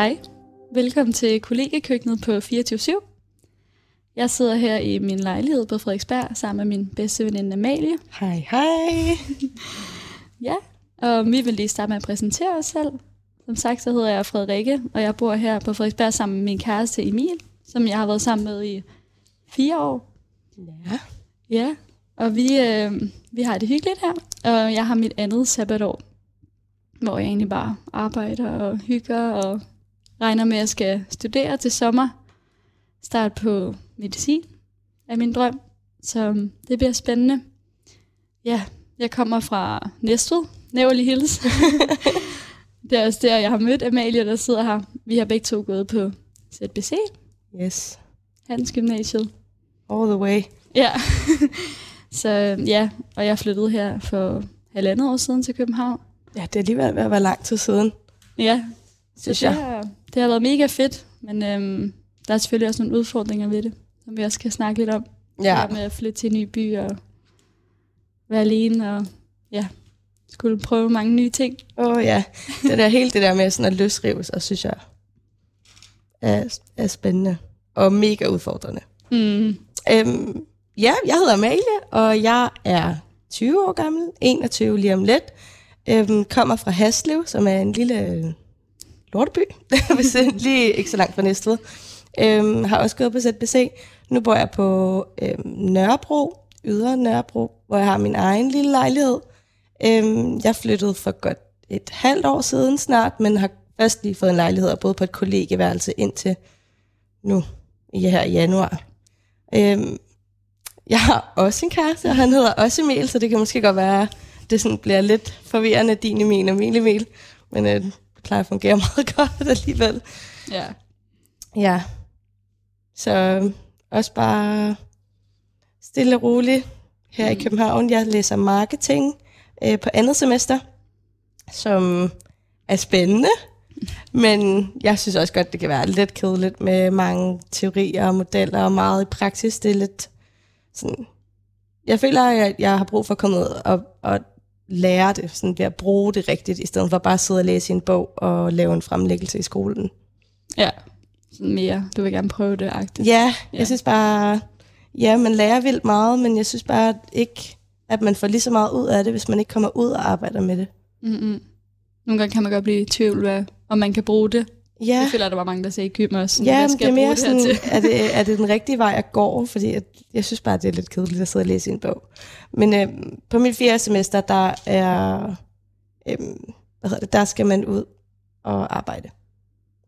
Hej, velkommen til kollegekøkkenet på 24 Jeg sidder her i min lejlighed på Frederiksberg sammen med min bedste veninde Amalie. Hej, hej. Ja, og vi vil lige starte med at præsentere os selv. Som sagt, så hedder jeg Frederikke, og jeg bor her på Frederiksberg sammen med min kæreste Emil, som jeg har været sammen med i fire år. Ja. Ja, og vi, øh, vi har det hyggeligt her, og jeg har mit andet sabbatår, hvor jeg egentlig bare arbejder og hygger og regner med, at jeg skal studere til sommer. Start på medicin er min drøm, så det bliver spændende. Ja, jeg kommer fra Næstved, Nævlig Hills. det er også der, jeg har mødt Amalie, der sidder her. Vi har begge to gået på ZBC, Yes. Hans Gymnasiet. All the way. Ja, så ja, og jeg flyttede her for halvandet år siden til København. Ja, det er alligevel ved at være lang tid siden, Ja, så synes det, jeg. Det har været mega fedt, men øhm, der er selvfølgelig også nogle udfordringer ved det, som vi også skal snakke lidt om. Ja. Det med at flytte til en ny by og være alene og ja, skulle prøve mange nye ting. Åh oh, ja, det der hele det der med sådan at løsrives, og synes jeg er, er spændende og mega udfordrende. Mm. Øhm, ja, jeg hedder Amalie, og jeg er 20 år gammel, 21 lige om lidt. Øhm, kommer fra Haslev, som er en lille lorteby, hvis det er lige ikke så langt fra Næstved. Øhm, har også gået på ZBC. Nu bor jeg på øhm, Nørrebro, Ydre Nørrebro, hvor jeg har min egen lille lejlighed. Øhm, jeg flyttede for godt et halvt år siden snart, men har først lige fået en lejlighed og boet på et kollegeværelse indtil nu, i her i januar. Øhm, jeg har også en kæreste, og han hedder også Emil, så det kan måske godt være, det sådan bliver lidt forvirrende, din Emil og min Emil. Men øh, plejer at fungere meget godt alligevel. Ja. Ja. Så øh, også bare stille og roligt her mm. i København. Jeg læser marketing øh, på andet semester, som er spændende. Men jeg synes også godt, det kan være lidt kedeligt med mange teorier og modeller og meget i praksis. Det er lidt sådan... Jeg føler, at jeg har brug for at komme ud og, og lære det, sådan ved at bruge det rigtigt, i stedet for bare at sidde og læse en bog og lave en fremlæggelse i skolen. Ja, sådan mere. Du vil gerne prøve det, agtigt. Ja, Ja. jeg synes bare, ja, man lærer vildt meget, men jeg synes bare ikke, at man får lige så meget ud af det, hvis man ikke kommer ud og arbejder med det. Mm-mm. Nogle gange kan man godt blive i tvivl, hvad, om man kan bruge det. Ja, Jeg føler, at der var mange, der sagde i gym også. ja hvad skal det er jeg mere det sådan, til? er det, er det den rigtige vej at gå? Fordi at, jeg synes bare, det er lidt kedeligt at sidde og læse en bog. Men øh, på mit fjerde semester, der er, øh, hvad hedder det, der skal man ud og arbejde.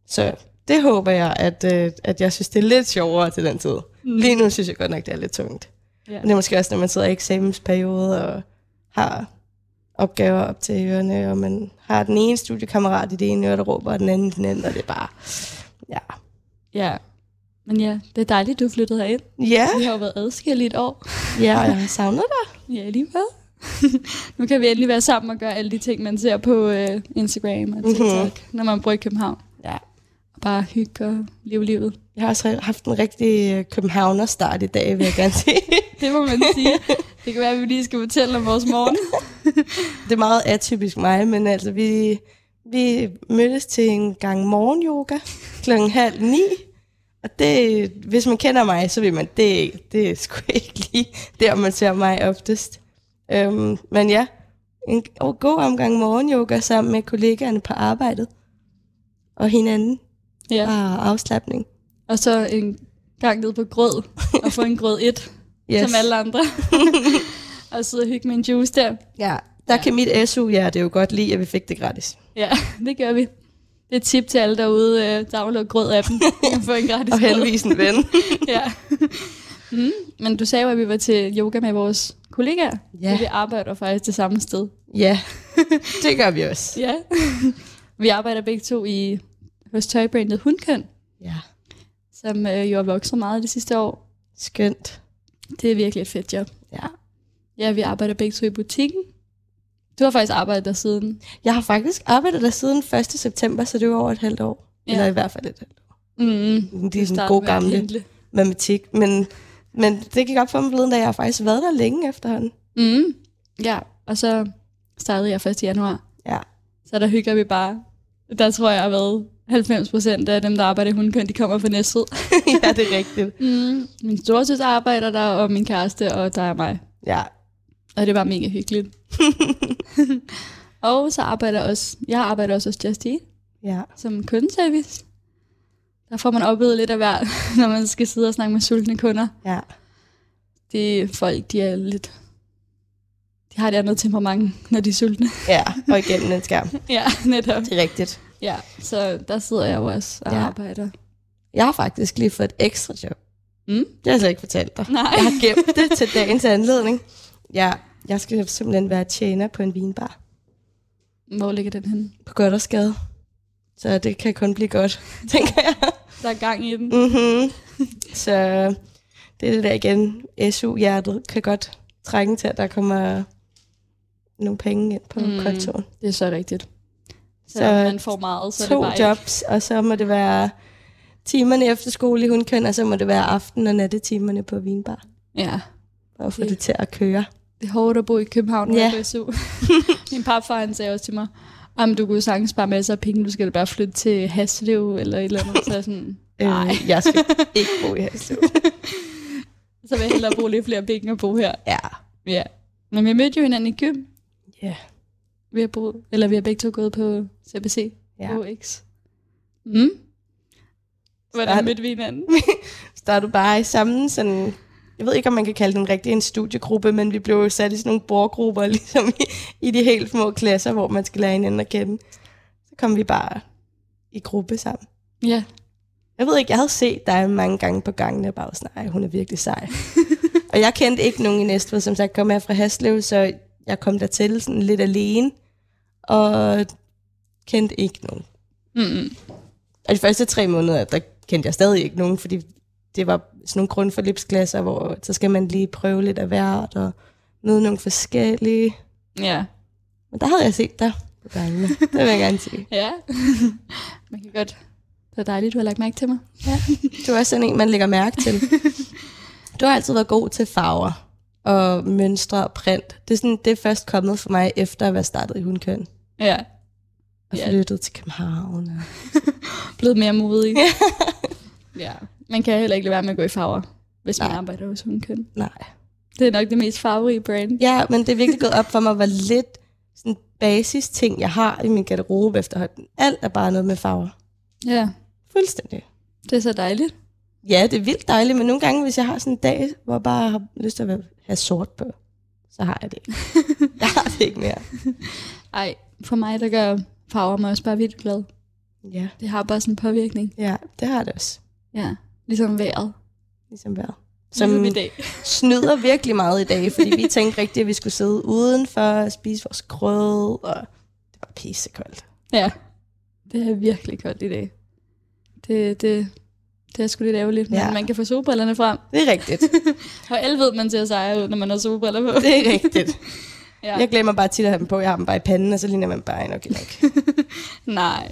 Så det håber jeg, at, øh, at jeg synes, det er lidt sjovere til den tid. Mm. Lige nu synes jeg godt nok, det er lidt tungt. Ja. Men det er måske også, når man sidder i eksamensperiode og har opgaver op til ørerne, og man har den ene studiekammerat i det ene øre, der råber, og den anden i den anden, og det er bare, ja. Ja, men ja, det er dejligt, du flyttede herind. Ja, Vi har jo været adskilt i et år. ja og jeg har savnet dig. Ja, lige hvad? nu kan vi endelig være sammen og gøre alle de ting, man ser på øh, Instagram og TikTok, Mhm. mm-hmm. når man bor i København. Ja. Og bare hygge og leve livet. Jeg har også haft en rigtig øh, københavner start i dag, vil jeg gerne sige. Det må man sige. Det kan være, at vi lige skal fortælle om vores morgen. det er meget atypisk mig, men altså, vi, vi mødtes til en gang morgenyoga klokken halv ni. Og det, hvis man kender mig, så ved man, det, det er sgu ikke lige der, man ser mig oftest. Øhm, men ja, en god omgang morgenyoga sammen med kollegaerne på arbejdet. Og hinanden. Ja. Og afslappning. Og så en gang ned på grød og få en grød et. Yes. som alle andre. Og sidde og hygge med en juice der. Ja, der kan mit SU, ja, det er jo godt lide, at vi fik det gratis. Ja, det gør vi. Det er et tip til alle derude, øh, download grød-appen. Du kan få en gratis Og grød. henvise en ven. ja. mm, men du sagde jo, at vi var til yoga med vores kollegaer. Ja. Og vi arbejder faktisk det samme sted. ja, det gør vi også. Ja. vi arbejder begge to i hos tøjbrandet Hundkøn, Ja, som øh, jo har vokset meget det sidste år. skønt. Det er virkelig et fedt job. Ja. Ja, vi arbejder begge to i butikken. Du har faktisk arbejdet der siden. Jeg har faktisk arbejdet der siden 1. september, så det var over et halvt år. Ja. Eller i hvert fald et halvt år. Mm, Det er sådan god gamle pendle. matematik. Men, men det gik op for mig forleden, da jeg har faktisk været der længe efterhånden. Mm, ja, og så startede jeg 1. januar. Ja. Så der hygger vi bare. Der tror jeg, jeg har været 90 procent af dem, der arbejder i hundekøn, de kommer fra Næstved. ja, det er rigtigt. Mm. Min storsøster arbejder der, og min kæreste, og der er mig. Ja. Og det var mega hyggeligt. og så arbejder jeg også, jeg arbejder også hos Just Eat, Ja. som kundeservice. Der får man oplevet lidt af hver, når man skal sidde og snakke med sultne kunder. Ja. De folk, de er lidt... De har et andet temperament, når de er sultne. Ja, og igennem en skærm. ja, netop. Det er rigtigt. Ja, så der sidder jeg jo også og ja. arbejder. Jeg har faktisk lige fået et ekstra job. Mm? Det har jeg slet ikke fortalt dig. Nej. Jeg har gemt det til dagens anledning. Ja, jeg skal simpelthen være tjener på en vinbar Hvor ligger den henne? på Goddersgade. Så det kan kun blive godt, tænker jeg. Der er gang i den. Mm-hmm. Så det er det der igen. SU-hjertet kan godt trænge til, at der kommer nogle penge ind på mm. Kontoen. Det er så rigtigt. Så, Så man får meget, så er det To bare ikke- jobs, og så må det være timerne efter skole i hundkøn, og så må det være aften- og nattetimerne på vinbar. Ja, For at få Det- det til at køre. Det er hårdt at bo i København Ja. på SU. Min papfar, han sagde også til mig, om du kunne sagtens spare masser af penge, du skal bare flytte til Haslev eller et eller andet. Så jeg sådan, nej, Øh, jeg skal ikke bo i Haslev. så vil jeg hellere bruge lidt flere penge og bo her. Ja. Ja. Men vi mødte jo hinanden i gym. Ja. Vi har, boet, eller vi har begge to gået på CBC. ja. HX. Mm. Hvordan Start- mødte vi hinanden? Du bare i samme sådan... Jeg ved ikke, om man kan kalde den rigtig en studiegruppe, men vi blev sat i sådan nogle bordgrupper, ligesom i, i de helt små klasser, hvor man skal lære hinanden at kende. Så kom vi bare i gruppe sammen. Ja. Jeg ved ikke, jeg havde set dig mange gange på gangen, og bare var sådan, "Ej, hun er virkelig sej. og jeg kendte ikke nogen i Næstved, som sagt kom jeg fra Haslev, så jeg kom der til sådan lidt alene, og kendte ikke nogen. Mm-mm. Og de første tre måneder, der kendte jeg stadig ikke nogen, fordi det var sådan nogle grundforløbsklasser, hvor så skal man lige prøve lidt af hvert, og møde nogle forskellige. Ja. Men der havde jeg set dig på gangene. Det vil jeg gerne sige. Ja. man kan godt. Det er dejligt, du har lagt mærke til mig. Du er også sådan en, man lægger mærke til. Du har altid været god til farver og mønstre og print. Det er, sådan, det er først kommet for mig, efter at være startet i hundkøn. Ja. Og Ja. flyttet til København. Og... Blevet mere modig. ja. Man kan heller ikke lade være med at gå i farver, hvis man Nej. arbejder hos hundkøn. Nej. Det er nok det mest farverige brand. Ja, men det er virkelig gået op for mig, hvor lidt sådan basis ting, jeg har i min garderobe efterhånden. Alt er bare noget med farver. Ja. Fuldstændig. Det er så dejligt. Ja, det er vildt dejligt, men nogle gange, hvis jeg har sådan en dag, hvor jeg bare har lyst til at have sort på, så har jeg det ikke. jeg har det ikke mere. Ej, for mig, der gør farver mig også bare vildt glad. Ja, Det har bare sådan en påvirkning. ja det har det også. Ja. Ligesom vejret. Ligesom vejret. Som Som i dag. snyder virkelig meget i dag, fordi vi tænkte rigtigt, at vi skulle sidde udenfor og spise vores grød, og det var pissekoldt. Ja. Det er virkelig koldt i dag. Det, det, det er sgu lidt ærgerligt, men Ja. man kan få solbrillerne frem. Det er rigtigt. Og alle ved, man ser sejre ud, når man har solbriller på. Det er rigtigt. Ja. Jeg glemmer bare tit at have dem på. Jeg har dem bare i panden, og så ligner man bare en okay nok. Nej.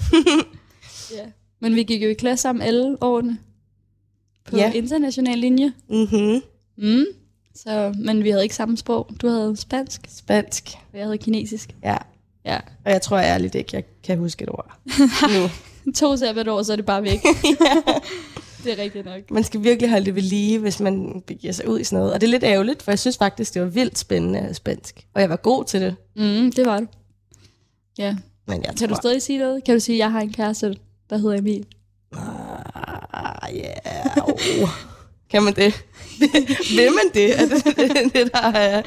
ja. Men vi gik jo i klasse sammen alle årene. På Ja. international linje. Mhm. Mm. Så, men vi havde ikke samme sprog. Du havde spansk, Spansk. og jeg havde kinesisk. Ja. Ja. Og jeg tror ærligt ikke, jeg kan huske et ord. nu. To sabbatår, så er det bare væk. det er rigtigt nok. Man skal virkelig holde det ved lige, hvis man begiver sig ud i sådan noget. Og det er lidt ærgerligt, for jeg synes faktisk, det var vildt spændende spansk. Og jeg var god til det. Mm, det var du. Ja. Men jeg Kan du tror... stadig sige noget? Kan du sige, at jeg har en kæreste, der hedder Emil? Ah, yeah. oh. Kan man det? Vil man det? Er det, det, det der er...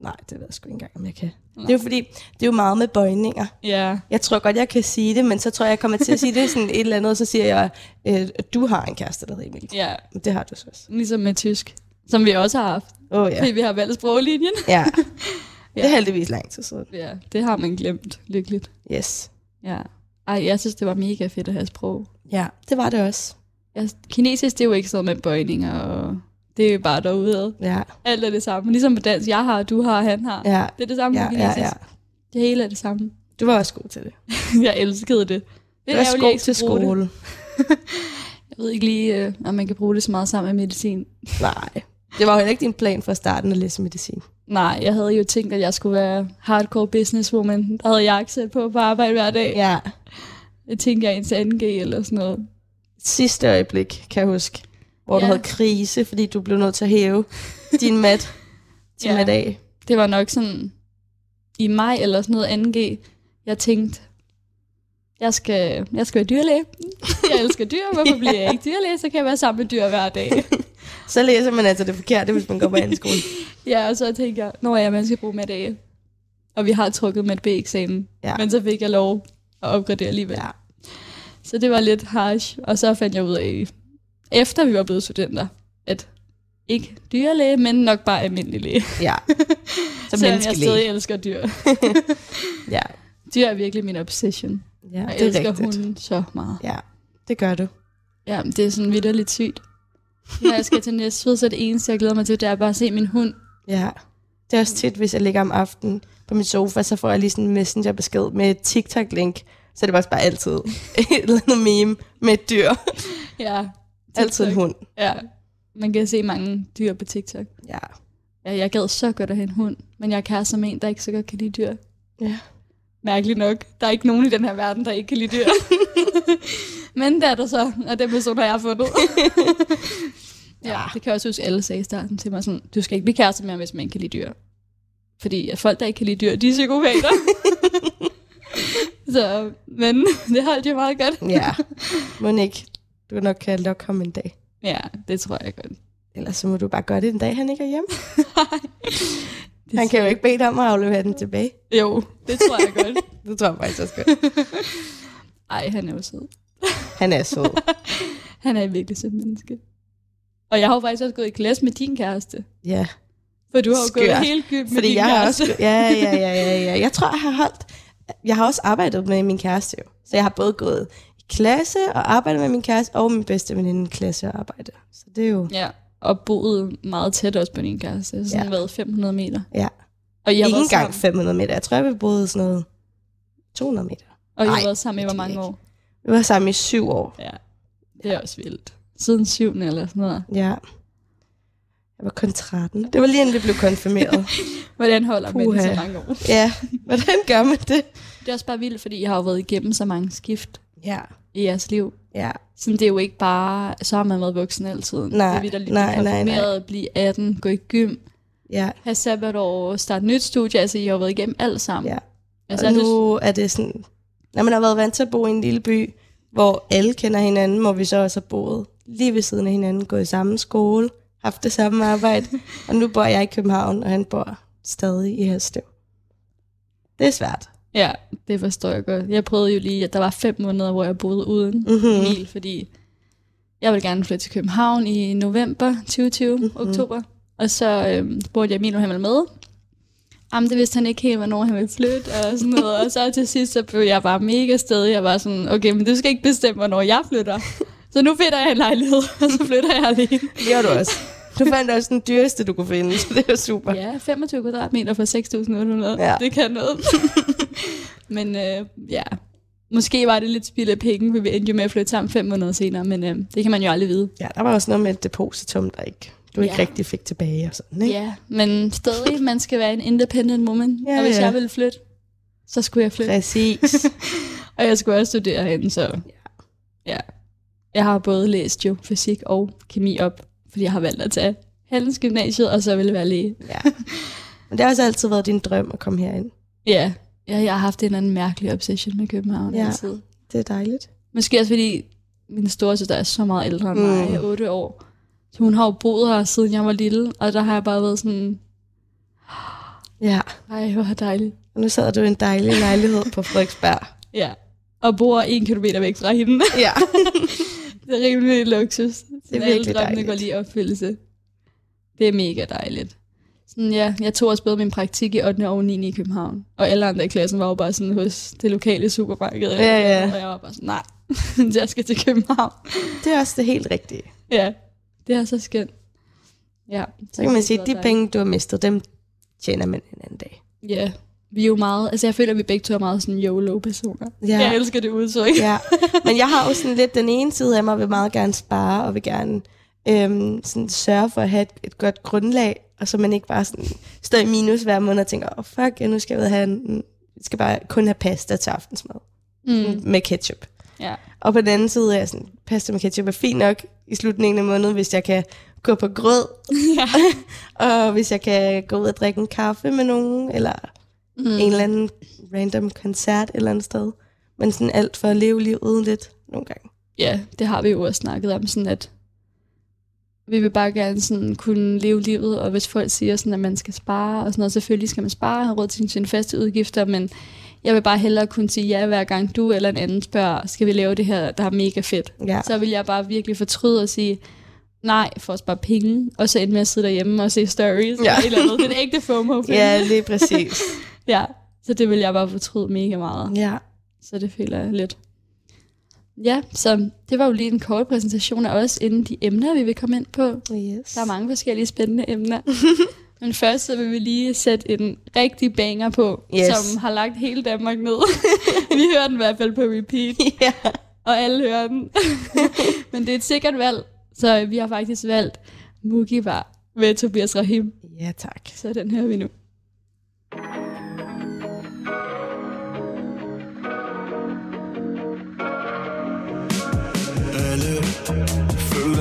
Nej, det ved jeg sgu ikke engang, om jeg kan. Det er jo fordi, det er jo meget med bøjninger. Ja. Jeg tror godt, jeg kan sige det, men så tror jeg, jeg kommer til at sige det sådan et eller andet, og så siger jeg, øh, du har en kæreste, der hedder Emil. Ja, Men det har du så også. ligesom med tysk. Som vi også har haft. Oh, Ja. ja. Fordi vi har valgt sproglinjen. ja. Det er Ja. heldigvis lang tid siden. Ja, det har man glemt. Lykkeligt. Yes. Ja. Ej, jeg synes, det var mega fedt at have sprog. Ja, det var det også. Ja, kinesisk, det er jo ikke sådan noget med bøjninger, og det er jo bare derude. Ja, Alt er det samme. Ligesom på dansk, jeg har, du har, han har. ja, Det er det samme ja, på ja, kinesisk. ja. Det hele er det samme. Du var også god til det. jeg elskede det. Det var også god til skole. Jeg ved ikke lige, øh, om man kan bruge det så meget sammen med medicin. Nej, det var jo heller ikke din plan fra starten at læse medicin. Nej, jeg havde jo tænkt, at jeg skulle være hardcore businesswoman. Der havde jeg accent på på arbejde hver dag. Ja, Jeg tænker jeg til 2G eller sådan noget. Sidste øjeblik, kan jeg huske, hvor ja. Du havde krise, fordi du blev nødt til at hæve din mat til Ja. ja. middag. Det var nok sådan i maj eller sådan noget 2G. Jeg tænkte, jeg skal, jeg skal være dyrlæge. Jeg elsker dyr. Hvorfor bliver jeg ikke dyrlæge? Så kan jeg være sammen med dyr hver dag. Så læser man altså det forkerte, hvis man går på anden skole. Ja, og så tænkte jeg, når jeg man skal bruge med dage. Og vi har trukket med B-eksamen. Ja. Men så fik jeg lov at opgradere alligevel. Ja. Så det var lidt harsh. Og så fandt jeg ud af, efter vi var blevet studenter, at ikke dyrlæge, men nok bare almindelig læge. Ja. Som Selvom jeg stadig elsker dyr. Ja. Dyr er virkelig min obsession. ja, Jeg det er elsker rigtigt. hunden så meget. Ja, det gør du. Ja, det er sådan vidderligt sygt. Når jeg skal til Næstved, så er det eneste, jeg glæder mig til, det er bare at se min hund. Ja. Det er også tit, hvis jeg ligger om aftenen på min sofa, så får jeg lige sådan en messengerbesked med et TikTok-link. Så er det bare, bare altid et eller andet meme med et dyr. Ja, Altid en TikTok. hund. Ja, man kan se mange dyr på TikTok. Ja. Ja, jeg gad så godt at have en hund, men jeg er kæreste med en, der ikke så godt kan lide dyr. Ja. Mærkeligt nok. Der er ikke nogen i den her verden, der ikke kan lide dyr. men det er der så, og den person har jeg fundet. ja, det kan jeg også huske, alle sagde i starten til mig sådan, du skal ikke blive kæreste med hvis man ikke kan lide dyr. Fordi at folk, der ikke kan lide dyr, de er psykopater. så, men det holdt jo meget godt. Ja. Må ikke. Du nok kan lokke ham en dag. Ja, det tror jeg godt. Ellers så må du bare gøre det en dag, han ikke er hjemme. Det Han kan jo ikke bede dig om at aflevere den tilbage. Jo, det tror jeg godt. Det tror jeg faktisk også godt. Ej, han er jo sød. Han er sød. Han er virkelig sødt menneske. Og jeg har jo faktisk også gået i klasse med din kæreste. Ja. For du har jo gået helt gym med Fordi din jeg har kæreste. også... Ja, ja, ja, ja, ja. Jeg tror, jeg har holdt... Jeg har også arbejdet med min kæreste jo. Så jeg har både gået i klasse og arbejdet med min kæreste, og min bedste veninde klasse og arbejde. Så det er jo... Ja, og boet meget tæt også på din kæreste. Sådan Ja. været 500 meter. Ja. Og har Ikke engang sammen, 500 meter. Jeg tror, vi boede sådan noget 200 meter. og I har været sammen i hvor mange jeg år? Vi var sammen i syv år. Ja, det er også vildt. Siden syvende eller sådan noget. Ja. Jeg var kun 13. Det var lige inden vi blev konfirmeret. Hvordan holder man det så mange år? ja, hvordan gør man det? Det er også bare vildt, fordi I har jo været igennem så mange skift Ja, i jeres liv. ja. Så det er jo ikke bare, så har man været voksen altid. Nej, det er vitterligt nej, nej, nej. blive 18, gå i gym, Ja, have sabbatår, starte nyt studie. Altså, I har været igennem alt sammen. ja. Altså, og nu er det sådan, når man har været vant til at bo i en lille by, hvor alle kender hinanden, hvor vi så også har boet lige ved siden af hinanden, gået i samme skole, haft det samme arbejde, og nu bor jeg i København, og han bor stadig i Haslev. Det er svært. ja, det forstår jeg godt. Jeg prøvede jo lige, at der var fem måneder, hvor jeg boede uden Mhm. Emil, fordi jeg ville gerne flytte til København i november 2020, Mhm. mm-hmm. oktober. Og så øhm, spurgte jeg Emil, om han ville med. Jamen, det vidste han ikke helt, hvornår han ville flytte, og sådan noget. Og så til sidst, så blev jeg bare mega stedig. Jeg var sådan, okay, men du skal ikke bestemme, hvornår jeg flytter. Så nu finder jeg en lejlighed, og så flytter jeg alene. Det gør du også. Du fandt også den dyreste, du kunne finde, så det er super. Ja, 25 kvadratmeter for 6.800. Ja. Det kan noget. men øh, ja, måske var det lidt spild af penge, for vi endte jo med at flytte sammen fem måneder senere, men øh, det kan man jo aldrig vide. Ja, der var også noget med et depositum, der ikke, du ikke Ja. rigtig fik tilbage og sådan, ikke? Ja, men stadig, man skal være en independent woman. Ja, Ja, og hvis ja. jeg ville flytte, så skulle jeg flytte. Præcis. Og jeg skulle også studere herinde, så ja. Jeg har både læst jo fysik og kemi op, fordi jeg har valgt at tage handelsgymnasiet, og så ville være læge. ja. Men det har også altid været din drøm at komme herind. Ja, ja jeg har haft en eller anden mærkelig obsession med København Ja. altid. Det er dejligt. Måske også fordi min storesøster er så meget ældre end mig, mm. 8 år. Så hun har jo boet her, siden jeg var lille, og der har jeg bare været sådan, Ja. ej, hvor dejligt. Og nu sidder du i en dejlig lejlighed på Frederiksberg. Ja, og bor en kilometer væk fra hende. Ja. det er rimelig luksus. Det er virkelig alle drømmene dejligt. går lige i opfyldelse. Det er mega dejligt. Sådan, ja, jeg tog også både min praktik i 8. og 9. i København. Og alle andre i klassen var jo bare sådan hos det lokale supermarked. Ja, ja. Og jeg var bare sådan, nej, jeg skal til København. Det er også det helt rigtige. Ja, det er så skønt. Ja, Så kan man sige, at de der- penge, du har mistet, dem tjener man en anden dag. Ja, vi er jo meget, altså jeg føler, at vi begge to er meget sådan YOLO-personer. Ja. Jeg elsker det udtryk. Ja, men jeg har jo sådan lidt den ene side af mig, vil meget gerne spare, og vil gerne øhm, sådan sørge for at have et, et godt grundlag, og så man ikke bare sådan står i minus hver måned og tænker, åh oh, fuck, ja, nu skal jeg have en, jeg skal bare kun have pasta til aftensmad Mm. med ketchup. Ja. Og på den anden side er jeg sådan, pasta med ketchup er fint nok i slutningen af måneden, hvis jeg kan gå på grød, ja. og hvis jeg kan gå ud og drikke en kaffe med nogen, eller mm. en eller anden random koncert et eller andet sted. Men sådan alt for at leve livet lidt nogle gange. ja, det har vi jo også snakket om, sådan at vi vil bare gerne sådan kunne leve livet, og hvis folk siger sådan, at man skal spare og sådan noget, selvfølgelig skal man spare og have råd til sine faste udgifter, men jeg vil bare hellere kunne sige ja, hver gang du eller en anden spørger, skal vi lave det her, der er mega fedt. Ja. Så vil jeg bare virkelig fortryde og sige, nej, for at spare penge, og så ende med at sidde derhjemme og se stories ja. Eller, andet. Det er ægte FOMO. Ja, lige præcis. ja. Så det vil jeg bare fortryde mega meget. ja. Så det føler jeg lidt. Ja, så det var jo lige en kort præsentation af os inden de emner, vi vil komme ind på. Yes. Der er mange forskellige spændende emner. Men først så vil vi lige sætte en rigtig banger på, Yes. som har lagt hele Danmark ned. vi hører den i hvert fald på repeat, Ja. og alle hører den. Men det er et sikkert valg, så vi har faktisk valgt Mugi Bar med Tobias Rahim. ja, tak. Så den hører vi nu.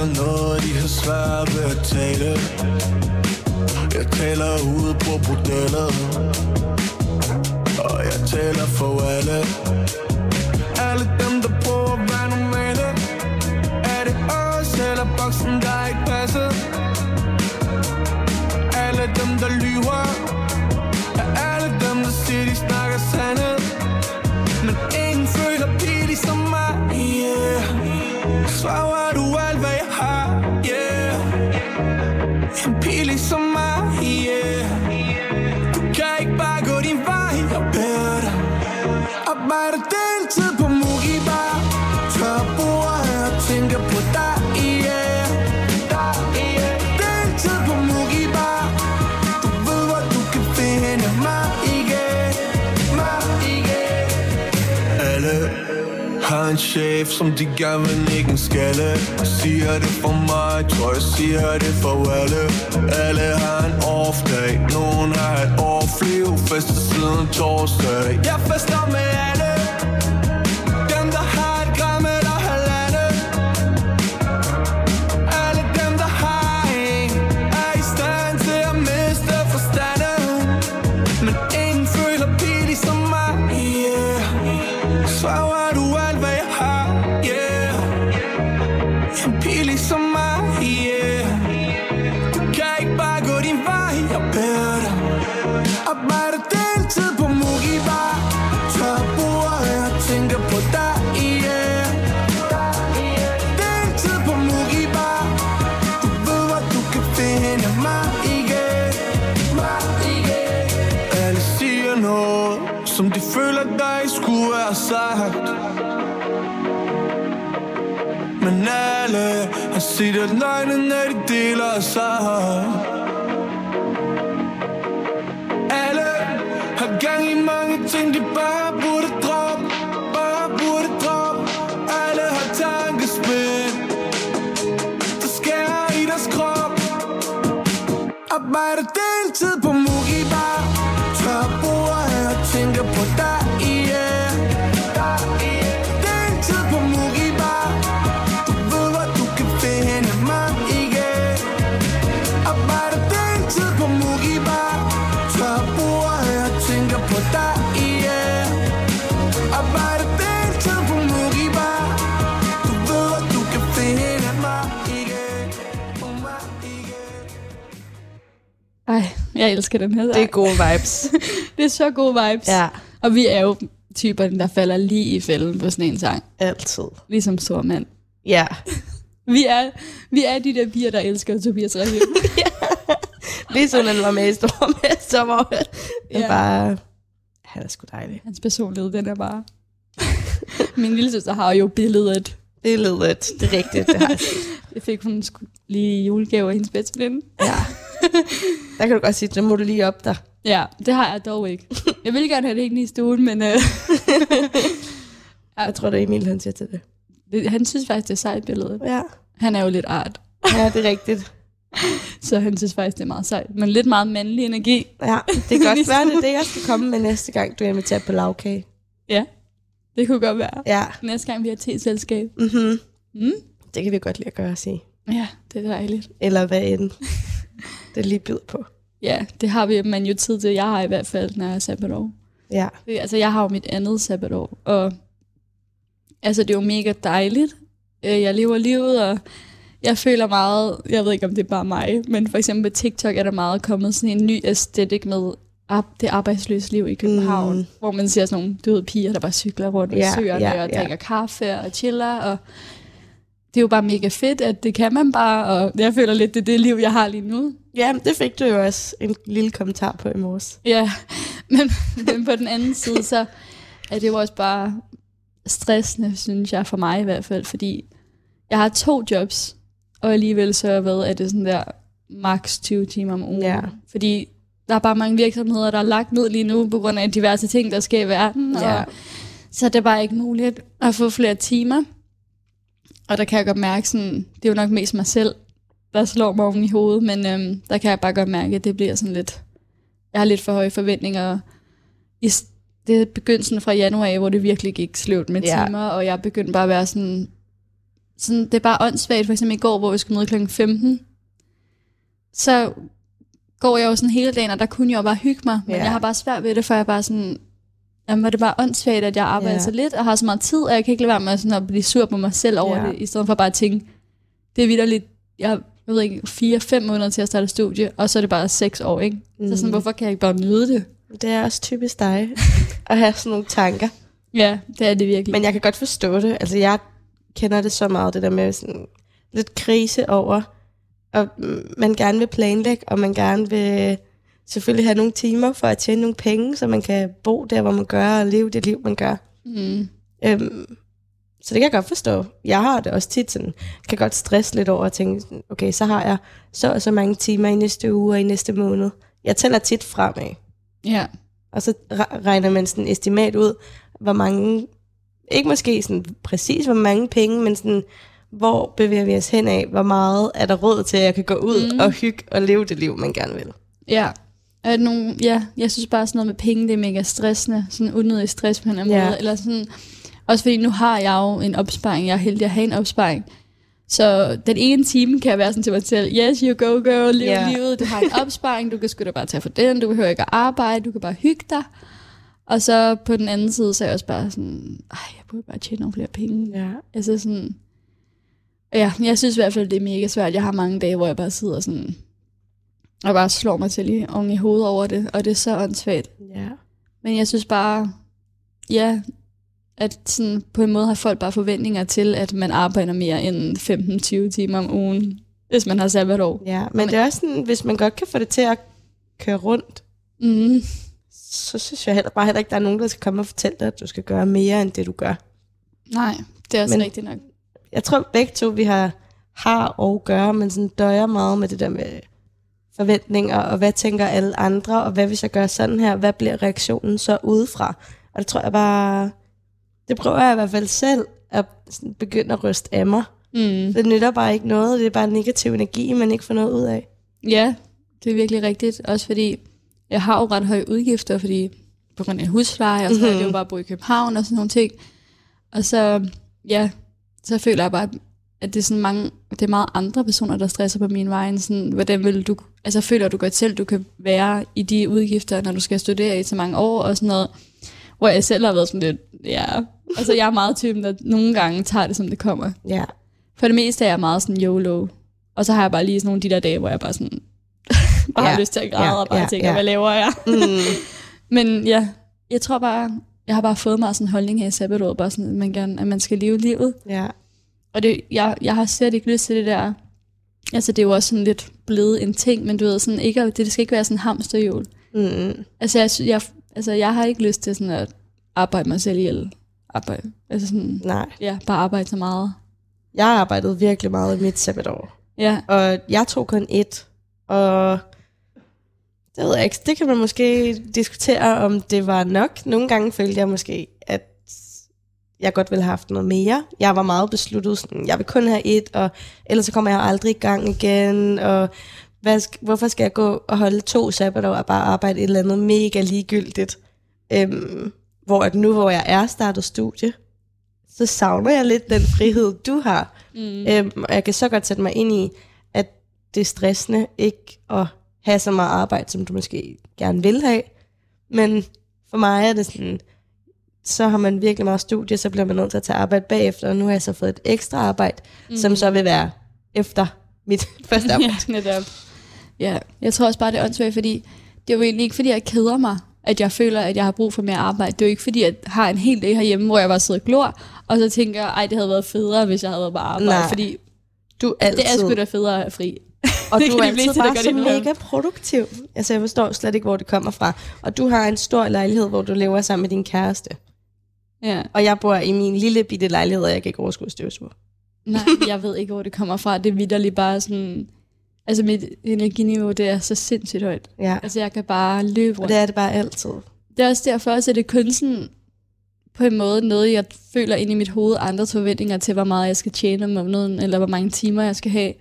Føler noget, de har svært ved at tale. Jeg taler ude på bordellet Og jeg taler for alle. Alle dem, der prøver at være normale. Er det os eller boksen, der ikke passer? Alle dem, der lyver. Er alle dem, der siger, de snakker sandhed Men ingen føler pige som mig, yeah. Svarer yeah En pige ligesom mig, yeah. Chef, som de gerne vil nikke en skalle. Siger det for mig, tror jeg siger det for alle Alle har en off day, nogen har et off-liv Fester siden torsdag. Jeg fester med alle. Har set at løgne, når de deler sig Alle har gang i mange ting, de bare burde droppe Bare burde droppe. Alle har tankespil Der skærer i deres krop. Arbejder deltid på jeg elsker den her. Det er gode vibes. det er så gode vibes. Ja, Og vi er jo typerne, der falder lige i fælden på sådan en sang. altid. Ligesom stor mand. Ja. Vi er, vi er de der piger, der elsker Tobias Rahim. Lige sådan, han var med i hvor det Ja. ja. bare... Han er sgu dejlig. Hans personlighed, den er bare... Min lille søster har jo billedet. Det lidt, det er rigtigt, det har jeg set. Det fik hun sgu lige i julegave af hendes bedste veninde. Ja. Der kan du godt sige, så må du lige op der. Ja, det har jeg dog ikke. Jeg vil gerne have det hængende i stuen, men øh, Jeg tror, det er Emil, han siger til det. det, han synes faktisk, det er sejt billedet. Ja, Han er jo lidt art, ja det er rigtigt. så han synes faktisk, det er meget sejt. Men lidt meget mandlig energi. Ja, det kan godt være, det er det, jeg skal komme med næste gang, du inviterer på lavkage. Ja, Det kunne godt være. Ja. Næste gang vi har te-selskab. Mm-hmm. Mm? Det kan vi godt lide at gøre, sige. Ja, det er dejligt. Eller hvad end det lige byder på. Ja, det har vi man jo tid til. Jeg har i hvert fald, når jeg er sabbatår. Ja. Det- Altså, jeg har jo mit andet sabbatår, og altså, det er jo mega dejligt. Øh, Jeg lever livet, og jeg føler meget, jeg ved ikke, om det er bare mig, men for eksempel på TikTok er der meget kommet sådan en ny æstetik med det arbejdsløse liv i København, Mm. hvor man ser sådan nogle døde piger, der bare cykler rundt Ja, ja, søerne ja, ja, og ja. drikker kaffe og chiller, og det er jo bare mega fedt, at det kan man bare, og jeg føler lidt, det er det liv, jeg har lige nu. Ja, det fik du jo også en lille kommentar på i morges. Ja, men, men på den anden side, så er det jo også bare stressende, synes jeg, for mig i hvert fald, fordi jeg har to jobs, og alligevel så hvad, er det sådan der maks 20 timer om ugen. Ja. Fordi der er bare mange virksomheder, der er lagt ned lige nu, på grund af diverse ting, der sker i verden, Ja. og så er det bare ikke muligt at få flere timer. Og der kan jeg godt mærke, sådan, det er jo nok mest mig selv, der slår mig oven i hovedet, men øhm, der kan jeg bare godt mærke, at det bliver sådan lidt, jeg har lidt for høje forventninger. I, det er begyndelsen fra januar, af, hvor det virkelig gik sløvt med Ja. timer, og jeg begyndte bare at være sådan, sådan, det er bare åndssvagt, for eksempel i går, hvor vi skulle møde kl. 15, så går jeg jo sådan hele dagen, og der kunne jeg jo bare hygge mig, men Ja. jeg har bare svært ved det, for jeg bare sådan, jamen var det bare åndssvagt, at jeg arbejder Ja. så lidt, og har så meget tid, og jeg kan ikke lade være med sådan at blive sur på mig selv over Ja. det, i stedet for bare at tænke, det er vidderligt, jeg jeg ved ikke, fire-fem måneder til at starte studie, og så er det bare seks år, ikke? Mm. Så sådan, Mm. hvorfor kan jeg ikke bare nyde det? Det er også typisk dig at have sådan nogle tanker. Ja, det er det virkelig. Men jeg kan godt forstå det. Altså, jeg kender det så meget, det der med sådan lidt krise over, og man gerne vil planlægge, og man gerne vil selvfølgelig have nogle timer for at tjene nogle penge, så man kan bo der, hvor man gør, og leve det liv, man gør. mm. Øhm, så det kan jeg godt forstå. Jeg har det også tit sådan, kan godt stresse lidt over at tænke, okay, så har jeg så og så mange timer i næste uge og i næste måned. Jeg tæller tit fremad. Ja, Og så re- regner man sådan et estimat ud, hvor mange, ikke måske sådan præcis hvor mange penge, men sådan, hvor bevæger vi os hen af, hvor meget er der råd til, at jeg kan gå ud mm. og hygge og leve det liv, man gerne vil. ja. Der nogle, ja, jeg synes bare sådan noget med penge, det er mega stressende. Sådan unødig stress på en eller anden Ja. måde. Eller sådan, også fordi nu har jeg jo en opsparing. Jeg er heldig at have en opsparing. Så den ene time kan jeg være sådan til mig selv, yes, you go girl, Ja. yeah. livet, du har en opsparing, du kan sgu da bare tage for den, du behøver ikke at arbejde, du kan bare hygge dig. Og så på den anden side, så er jeg også bare sådan, ej, jeg burde bare tjene nogle flere penge. Ja. Altså sådan, ja, jeg synes i hvert fald, det er mega svært. Jeg har mange dage, hvor jeg bare sidder sådan, og bare slår mig til i, oven i hovedet over det, og det er så åndssvagt. ja. Men jeg synes bare, ja, at sådan, på en måde har folk bare forventninger til, at man arbejder mere end 15-20 timer om ugen, hvis man har sabbatår. Ja, men det er også sådan, hvis man godt kan få det til at køre rundt, Mm. så synes jeg heller bare heller ikke, der er nogen, der skal komme og fortælle dig, at du skal gøre mere end det, du gør. Nej, det er også Men- rigtigt nok. Jeg tror begge to, vi har, har og gør, men sådan døjer meget med det der med forventninger, og hvad tænker alle andre, og hvad hvis jeg gør sådan her, hvad bliver reaktionen så udefra? Og det tror jeg bare, det prøver jeg i hvert fald selv, at begynde at ryste af mig. Mm. Det nytter bare ikke noget, det er bare negativ energi, man ikke får noget ud af. Ja, det er virkelig rigtigt. Også fordi, jeg har jo ret høje udgifter, fordi på grund af husleje, og så er det jo bare at bo i København og sådan nogle ting. Og så, ja, så føler jeg bare, at det er, sådan mange, det er meget andre personer, der stresser på min vej. Sådan, hvordan vil du, altså føler du godt selv, du kan være i de udgifter, når du skal studere i så mange år og sådan noget. Hvor jeg selv har været sådan lidt, ja. Altså jeg er meget typen, der nogle gange tager det, som det kommer. Ja, For det meste er jeg meget sådan YOLO. Og så har jeg bare lige sådan nogle af de der dage, hvor jeg bare sådan bare ja, har lyst til at græde ja, og bare ja, tænker, ja. hvad laver jeg? mm, Men ja, jeg tror bare, jeg har bare fået mig sådan en holdning her i sabbatåret, bare sådan, at man, gerne, at man skal leve livet. ja, Og det, jeg, jeg har slet ikke lyst til det der, altså det er jo også sådan lidt blevet en ting, men du ved, sådan ikke, at- det skal ikke være sådan hamsterhjul. mm, Altså jeg, jeg, altså jeg har ikke lyst til sådan at arbejde mig selv ihjel. Arbejde. Altså sådan, nej. ja, bare arbejde så meget. Jeg har arbejdet virkelig meget i mit sabbatår. Ja, Og jeg tog kun et. Og det ved jeg ikke. Det kan man måske diskutere, om det var nok. Nogle gange følte jeg måske, jeg godt ville have haft noget mere. Jeg var meget besluttet, sådan, jeg vil kun have et, og ellers så kommer jeg aldrig i gang igen. Og hvad, hvorfor skal jeg gå og holde to sabbatår og bare arbejde et eller andet mega ligegyldigt? Øhm, hvor at nu, hvor jeg er startet studie, så savner jeg lidt den frihed, du har. Mm. Øhm, og jeg kan så godt sætte mig ind i, at det er stressende ikke at have så meget arbejde, som du måske gerne vil have. Men for mig er det sådan, så har man virkelig meget studie, så bliver man nødt til at tage arbejde bagefter, og nu har jeg så fået et ekstra arbejde, mm. som så vil være efter mit første arbejde. Ja, netop. Ja, jeg tror også bare, det er åndssvagt, fordi det er jo egentlig ikke, fordi jeg keder mig, at jeg føler, at jeg har brug for mere arbejde. Det er jo ikke, fordi jeg har en hel dag herhjemme, hvor jeg bare sidder og glor, og så tænker jeg, ej, det havde været federe, hvis jeg havde været på arbejde. Nej. Fordi Du altid, det er sgu da federe at fri. og det du er altid bare så mega produktiv. Altså, jeg forstår slet ikke, hvor det kommer fra. Og du har en stor lejlighed, hvor du lever sammen med din kæreste. Ja. Og jeg bor i min lille bitte lejlighed, og jeg kan ikke overskue at støvsuge. Nej, jeg ved ikke, hvor det kommer fra. Det er vidderligt bare sådan... Altså, mit energiniveau, det er så sindssygt højt. Ja, Altså, jeg kan bare løbe og rundt. det er det bare altid. Det er også derfor, at det er kun sådan, på en måde noget, jeg føler ind i mit hoved, andres forventninger til, hvor meget jeg skal tjene om måneden, eller hvor mange timer jeg skal have.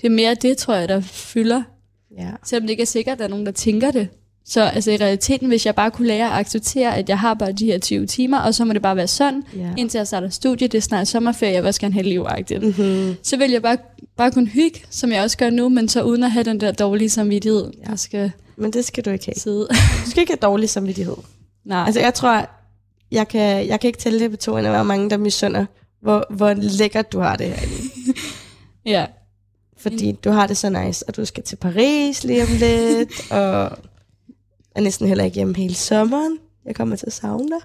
Det er mere det, tror jeg, der fylder. Ja. Selvom det ikke er sikkert, at der er nogen, der tænker det. Så altså, i realiteten, hvis jeg bare kunne lære at acceptere, at jeg har bare de her 20 timer, og så må det bare være sådan, Ja. indtil jeg starter studie, det er snart sommerferie, jeg vil også gerne have livagtigt. Mm. Mm-hmm. Så vil jeg bare, bare kunne hygge, som jeg også gør nu, men så uden at have den der dårlige samvittighed, Ja. jeg skal Men det skal du ikke have. sidde. Du skal ikke have dårlig samvittighed. Nej. Altså, jeg tror, jeg kan, jeg kan ikke tælle det på to hvor mange der misunder, hvor, hvor lækkert du har det her. ja. Fordi du har det så nice, og du skal til Paris lige om lidt, og er næsten heller ikke hjemme hele sommeren. Jeg kommer til at savne dig.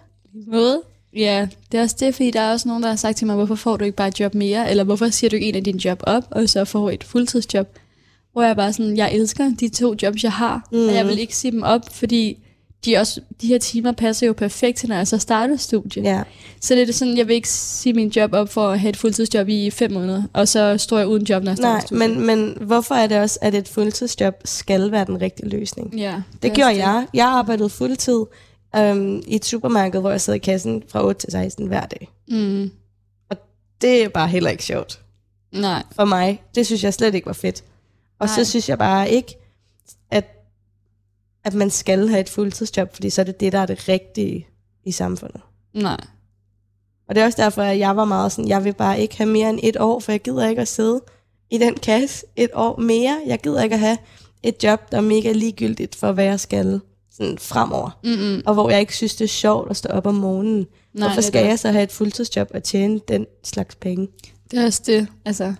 måde. Ja, det er også det, fordi der er også nogen, der har sagt til mig, hvorfor får du ikke bare et job mere, eller hvorfor siger du ikke en af dine job op, og så får et fuldtidsjob. Hvor jeg bare sådan, jeg elsker de to jobs, jeg har, mm. og jeg vil ikke sige dem op, fordi de, også, de her timer passer jo perfekt til, når jeg så starter studie. Ja, Så det er det sådan, jeg vil ikke sige min job op for at have et fuldtidsjob i fem måneder, og så står jeg uden job, når jeg starter nej, studie. men, men hvorfor er det også, at et fuldtidsjob skal være den rigtige løsning? ja, Det er gjorde også jeg. Jeg arbejdede fuldtid øhm, i et supermarked, hvor jeg sad i kassen fra 8 til 16 hver dag. Mm, Det er bare heller ikke sjovt nej, for mig. Det synes jeg slet ikke var fedt. Og Nej. så synes jeg bare ikke, at man skal have et fuldtidsjob, fordi så er det det, der er det rigtige i samfundet. nej. Og det er også derfor, at jeg var meget sådan, jeg vil bare ikke have mere end et år, for jeg gider ikke at sidde i den kasse et år mere. Jeg gider ikke at have et job, der er mega ligegyldigt for, hvad jeg skal sådan fremover. Mm-mm. Og hvor jeg ikke synes, det er sjovt at stå op om morgenen. Nej, Hvorfor skal jeg så have et fuldtidsjob og tjene den slags penge? Det er også det, altså...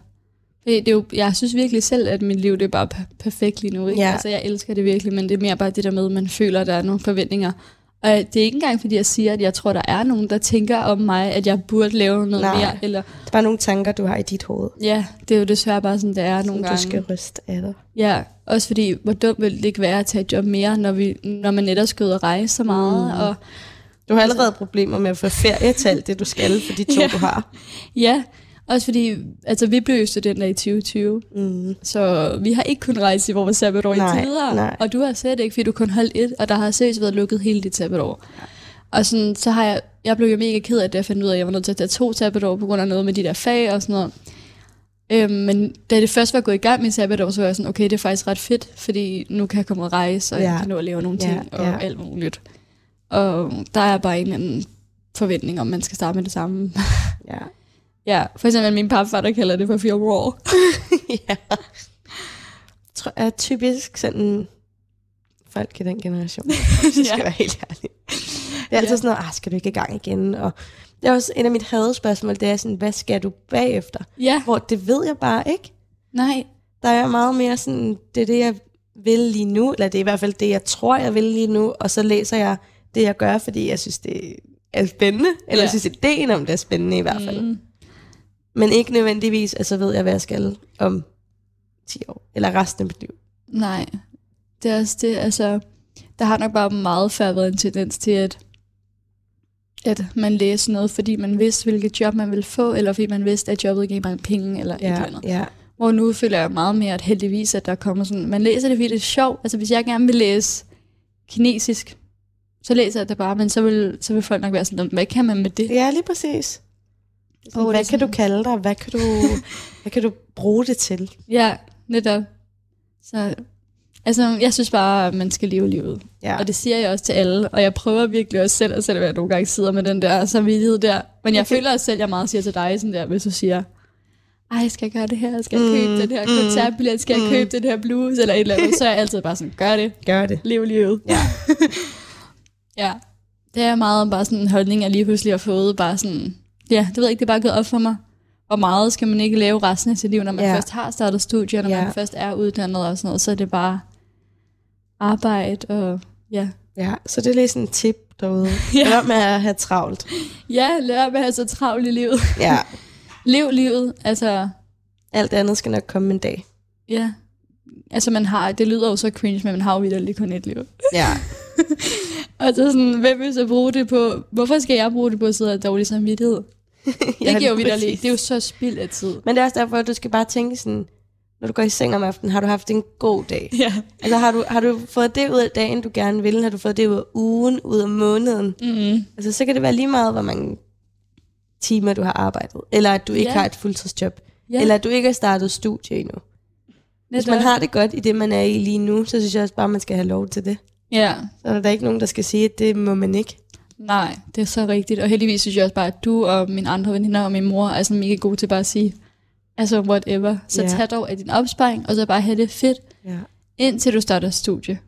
Det, det er jo, jeg synes virkelig selv, at mit liv det er bare per- perfekt lige nu. Ikke? Ja. Altså, jeg elsker det virkelig, men det er mere bare det der med, at man føler, at der er nogle forventninger. Og det er ikke engang, fordi jeg siger, at jeg tror, der er nogen, der tænker om mig, at jeg burde lave noget Nej. mere. Eller, Det er bare nogle tanker, du har i dit hoved, ja, det er jo desværre bare sådan, det er som nogle du gange. skal ryste af dig. Ja, også fordi, hvor dumt ville det ikke være at tage et job mere, når, vi, når man netop skal ud og rejse så meget. Mm. Og Du har allerede problemer med at få ferie til alt det, du skal, for de to, Ja. du har. ja, også fordi, altså vi blev jo studenter i 2020, Mm. Så vi har ikke kun rejst i vores sabbatår Nej, i tider. nej. Og du har slet ikke, fordi du kun holdt et, og der har seriøst været lukket hele dit sabbatår. Ja. Og sådan, så har jeg, jeg blev jo mega ked af det, jeg fandt ud af, at jeg var nødt til at tage to sabbatår på grund af noget med de der fag og sådan noget. Øhm, men da det først var gået i gang med sabbatår, så var jeg sådan, okay, det er faktisk ret fedt, fordi nu kan jeg komme og rejse, og ja. Ja. jeg kan nå at lave nogle Ja, ting og ja. alt muligt. Og der er bare en anden forventning om, man skal starte med det samme. Ja. Ja, for eksempel min papfar, der kalder det for fire år. ja. Tror jeg er typisk sådan folk i den generation. Det skal Ja. være helt ærlig. Det er altid Ja. sådan noget, ah, skal du ikke i gang igen? Og det er også en af mit hadespørgsmål, det er sådan, hvad skal du bagefter? Ja, Hvor det ved jeg bare ikke. nej, Der er meget mere sådan, det er det, jeg vil lige nu, eller det er i hvert fald det, jeg tror, jeg vil lige nu, og så læser jeg det, jeg gør, fordi jeg synes, det er spændende, eller Ja. jeg synes, ideen om det er spændende i hvert fald. Mm. Men ikke nødvendigvis, at så ved jeg, hvad jeg skal om 10 år, eller resten af mit liv. Nej, det er også det, altså, der har nok bare meget før været en tendens til, at, at man læser noget, fordi man vidste, hvilket job man ville få, eller fordi man vidste, at jobbet gav mange penge, eller et eller Ja, andet. ja. Hvor nu føler jeg meget mere, at heldigvis, at der kommer sådan, man læser det, fordi det er sjovt. Altså, hvis jeg gerne vil læse kinesisk, så læser jeg det bare, men så vil, så vil folk nok være sådan, hvad kan man med det? ja, lige præcis. Åh, det hvad kan du sådan- kalde dig? Hvad kan du, hvad kan du bruge det til? Ja, netop. Så, Altså, jeg synes bare, at man skal leve livet. Ja. Og det siger jeg også til alle. Og jeg prøver virkelig også selv, selvom jeg nogle gange sidder med den der samvittighed der. Men jeg føler også selv, at jeg meget siger til dig sådan der, hvis du siger, ej, skal jeg gøre det her? Skal jeg købe Mm, den her mm, koncertbillet? Skal jeg mm. købe den her bluse? Eller et eller andet. Så er jeg altid bare sådan, gør det. Gør det. Lev livet. Ja. Ja. Det er meget bare sådan en holdning, jeg lige pludselig har fået. Bare sådan, ja, det ved jeg ikke, det er bare gået op for mig. Hvor meget skal man ikke lave resten af sit liv, når man Ja. først har startet studier, når Ja. man først er uddannet og sådan noget. Så er det bare arbejde og ja. Ja, så det er lige sådan en tip derude. Ja. Lad med at have travlt. Ja, lad med at have så travlt i livet. Ja. Lev livet, altså, Alt andet skal nok komme en dag. ja. Altså man har, det lyder jo så cringe, men man har jo videre kun et liv. Ja. Og så sådan, hvem vil så bruge det på, hvorfor skal jeg bruge det på at sidde og dårlig samvittighed? Det giver jo præcis. Det er jo så spild af tid. Men det er også derfor, at du skal bare tænke sådan, når du går i seng om aftenen, har du haft en god dag? Ja. Altså har du, har du fået det ud af dagen, du gerne vil? Har du fået det ud af ugen, ud af måneden? Mm-hmm. Altså så kan det være lige meget, hvor mange timer du har arbejdet. Eller at du ikke Ja. har et fuldtidsjob. Ja, Eller at du ikke har startet studie endnu. Hvis man har det godt i det, man er i lige nu, så synes jeg også bare, man skal have lov til det. Ja, Så er der ikke nogen, der skal sige, at det må man ikke. Nej, det er så rigtigt. Og heldigvis synes jeg også bare, at du og mine andre veninder og min mor er sådan mega gode til bare at sige, altså whatever. Så Ja. tag dog af din opsparing, og så bare have det fedt, Ja. indtil du starter studie.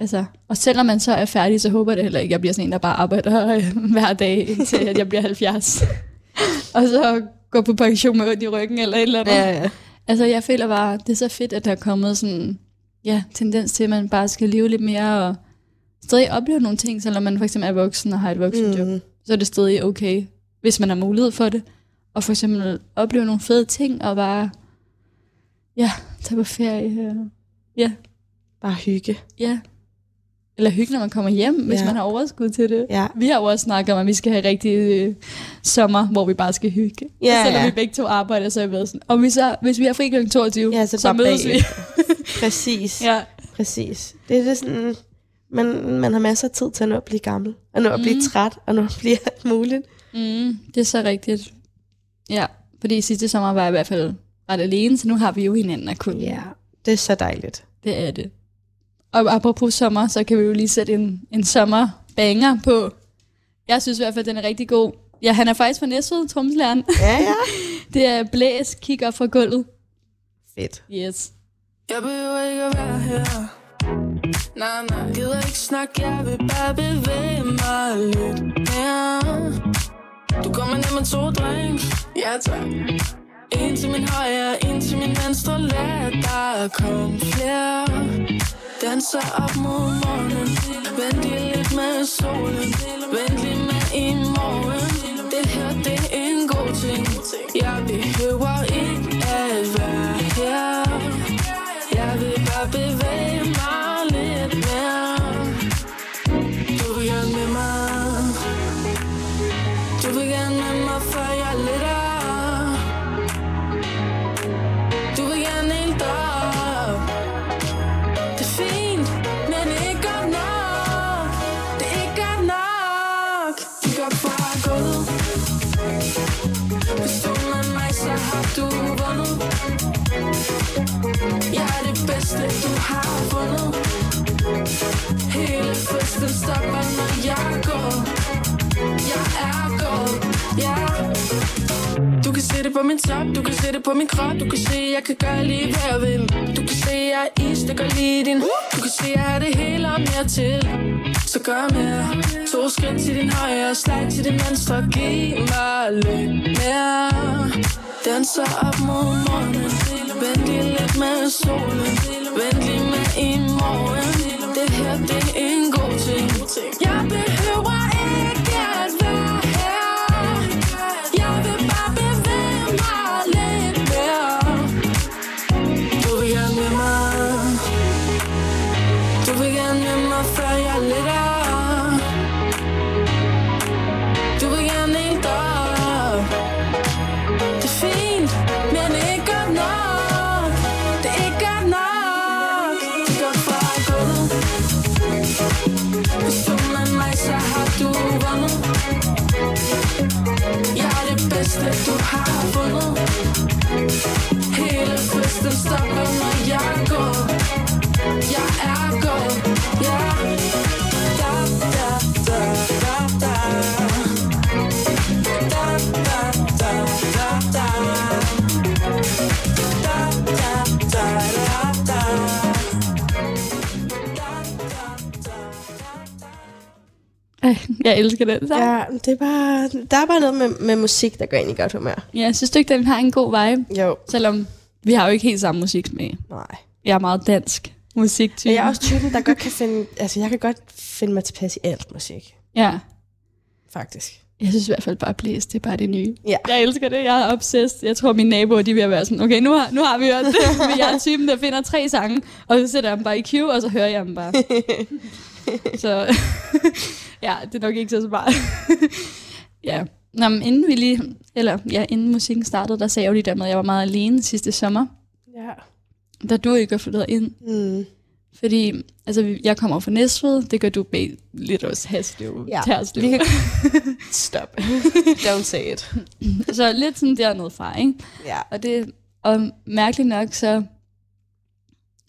Altså, og selvom man så er færdig, så håber jeg det heller ikke, at jeg bliver sådan en, der bare arbejder øh, hver dag, indtil at jeg bliver 70. og så går på pension med ondt i ryggen eller et eller andet. Ja, ja. Altså, jeg føler bare, det er så fedt, at der er kommet sådan, ja, tendens til, at man bare skal leve lidt mere og stadig opleve nogle ting, selvom man for eksempel er voksen og har et voksenjob. Mm. Så er det stadig okay, hvis man har mulighed for det. Og for eksempel opleve nogle fede ting og bare, ja, tage på ferie. og- Ja, Bare hygge. ja. Eller hygge, når man kommer hjem, hvis Ja. man har overskud til det. Ja. Vi har jo også snakket om, at vi skal have rigtig øh, sommer, hvor vi bare skal hygge. Ja, og selvom ja. vi begge to arbejder, så er vi sådan, og hvis, så, hvis vi har fri kl. 22, Ja, så så mødes vi. bagefter. Præcis. ja. Præcis. Det er det sådan, man, man har masser af tid til at nå at blive gammel. Og nå at blive Mm. træt, og nå at blive alt muligt. Mm, det er så rigtigt. Ja, fordi sidste sommer var jeg i hvert fald ret alene, så nu har vi jo hinanden at kunne. Ja, det er så dejligt. Det er det. Og apropos sommer, så kan vi jo lige sætte en, en sommerbanger på. Jeg synes i hvert fald, den er rigtig god. Ja, han er faktisk fra Næstved, tromslæren. Ja, ja. Det er Blæs, kig op fra gulvet. Fedt. Yes. Jeg behøver ikke at være her Nej, nej, gider ikke snakke Jeg vil bare bevæge mig lidt mere. Du kommer ned med to drinks. Ja, tak. En til min højre, en til min venstre. Lad der komme flere. Danser op mod morgenen. Vent lige lidt med solen. Vent lige med i morgen. Det her, det er en god ting. Jeg behøver ikke at være Hele stopper, når jeg går. Jeg er gået, ja. Du kan se det på min top, du kan se det på min krop. Du kan se, jeg kan gøre lige hvad jeg vil. Du kan se, jeg er is, det går lige din Du kan se, jeg har det hele og mere til. Så gør mere. To skridt til din højre, slag til din venstre. Giv mig lidt mere. Danser op mod morgenen. Vent lige lidt med solen. Vent lige med i morgen. Det her, det er en god ting. Jeg behøver ikke Ej, jeg elsker den sang. Ja. Det er bare, der er bare noget med, med musik, der går ind i godt humør. ja, synes du ikke, den har en god vibe? Jo. Selvom vi har jo ikke helt samme musik med. Nej. Jeg er meget dansk musik jeg er også typen, der godt kan finde, altså jeg kan godt finde mig tilpas i alt musik, Ja, faktisk. Jeg synes i hvert fald bare, Blæs, det er bare det nye. Ja. Jeg elsker det, jeg er obsessed. Jeg tror, mine naboer, de er at være sådan, okay, nu har, nu har vi hørt det. Men jeg er typen, der finder tre sange, og så sætter jeg dem bare i queue, og så hører jeg dem bare. så ja, det er nok ikke så smart. ja. Nå, men inden vi lige, eller ja, inden musikken startede, der sagde jeg jo lige der med, at jeg var meget alene sidste sommer, Ja. da du ikke var flyttet ind. Mm. Fordi, altså, jeg kommer fra Næstved, det gør du bag lidt også Haslev, Ja, Terslev. vi kan... Stop. Don't say it. Så lidt sådan dernede fra, ikke? Ja. Og det, og mærkeligt nok, så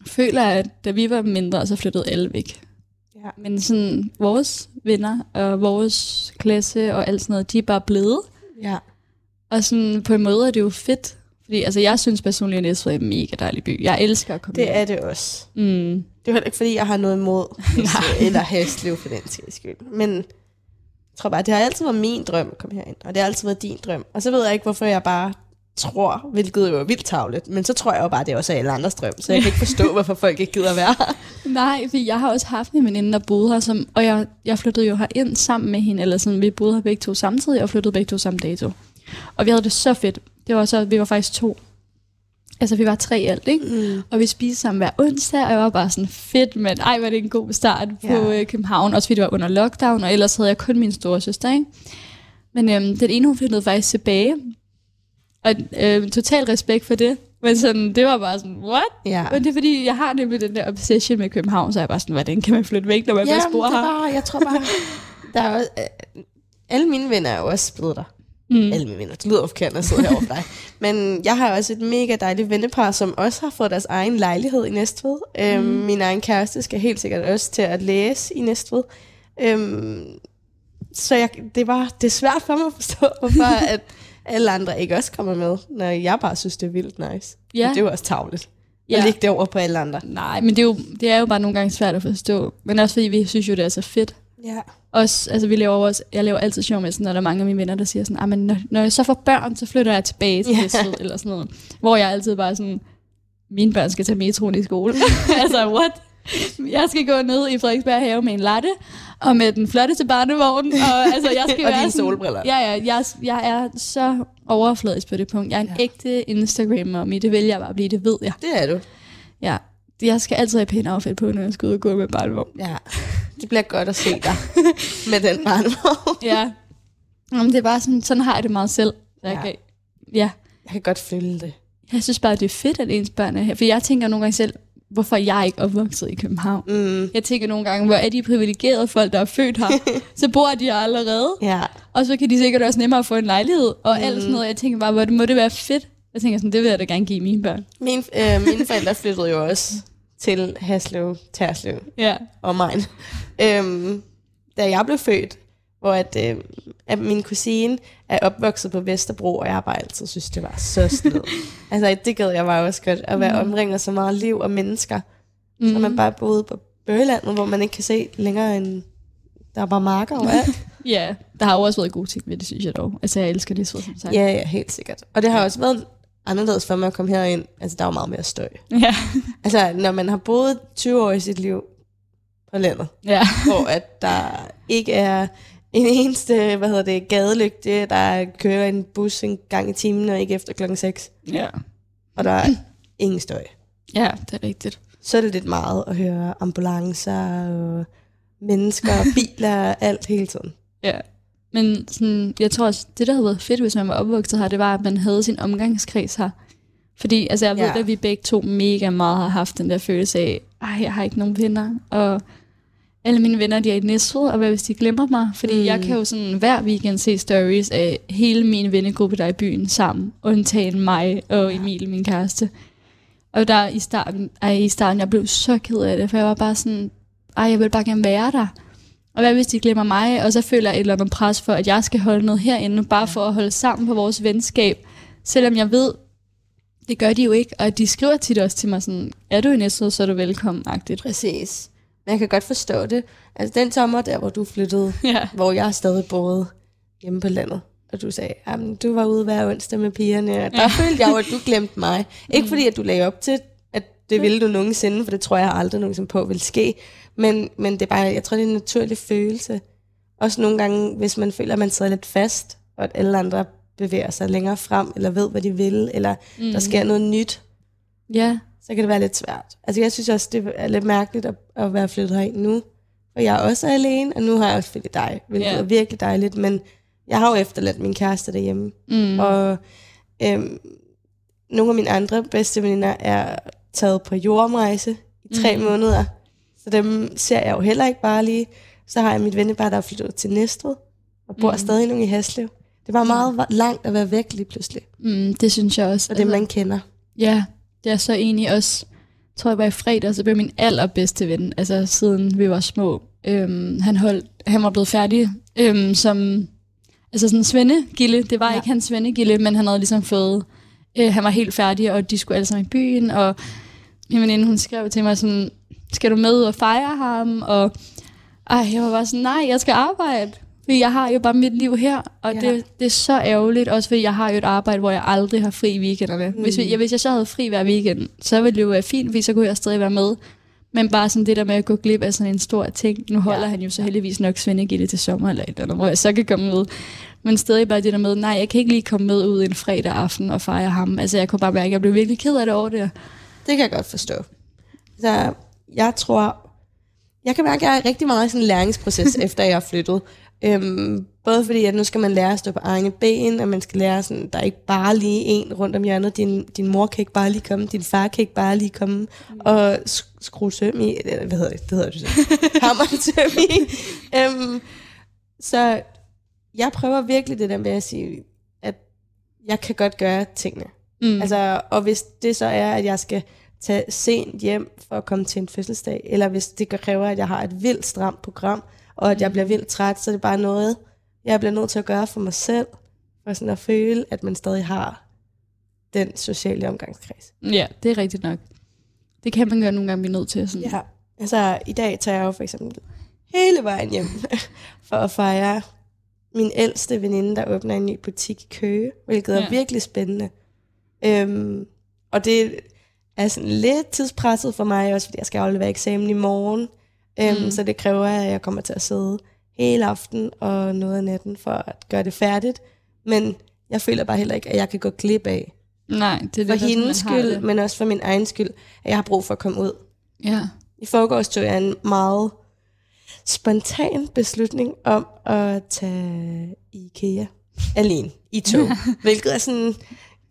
føler jeg, at da vi var mindre, så flyttede alle væk. Ja. Men sådan, vores venner og vores klasse og alt sådan noget, de er bare blevet. Ja. Og sådan, på en måde er det jo fedt. Fordi altså, jeg synes personligt, at Næstved er en mega dejlig by. Jeg elsker at komme Det hjem. er det også. Mm. Det er heller ikke, fordi jeg har noget imod eller Hæslev for den sags skyld. Men jeg tror bare, det har altid været min drøm at komme herind, og det har altid været din drøm. Og så ved jeg ikke, hvorfor jeg bare tror, hvilket jo er vildt tavlet, men så tror jeg jo bare, det også er alle andres drøm, så jeg kan ikke forstå, hvorfor folk ikke gider være her. Nej, for jeg har også haft en veninde, der boede her, som, og jeg, jeg flyttede jo her ind sammen med hende, eller sådan, vi boede her begge to samtidig, og flyttede begge to samme dato. Og vi havde det så fedt. Det var så, vi var faktisk to. Altså, vi var tre i alt, ikke? Mm. Og vi spiste sammen hver onsdag, og jeg var bare sådan, fedt, men ej, var det en god start på Ja. ja. København. Også fordi det var under lockdown, og ellers havde jeg kun min store søster, ikke? Men øhm, den ene, hun flyttede faktisk tilbage. Og øhm, total respekt for det. Men sådan, det var bare sådan, what? Ja. Men det er fordi, jeg har nemlig den der obsession med København, så jeg bare sådan, hvordan kan man flytte væk, når man ja, Ja, først men bor det er her? bare, jeg tror bare, der er også, øh, alle mine venner er jo også blevet der. Mm. Alle mine venner, det lyder forkert, når jeg sidder herovre for dig. Men jeg har også et mega dejligt vennepar, som også har fået deres egen lejlighed i Næstved. Øhm, min egen kæreste skal helt sikkert også til at læse i Næstved. Øhm, så jeg, det, var, det er svært for mig at forstå, hvorfor at alle andre ikke også kommer med, når jeg bare synes, det er vildt nice. Ja. Men det er jo også tavligt. Ja. At det over på alle andre. Nej, men det er, jo, det er jo bare nogle gange svært at forstå. Men også fordi vi synes jo, det er så fedt. Ja. Også, altså vi laver også, jeg laver altid sjov med, sådan, når der er mange af mine venner, der siger sådan, "Ah, men når, når jeg så får børn, så flytter jeg tilbage til Ja. Næstved, eller sådan noget. Hvor jeg altid bare sådan, mine børn skal tage metroen i skole. altså, what? Jeg skal gå ned i Frederiksberg have med en latte, og med den flotteste barnevogn, og altså, jeg skal Og være dine sådan, solbriller. Ja, ja, jeg, jeg er så overfladisk på det punkt. Jeg er en Ja. ægte Instagrammer, det vil jeg bare blive, det ved jeg. Det er du. Ja, jeg skal altid have pæn outfit på, når jeg skal ud og gå med barnevogn. Ja. Det bliver godt at se dig med den barnevogn. Ja. Jamen, det er bare sådan, sådan har jeg det meget selv. Så jeg Ja. kan, ja. Jeg kan godt føle det. Jeg synes bare, det er fedt, at ens børn er her. For jeg tænker nogle gange selv, hvorfor er jeg ikke opvokset i København? Mm. Jeg tænker nogle gange, hvor er de privilegerede folk, der er født her? så bor de her allerede. Ja. Og så kan de sikkert også nemmere få en lejlighed og alt Mm. sådan noget. Jeg tænker bare, hvor det må det være fedt. Jeg tænker sådan, det vil jeg da gerne give mine børn. Min, øh, mine forældre flyttede jo også til Haslev, Terslev Ja. og mig. Øhm, da jeg blev født, hvor at, øh, at min kusine er opvokset på Vesterbro, og jeg har bare altid synes, det var så sted. altså, det gad jeg bare også godt, at være omringet af så meget liv og mennesker. Mm. Så man bare boede på Bøgelandet, hvor man ikke kan se længere end... Der er bare marker overalt. Ja, der har jo også været gode ting ved det, synes jeg dog. Altså, jeg elsker det, som sagt. ja, ja, helt sikkert. Og det har også været anderledes for mig at komme herind. Altså, der er jo meget mere støj. Ja. Altså, når man har boet 20 år i sit liv på landet, ja. hvor at der ikke er en eneste, hvad hedder det, gadelygte, der kører en bus en gang i timen, og ikke efter klokken 6, Ja. og der er ingen støj. Ja, det er rigtigt. Så er det lidt meget at høre ambulancer og mennesker biler alt hele tiden. Ja. Men sådan, jeg tror også, det der havde været fedt, hvis man var opvokset her, det var, at man havde sin omgangskreds her. Fordi altså, jeg ved, Ja. at vi begge to mega meget har haft den der følelse af, ej, jeg har ikke nogen venner, og alle mine venner, de er i Næstved, og hvad hvis de glemmer mig? Fordi Mm. jeg kan jo sådan hver weekend se stories af hele min vennegruppe, der er i byen sammen, undtagen mig og Emil, min kæreste. Og der i starten, ej, i starten, jeg blev så ked af det, for jeg var bare sådan, ej, jeg vil bare gerne være der. Og hvad hvis de glemmer mig, og så føler jeg et eller andet pres for, at jeg skal holde noget herinde, bare for at holde sammen på vores venskab. Selvom jeg ved, det gør de jo ikke, og de skriver tit også til mig sådan, er du i Næstved, så er du velkommen-agtigt. Præcis. jeg kan godt forstå det. Altså den sommer der, hvor du flyttede, Ja. hvor jeg stadig boede hjemme på landet, og du sagde, at du var ude hver onsdag med pigerne, og der følte jeg jo, at du glemte mig. Ikke fordi, at du lagde op til, at det ville du nogensinde, for det tror jeg aldrig nogensinde på vil ske, men, men det er bare, jeg tror, det er en naturlig følelse. Også nogle gange, hvis man føler, at man sidder lidt fast, og at alle andre bevæger sig længere frem, eller ved, hvad de vil, eller mm. der sker noget nyt, Ja. så kan det være lidt svært. Altså jeg synes også, det er lidt mærkeligt at, at være flyttet herind nu. Og jeg er også alene, og nu har jeg også flyttet dig, hvilket Ja. er virkelig dejligt. Men jeg har jo efterladt min kæreste derhjemme. Mm. Og øhm, nogle af mine andre bedste veninder er taget på jordomrejse i tre mm. måneder. Så dem ser jeg jo heller ikke bare lige. Så har jeg mit vennepar, der er flyttet til Næstved, og bor Mm. mm. stadig nogle i Haslev. Det var meget va- langt at være væk lige pludselig. Mm, det synes jeg også. Og det man kender. Ja, det er så egentlig også, tror jeg var i fredag, så blev min allerbedste ven, altså siden vi var små. Øhm, han, holdt, han var blevet færdig øhm, som, altså sådan svendegilde. Det var. Ja. ikke hans svendegilde, men han havde ligesom fået, øh, han var helt færdig, og de skulle alle sammen i byen, og min veninde, hun skrev til mig sådan, skal du med og fejre ham? Og ej, jeg var bare sådan, nej, jeg skal arbejde. Fordi jeg har jo bare mit liv her, og ja. Det, det er så ærgerligt, også fordi jeg har jo et arbejde, hvor jeg aldrig har fri i weekenderne. Mm. Hvis, vi- ja, hvis jeg så havde fri hver weekend, så ville det jo være fint, fordi så kunne jeg stadig være med. Men bare sådan det der med at gå glip af sådan en stor ting. Nu holder. Ja. han jo så heldigvis nok Svendegilde til sommer, eller et eller andet, hvor jeg så kan komme med. Men stadig bare det der med, nej, jeg kan ikke lige komme med ud en fredag aften og fejre ham. Altså jeg kunne bare mærke, at jeg blev virkelig ked af det over det. Det kan jeg godt forstå. Så jeg tror, jeg kan mærke, at jeg er rigtig meget i sådan en læringsproces, efter jeg er flyttet. Øhm, både fordi, at nu skal man lære at stå på egne ben, og man skal lære, sådan, der er ikke bare lige en rundt om hjørnet. Din, din mor kan ikke bare lige komme, din far kan ikke bare lige komme mm. og sk- skrue søm i, eller hvad hedder det, det hedder det så. Hammer søm i. Øhm, så jeg prøver virkelig det der med at sige, at jeg kan godt gøre tingene. Mm. Altså, og hvis det så er, at jeg skal tage sent hjem for at komme til en fødselsdag, eller hvis det kræver, at jeg har et vildt stramt program, og at jeg bliver vildt træt, så er det bare noget, jeg bliver nødt til at gøre for mig selv, for sådan at føle, at man stadig har den sociale omgangskreds. Ja, det er rigtigt nok. Det kan man gøre nogle gange, vi er nødt til. Sådan. Ja, altså i dag tager jeg jo for eksempel hele vejen hjem for at fejre min ældste veninde, der åbner en ny butik i Køge, hvilket Ja. er virkelig spændende. Øhm, og det er sådan lidt tidspresset for mig, også fordi jeg skal aflevere eksamen i morgen. Øhm, Mm. Så det kræver, at jeg kommer til at sidde hele aften og noget af natten for at gøre det færdigt. Men jeg føler bare heller ikke, at jeg kan gå glip af. Nej, det er For det, hendes skyld, det. men også for min egen skyld, at jeg har brug for at komme ud. Ja. I forgårs tog jeg en meget spontan beslutning om at tage i IKEA alene i tog. hvilket er sådan,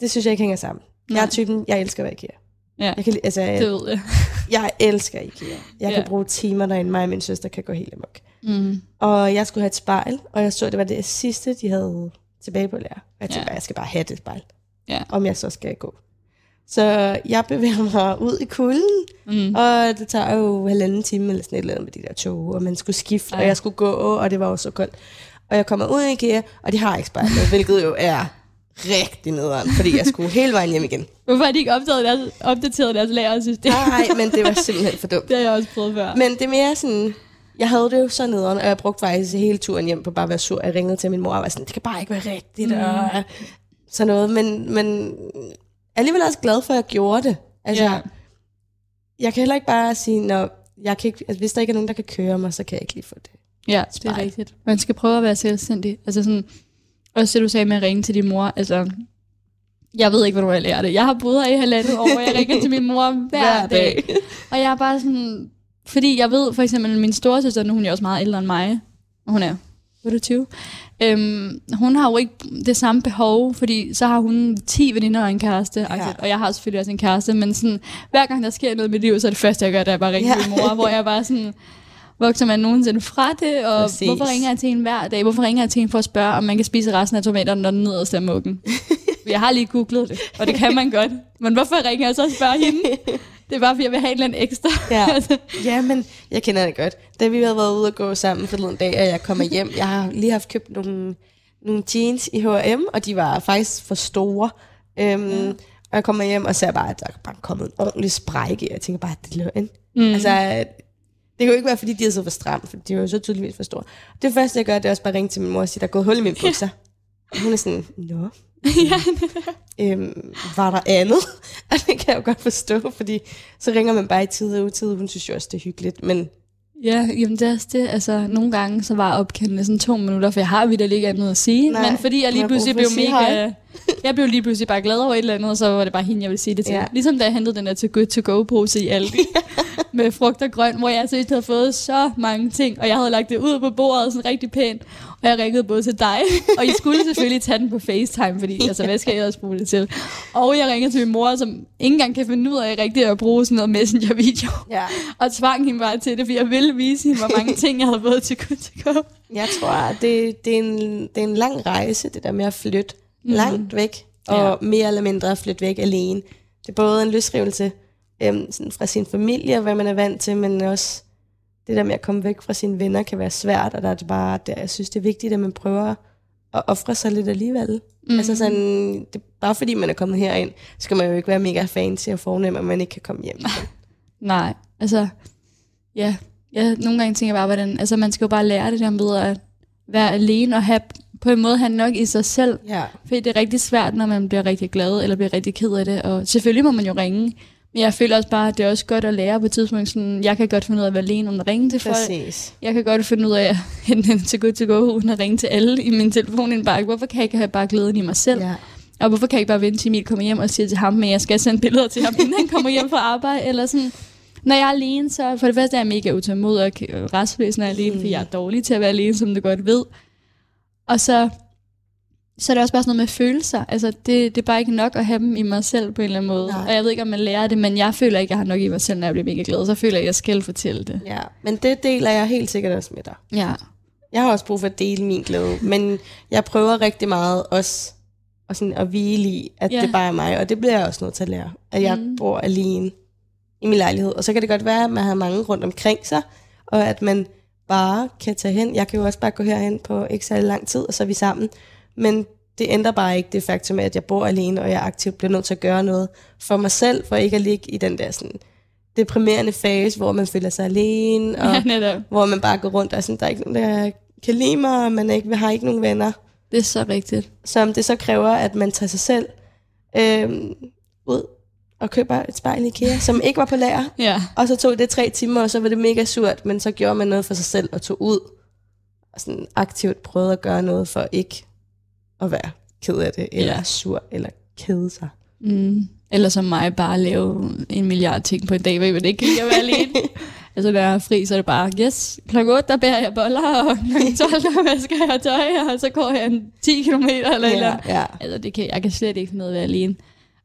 det synes jeg ikke hænger sammen. Jeg er Nej. typen, jeg elsker at være IKEA. Ja, Jeg, kan, altså, det ved jeg. jeg elsker IKEA. Jeg Ja. kan bruge timer derinde, mig og min søster kan gå helt amok. Mm. Og jeg skulle have et spejl, og jeg så, at det var det sidste, de havde tilbage på lærer. Jeg tænkte, ja. jeg skal bare have det spejl, Ja. om jeg så skal gå. Så jeg bevæger mig ud i kulden, Mm. og det tager jo halvanden time eller sådan et eller andet med de der tog, og man skulle skifte, Ej. og jeg skulle gå, og det var jo så koldt. Og jeg kommer ud i IKEA, og de har ikke spejlet, hvilket jo er rigtig nederen, fordi jeg skulle hele vejen hjem igen. Hvorfor har de ikke opdateret deres, opdateret deres lagersystem? Nej, men det var simpelthen for dumt. Det har jeg også prøvet før. Men det er mere sådan, jeg havde det jo så nederen, og jeg brugte faktisk hele turen hjem på bare at være sur. Jeg ringede til min mor og var sådan, det kan bare ikke være rigtigt, mm. og sådan noget. Men, men alligevel også glad for, at jeg gjorde det. Altså, ja. jeg kan heller ikke bare sige, når jeg kan ikke, altså, hvis der ikke er nogen, der kan køre mig, så kan jeg ikke lige få det. Ja, det er Spejl. rigtigt. Man skal prøve at være selvstændig. Altså sådan, også det du sagde med at ringe til din mor, altså, jeg ved ikke, hvornår jeg lærer det. Jeg har boet her i halvandet år, og jeg ringer til min mor hver, Hver dag. dag. Og jeg er bare sådan, fordi jeg ved for eksempel, min storesøster, nu hun er også meget ældre end mig, og hun er 28, øhm, hun har jo ikke det samme behov, fordi så har hun 10 veninder og en kæreste, ja. og jeg har selvfølgelig også en kæreste, men sådan, hver gang der sker noget i mit liv, så er det første, jeg gør, det er bare ringe Ja. til min mor, hvor jeg bare sådan, vokser man nogensinde fra det, og Præcis. hvorfor ringer jeg til en hver dag? Hvorfor ringer jeg til en for at spørge, om man kan spise resten af tomaterne, når den nederste er muggen? jeg har lige googlet det, og det kan man godt. Men hvorfor ringer jeg så og spørger hende? Det er bare, fordi jeg vil have en eller ekstra. Ja. Altså, Ja, men jeg kender det godt. Da vi havde været ude og gå sammen forleden dag, og jeg kommer hjem, jeg har lige haft købt nogle, nogle jeans i H&M, og de var faktisk for store. Øhm, ja. Og jeg kommer hjem og ser bare, at der er bare kommet en ordentlig sprække. Jeg tænker bare, at det løgn. Mm. Altså, Det jo ikke være, fordi de er så for stramt, for de er jo så tydeligvis for store. Det første, jeg gør, det er også bare at ringe til min mor og sige, der er gået hul i mine bukser. Og hun er sådan, nå, ja, øhm, var der andet? Og det kan jeg jo godt forstå, fordi så ringer man bare i tid og utid. Hun synes jo også, det er hyggeligt, men Ja, jamen det er også det. Altså, nogle gange så var opkaldene sådan to minutter, for jeg har vidt ikke andet at sige. Nej, men fordi jeg lige pludselig blev mega... Jeg blev lige pludselig bare glad over et eller andet, og så var det bare hende, jeg ville sige det til. Ja. Ligesom da jeg hentede den der to good to go pose i Aldi med frugt og grønt, hvor jeg seriøst havde fået så mange ting, og jeg havde lagt det ud på bordet sådan rigtig pænt, og jeg ringede både til dig, og I skulle selvfølgelig tage den på FaceTime, fordi altså, hvad skal jeg ellers bruge det til? Og jeg ringede til min mor, som ikke engang kan finde ud af rigtigt at bruge sådan noget messenger-video ja. og tvang hende bare til det, fordi jeg ville vise hende, hvor mange ting, jeg havde fået til go. Jeg tror, det, det, er en, det er en lang rejse, det der med at flytte mm. langt væk, og ja. mere eller mindre at flytte væk alene. Det er både en løsrivelse øhm, sådan fra sin familie, og hvad man er vant til, men også det der med at komme væk fra sine venner kan være svært, og der er det bare, der, jeg synes, det er vigtigt, at man prøver at ofre sig lidt alligevel. Mm. Altså sådan, det, bare fordi man er kommet herind, skal man jo ikke være mega fancy og fornem, at man ikke kan komme hjem. Nej, altså, ja, ja, nogle gange tænker jeg bare, hvordan, altså man skal jo bare lære det der med at være alene og have på en måde have nok i sig selv. ja. Fordi det er rigtig svært, når man bliver rigtig glad, eller bliver rigtig ked af det. Og selvfølgelig må man jo ringe. Men jeg føler også bare, at det er også godt at lære på et tidspunkt. Sådan, jeg kan godt finde ud af at være alene, uden at ringe til folk. Præcis. Jeg kan godt finde ud af at hente den til good to go, uden at ringe til alle i min telefonindbakke. Hvorfor kan jeg ikke have bare glæden i mig selv? Ja. Og hvorfor kan jeg ikke bare vente til Emil kommer hjem og siger til ham, at jeg skal sende billeder til ham, inden han kommer hjem fra arbejde? Eller sådan, når jeg er alene, så for det første er jeg mega utålmodig og restløs, når jeg er alene, fordi jeg er dårlig til at være alene, som du godt ved. Og så, så er det også bare sådan noget med følelser. Altså, det, det er bare ikke nok at have dem i mig selv på en eller anden måde. Nej. Og jeg ved ikke, om man lærer det, men jeg føler ikke, at jeg har nok i mig selv, når jeg bliver mega glad. Så føler jeg, at jeg skal fortælle det. ja, men det deler jeg helt sikkert også med dig. Ja. Jeg har også brug for at dele min glæde, men jeg prøver rigtig meget også at, sådan at hvile i, at Ja. det bare er mig, og det bliver jeg også nødt til at lære, at jeg mm. bor alene i min lejlighed. Og så kan det godt være, at man har mange rundt omkring sig, og at man bare kan tage hen. Jeg kan jo også bare gå herhen på ikke særlig lang tid, og så er vi sammen. Men det ændrer bare ikke det faktum, at jeg bor alene, og jeg aktivt bliver nødt til at gøre noget for mig selv, for ikke at ligge i den der sådan deprimerende fase, hvor man føler sig alene, og ja, netop. hvor man bare går rundt og er sådan, der er ikke nogen, der kan lide mig, og man ikke, har ikke nogen venner. Det er så rigtigt. Som det så kræver, at man tager sig selv øhm, ud og køber et spejl i IKEA, som ikke var på lager. Ja. Og så tog det tre timer, og så var det mega surt, men så gjorde man noget for sig selv og tog ud. Og sådan aktivt prøvede at gøre noget for ikke at være ked af det, eller Ja. ja. sur, eller kede sig. Mm. Eller som mig, bare lave en milliard ting på en dag, hvor jeg ikke kan være alene. altså, når jeg er fri, så er det bare, yes, klokken 8, der bærer jeg boller, og klokken 12, der vasker jeg tøj, og så går jeg en 10 km eller et eller ja. Altså, det kan, jeg kan slet ikke finde noget at være alene.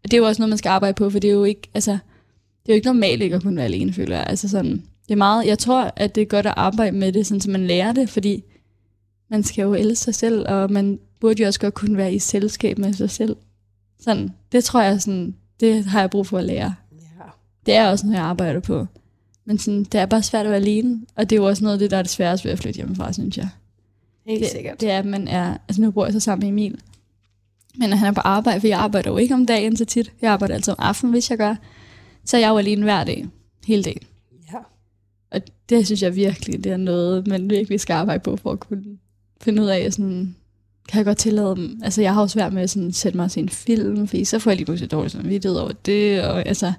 Og det er jo også noget, man skal arbejde på, for det er jo ikke, altså, det er jo ikke normalt ikke at kunne være alene, føler jeg. Altså sådan, det er meget, jeg tror, at det er godt at arbejde med det, sådan, så man lærer det, fordi man skal jo elske sig selv, og man burde jo også godt kunne være i selskab med sig selv. Sådan, det tror jeg sådan, det har jeg brug for at lære. ja. Det er også noget, jeg arbejder på. Men sådan, det er bare svært at være alene, og det er jo også noget af det, der er det sværeste ved at flytte hjemmefra, synes jeg. Helt det, sikkert. Det er, at man er, altså nu bor jeg så sammen med Emil, men når han er på arbejde, for jeg arbejder jo ikke om dagen så tit, jeg arbejder altid om aftenen, hvis jeg gør, så er jeg jo alene hver dag, hele dagen. Ja. Og det synes jeg virkelig, det er noget, man virkelig skal arbejde på, for at kunne finde ud af, sådan, kan jeg godt tillade dem. Altså, jeg har også svært med at sådan, sætte mig til en film, fordi så får jeg lige pludselig dårlig samvittighed over det, og altså,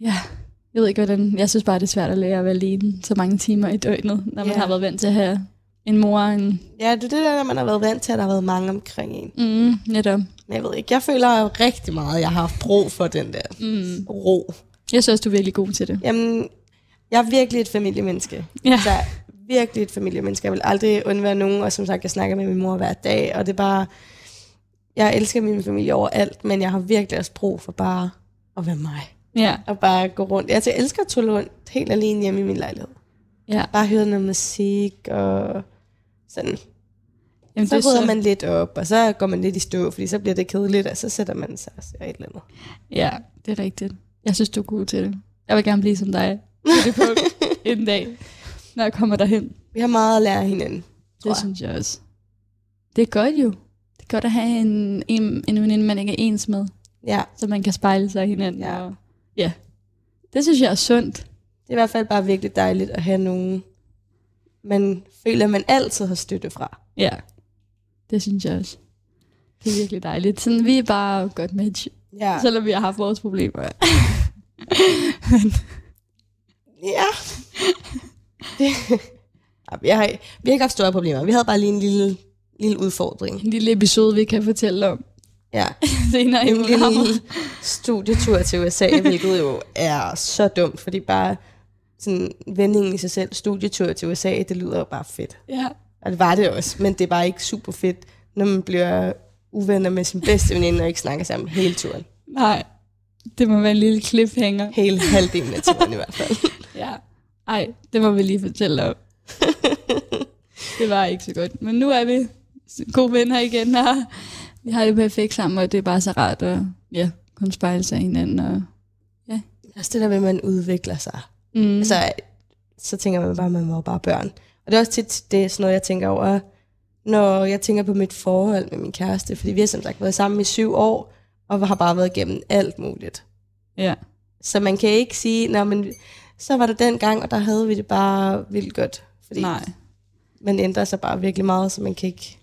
ja, jeg ved ikke, hvordan, jeg synes bare, det er svært at lære at være alene så mange timer i døgnet, når man Ja. har været vant til at have en mor, en, ja, det er det der, når man har været vant til, at der har været mange omkring en. mm, netop. Men jeg ved ikke, jeg føler jo rigtig meget, at jeg har haft brug for den der Mm. ro. Jeg synes, du er virkelig god til det. Jamen, jeg er virkelig et familiemenneske. Ja. Altså, virkelig et familiemenneske. Jeg vil aldrig undvære nogen, og som sagt, jeg snakker med min mor hver dag, og det er bare, jeg elsker min familie overalt, men jeg har virkelig også brug for bare at være mig. Ja, Og bare gå rundt. Altså, Jeg elsker at tulle rundt helt alene hjemme i min lejlighed. ja. Bare høre noget musik, og sådan. Jamen, Så er rydder man lidt op, og så går man lidt i stå, fordi så bliver det kedeligt, og så sætter man sig og ser et eller andet. Ja, det er rigtigt. Jeg synes, du er god til det. Jeg vil gerne blive som dig på det punkt en dag, når jeg kommer derhen. Vi har meget at lære hinanden. Det jeg. synes jeg også. Det er godt jo. Det er godt at have en, en, en veninde, man ikke er ens med, Ja, så man kan spejle sig i hinanden. Ja. Og, ja. Det synes jeg er sundt. det er i hvert fald bare virkelig dejligt at have nogen, man føler, man altid har støtte fra. Ja, det synes jeg også. Det er virkelig dejligt. Sådan, vi er bare godt match, Ja. selvom vi har haft vores problemer. Ja. Det, vi, har, vi har ikke haft store problemer. Vi havde bare lige en lille, lille udfordring. En lille episode, vi kan fortælle om Ja. senere En lille studietur til USA, hvilket jo er så dumt, fordi bare sådan vendingen i sig selv, studietur til USA, det lyder jo bare fedt. Ja. Og det var det også, men det er bare ikke super fedt, når man bliver uvenner med sin bedste veninde og ikke snakker sammen hele turen. Nej, det må være en lille cliffhanger. Hele halvdelen af turen i hvert fald. Ja. Ej, det må vi lige fortælle om. det var ikke så godt. Men nu er vi gode venner igen, og vi har det perfekt sammen, og det er bare så rart at ja, kunne spejle sig hinanden. Og, Også det der med, at man udvikler sig. mm, Altså, så tænker man bare, at man var bare børn. Og det er også tit det er sådan noget, jeg tænker over, når jeg tænker på mit forhold med min kæreste. Fordi vi har som sagt været sammen i syv år, og har bare været igennem alt muligt. ja. Så man kan ikke sige, Nå, men så var det den gang, og der havde vi det bare vildt godt. Fordi Nej, man ændrer sig bare virkelig meget, så man kan ikke...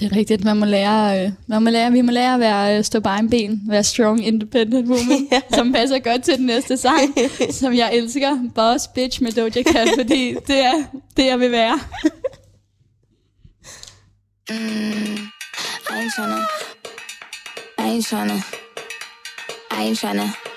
det er rigtigt. Man må lære, øh, man må lære, vi må lære at være, øh, stå bare en ben, være strong, independent woman, Ja. som passer godt til den næste sang, som jeg elsker. Boss Bitch med Doja Cat, fordi det er det, jeg vil være. Mm, I ain't tryna. I ain't tryna. I ain't tryna.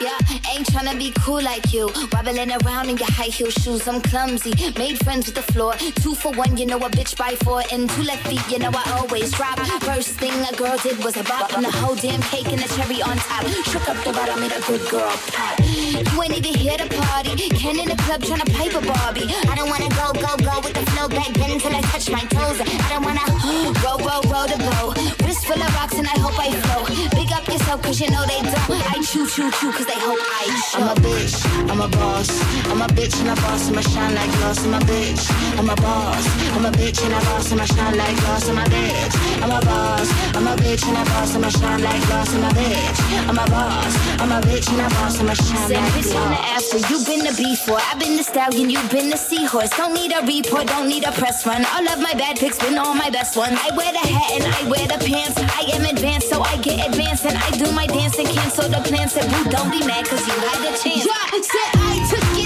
Yeah, ain't tryna be cool like you. Wobbling around in your high heel shoes, I'm clumsy. Made friends with the floor. Two for one, you know a bitch by four. And two left feet, you know I always drop. First thing a girl did was a bop. And the whole damn cake and the cherry on top. Shook up the bottom, made a good girl pop. You ain't even here to party. Ken in the club tryna pipe a Barbie. I don't wanna go, go, go with the flow back then until I touch my toes. I don't wanna roll, roll, roll the boat. Wrist full of rocks and I hope I flow. Big up yourself cause you know they don't. I chew, chew, chew cause they hope I show. I'm a bitch, I'm a boss. I'm a bitch and a boss, I'ma shine like gloss. I'm a bitch, I'm a boss. I'm a bitch and a boss, I'ma shine like gloss. I'm a bitch, I'm a boss. I'm a bitch and a boss, I'ma shine like gloss. I'm a bitch, I'm a boss. I'm a bitch and a boss, I'ma shine Send like bitch on the gloss. after. You been the before. I've been the stallion. You been the seahorse. Don't need a report. Don't need a press run. All of my bad pics been all my best ones. I wear the hat and I wear the pants. I am advanced, so I get advanced and I do my dance and cancel the plans. Said boo, don't be mad cause you had a chance. Yeah, said I took it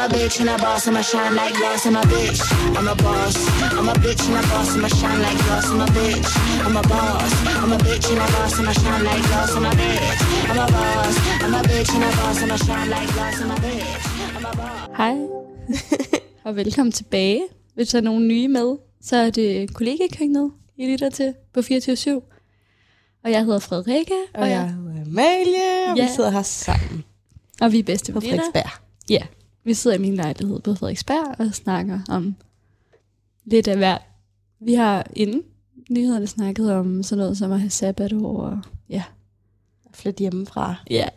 I'm a bitch and a boss, I'ma shine like gloss. I'm a bitch, I'm a boss. I'm a bitch and a boss, I'ma shine like gloss. I'm a bitch, I'm a boss. I'm a bitch and a boss, I'ma shine like gloss. I'm a bitch, I'm a boss. I'm a bitch and a boss, I'ma shine like gloss. I'm a bitch, I'm a boss. Hej, og velkommen tilbage. Hvis der er nogen nye med, så er det kollegekøkkenet, I lytter til på 24 Og jeg hedder Frederikke, Og jeg hedder Amalie, og Ja. vi sidder her sammen og vi er bedste på. Frederiksberg. Ja, vi sidder i min lejlighed på Frederiksberg og snakker om lidt af hvert. Vi har inden nyhederne snakket om sådan noget som at have sabbatår og ja. Flyt hjemmefra. ja.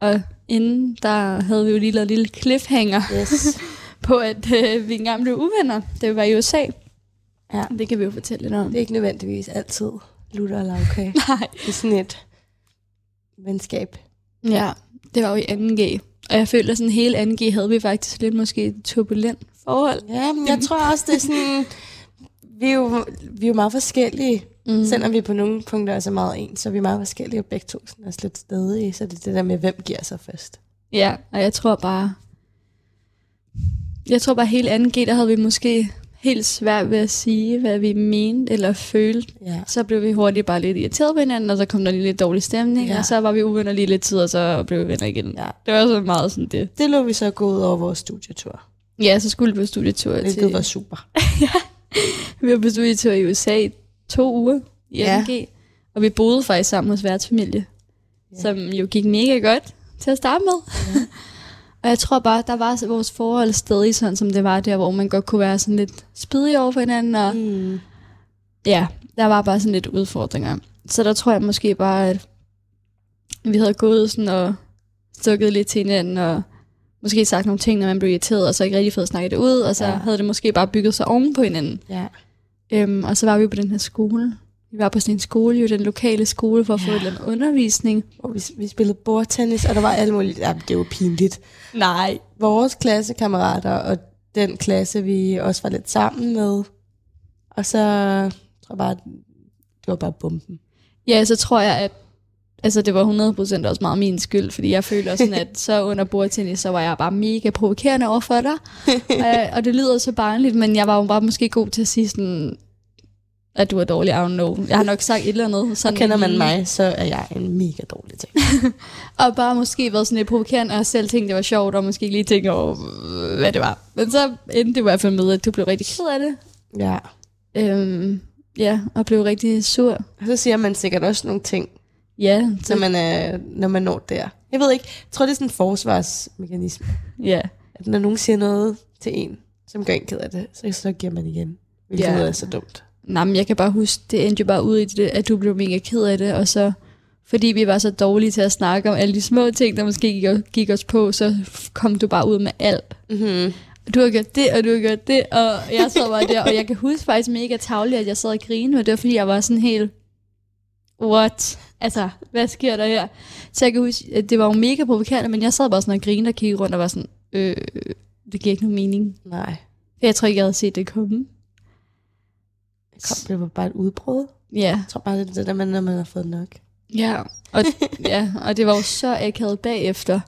Og inden der havde vi jo lige lavet en lille cliffhanger Yes. på, at øh, vi engang blev uvenner, vi var i USA. Ja. Det kan vi jo fortælle lidt om. Det er ikke nødvendigvis altid lutter eller okay. Nej. Det er sådan et venskab. Ja, det var jo i 2G. Og jeg føler sådan hele 2G havde vi faktisk lidt måske et turbulent forhold. Ja, men jeg tror også, det er sådan... Vi er jo, vi er jo meget forskellige. Mm. Selvom vi på nogle punkter også er meget ens, så er vi meget forskellige, og begge to sådan er lidt stadige. Så det er det der med, hvem giver sig først. Ja, og jeg tror bare... Jeg tror bare helt 2G, der havde vi måske helt svært ved at sige, hvad vi mente eller følte. Ja. Så blev vi hurtigt bare lidt irriteret på hinanden, og så kom der lige lidt dårlig stemning, ja. Ja. og så var vi uvenner lige lidt tid, og så blev vi venner igen. ja. Det var så meget sådan det. Det lå vi så gå ud over vores studietur. Ja, så skulle vi på studietur til... Hvilket var super. Vi var på studietur i USA i to uger i Ja. AMG, og vi boede faktisk sammen hos værtsfamilie, ja. som jo gik mega godt til at starte med. Ja. Og jeg tror bare, der var vores forhold stadig sådan, som det var der, hvor man godt kunne være sådan lidt spydig over for hinanden, og Mm. ja, der var bare sådan lidt udfordringer. Så der tror jeg måske bare, at vi havde gået sådan og stukket lidt til hinanden, og måske sagt nogle ting, når man blev irriteret, og så ikke rigtig fået snakket det ud, og så ja. havde det måske bare bygget sig oven på hinanden. Ja. Øhm, og så var vi på den her skole. Vi var på sådan en skole, jo den lokale skole, for at få Ja. et eller andet undervisning. Og vi, vi spillede bordtennis, og der var alt muligt. Ja, det var pinligt. Nej. Vores klassekammerater og den klasse, vi også var lidt sammen med. Og så tror jeg bare, det var bare bomben. Ja, så tror jeg, at altså, det var 100% også meget min skyld, fordi jeg føler sådan, at så under bordtennis, så var jeg bare mega provokerende over for dig. og, og det lyder så barnligt, men jeg var jo bare måske god til at sige sådan, at du er dårlig, I don't know. Jeg har nok sagt et eller andet. Sådan Og kender man mig, så er jeg en mega dårlig ting. Og bare måske været sådan lidt provokerende, og selv tænkte, det var sjovt, og måske lige tænke over, hvad det var. Men så endte det i hvert fald med, at du blev rigtig ked af det. Ja. Øhm, ja, og blev rigtig sur. Og så siger man sikkert også nogle ting, Ja, når så, man, er, når man når der. Jeg ved ikke, jeg tror det er sådan en forsvarsmekanisme. ja. At når nogen siger noget til en, som gør en ked af det, så, så giver man igen. Hvilket Ja. er så dumt. Nej, men jeg kan bare huske, det endte jo bare ud i det, at du blev mega ked af det, og så fordi vi var så dårlige til at snakke om alle de små ting, der måske gik, gik os på, så kom du bare ud med alt. Mm-hmm. Du har gjort det, og du har gjort det, og jeg sad bare der, og jeg kan huske faktisk mega tavligt, at jeg sad og grinede, og det var fordi, jeg var sådan helt, what? Altså, hvad sker der her? Så jeg kan huske, at det var jo mega provokerende, men jeg sad bare sådan og grinede og kiggede rundt og var sådan, øh, det giver ikke nogen mening. Nej. Jeg tror ikke, jeg havde set det komme. Kom, det var bare et udbrud. Ja, Jeg tror bare, det er det der, man, når man har fået nok. ja, og, ja, og det var jo så akavet bagefter.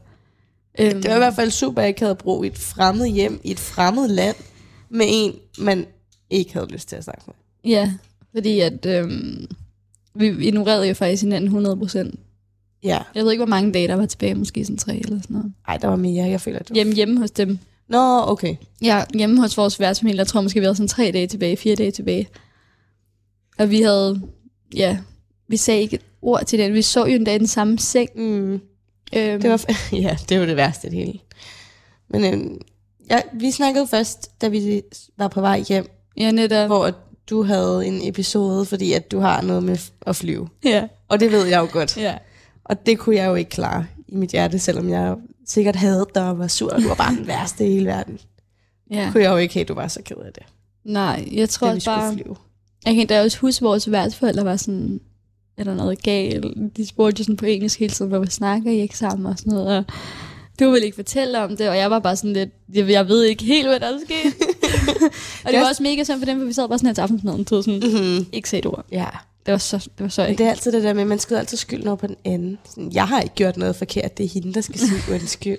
Øhm, Det var i hvert fald super, havde brug i et fremmed hjem, i et fremmed land, med en, man ikke havde lyst til at snakke med. Ja, fordi at øhm, vi ignorerede jo faktisk hinanden 100 procent. Ja. Jeg ved ikke, hvor mange dage der var tilbage, måske sådan tre eller sådan noget. Ej, der var mere. Jeg føler, det var... Hjemme, hjemme hos dem. Nå, okay. Ja, hjemme hos vores værtsfamilie, jeg tror måske, vi havde sådan tre dage tilbage, fire dage tilbage. Og vi havde, ja, vi sagde ikke et ord til den. Vi så jo endda i den samme seng. Mm. Øhm, Det var, ja, det var det værste det hele. Men øhm, ja, vi snakkede først, da vi var på vej hjem, ja, netop. hvor du havde en episode, fordi at du har noget med at flyve. Ja, Og det ved jeg jo godt. ja. Og det kunne jeg jo ikke klare i mit hjerte, selvom jeg sikkert havde dig og var sur, og du var bare den værste i hele verden. ja. Kunne jeg jo ikke have, at du var så ked af det, Nej, jeg tror da vi bare... flyve. Jeg kan da også huske, at vores værtsforældre var sådan, er der noget galt? De spurgte jo sådan på engelsk hele tiden, hvor snakker I ikke sammen og sådan noget. Og du ville ikke fortælle om det, og jeg var bare sådan lidt, jeg, jeg ved ikke helt, hvad der er sket. og det var også mega sådan for dem, for vi sad bare sådan her til aftensmaden, tog sådan, Mm-hmm. ikke se et ord. Ja, Det var så, det var så ikke. det er altid det der med, at man skal altid skylden over på den anden. Sådan, jeg har ikke gjort noget forkert, det er hende, der skal sige undskyld.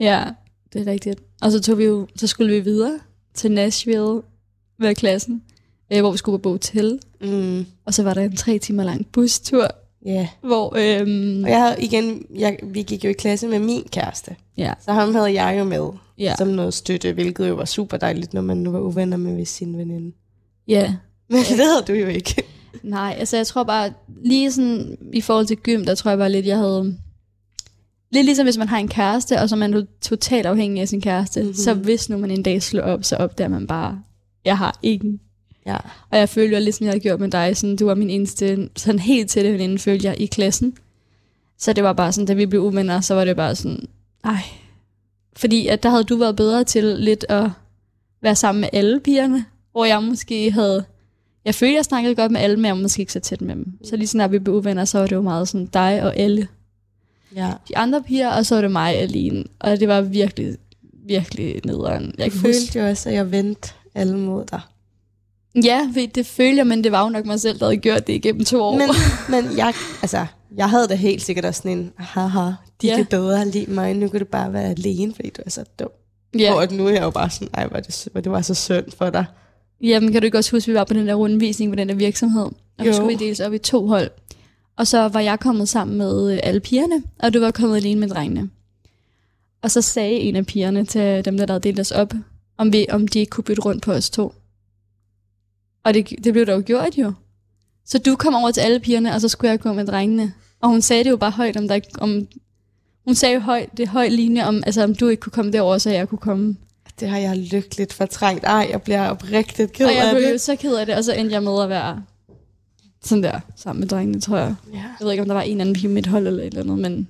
Ja, det er rigtigt. Og så tog vi jo, så skulle vi videre til Nashville med klassen, øh, hvor vi skulle på hotel. Mm, Og så var der en tre timer lang bustur, ja. hvor, øhm, Og jeg havde igen, jeg, vi gik jo i klasse med min kæreste. ja, Så ham havde jeg jo med ja, som noget støtte, hvilket jo var super dejligt, når man nu var uvenner med sin veninde. ja, Men det havde du jo ikke. Nej, altså jeg tror bare, lige sådan i forhold til gym, der tror jeg bare lidt, jeg havde... Lidt ligesom hvis man har en kæreste, og så er man totalt afhængig af sin kæreste, Mhm. mm-hmm. så hvis nu man en dag slår op, så opdager man bare, jeg har ingen. Ja. Og jeg følte jo lidt, som jeg havde gjort med dig, sådan, du var min eneste sådan helt tætte veninde, følte jeg, i klassen. Så det var bare sådan, da vi blev uvenner, så var det bare sådan, ej. Fordi at der havde du været bedre til lidt at være sammen med alle pigerne, hvor jeg måske havde... Jeg følte, jeg snakkede godt med alle, men jeg var måske ikke så tæt med dem. Så lige når vi blev uvenner, så var det jo meget sådan dig og alle Ja. de andre piger, og så var det mig alene. Og det var virkelig, virkelig nederen. Jeg Jeg kan huske, følte jo også, at jeg vendte alle mod dig. Ja, ved- det følte jeg, men det var jo nok mig selv, der havde gjort det igennem to år. Men, men jeg, altså, jeg havde da helt sikkert også sådan en, haha, de Ja. kan bedre lide mig, nu kan du bare være alene, fordi du er så dum. ja. Ja. Og nu er jeg jo bare sådan, ej, hvor det, hvor det var så synd for dig. Jamen, kan du ikke også huske, at vi var på den der rundvisning på den der virksomhed? Og Jo. så skulle vi deles op i to hold. Og så var jeg kommet sammen med øh, alle pigerne, og du var kommet alene med drengene. Og så sagde en af pigerne til dem, der havde delt os op, om, vi, om de ikke kunne bytte rundt på os to. Og det, det blev der jo gjort jo. Så du kom over til alle pigerne, og så skulle jeg gå med drengene. Og hun sagde det jo bare højt, om der ikke, om, hun sagde jo højt, det høj linje, om, altså, om du ikke kunne komme derover, så jeg kunne komme. Det har jeg lykkeligt fortrængt. Ej, jeg bliver oprigtigt ked Og jeg af blev jo det. så ked af det, og så endte jeg med at være sådan der, sammen med drengene, tror jeg. Ja, Jeg ved ikke, om der var en anden pige med et hold eller et eller andet, men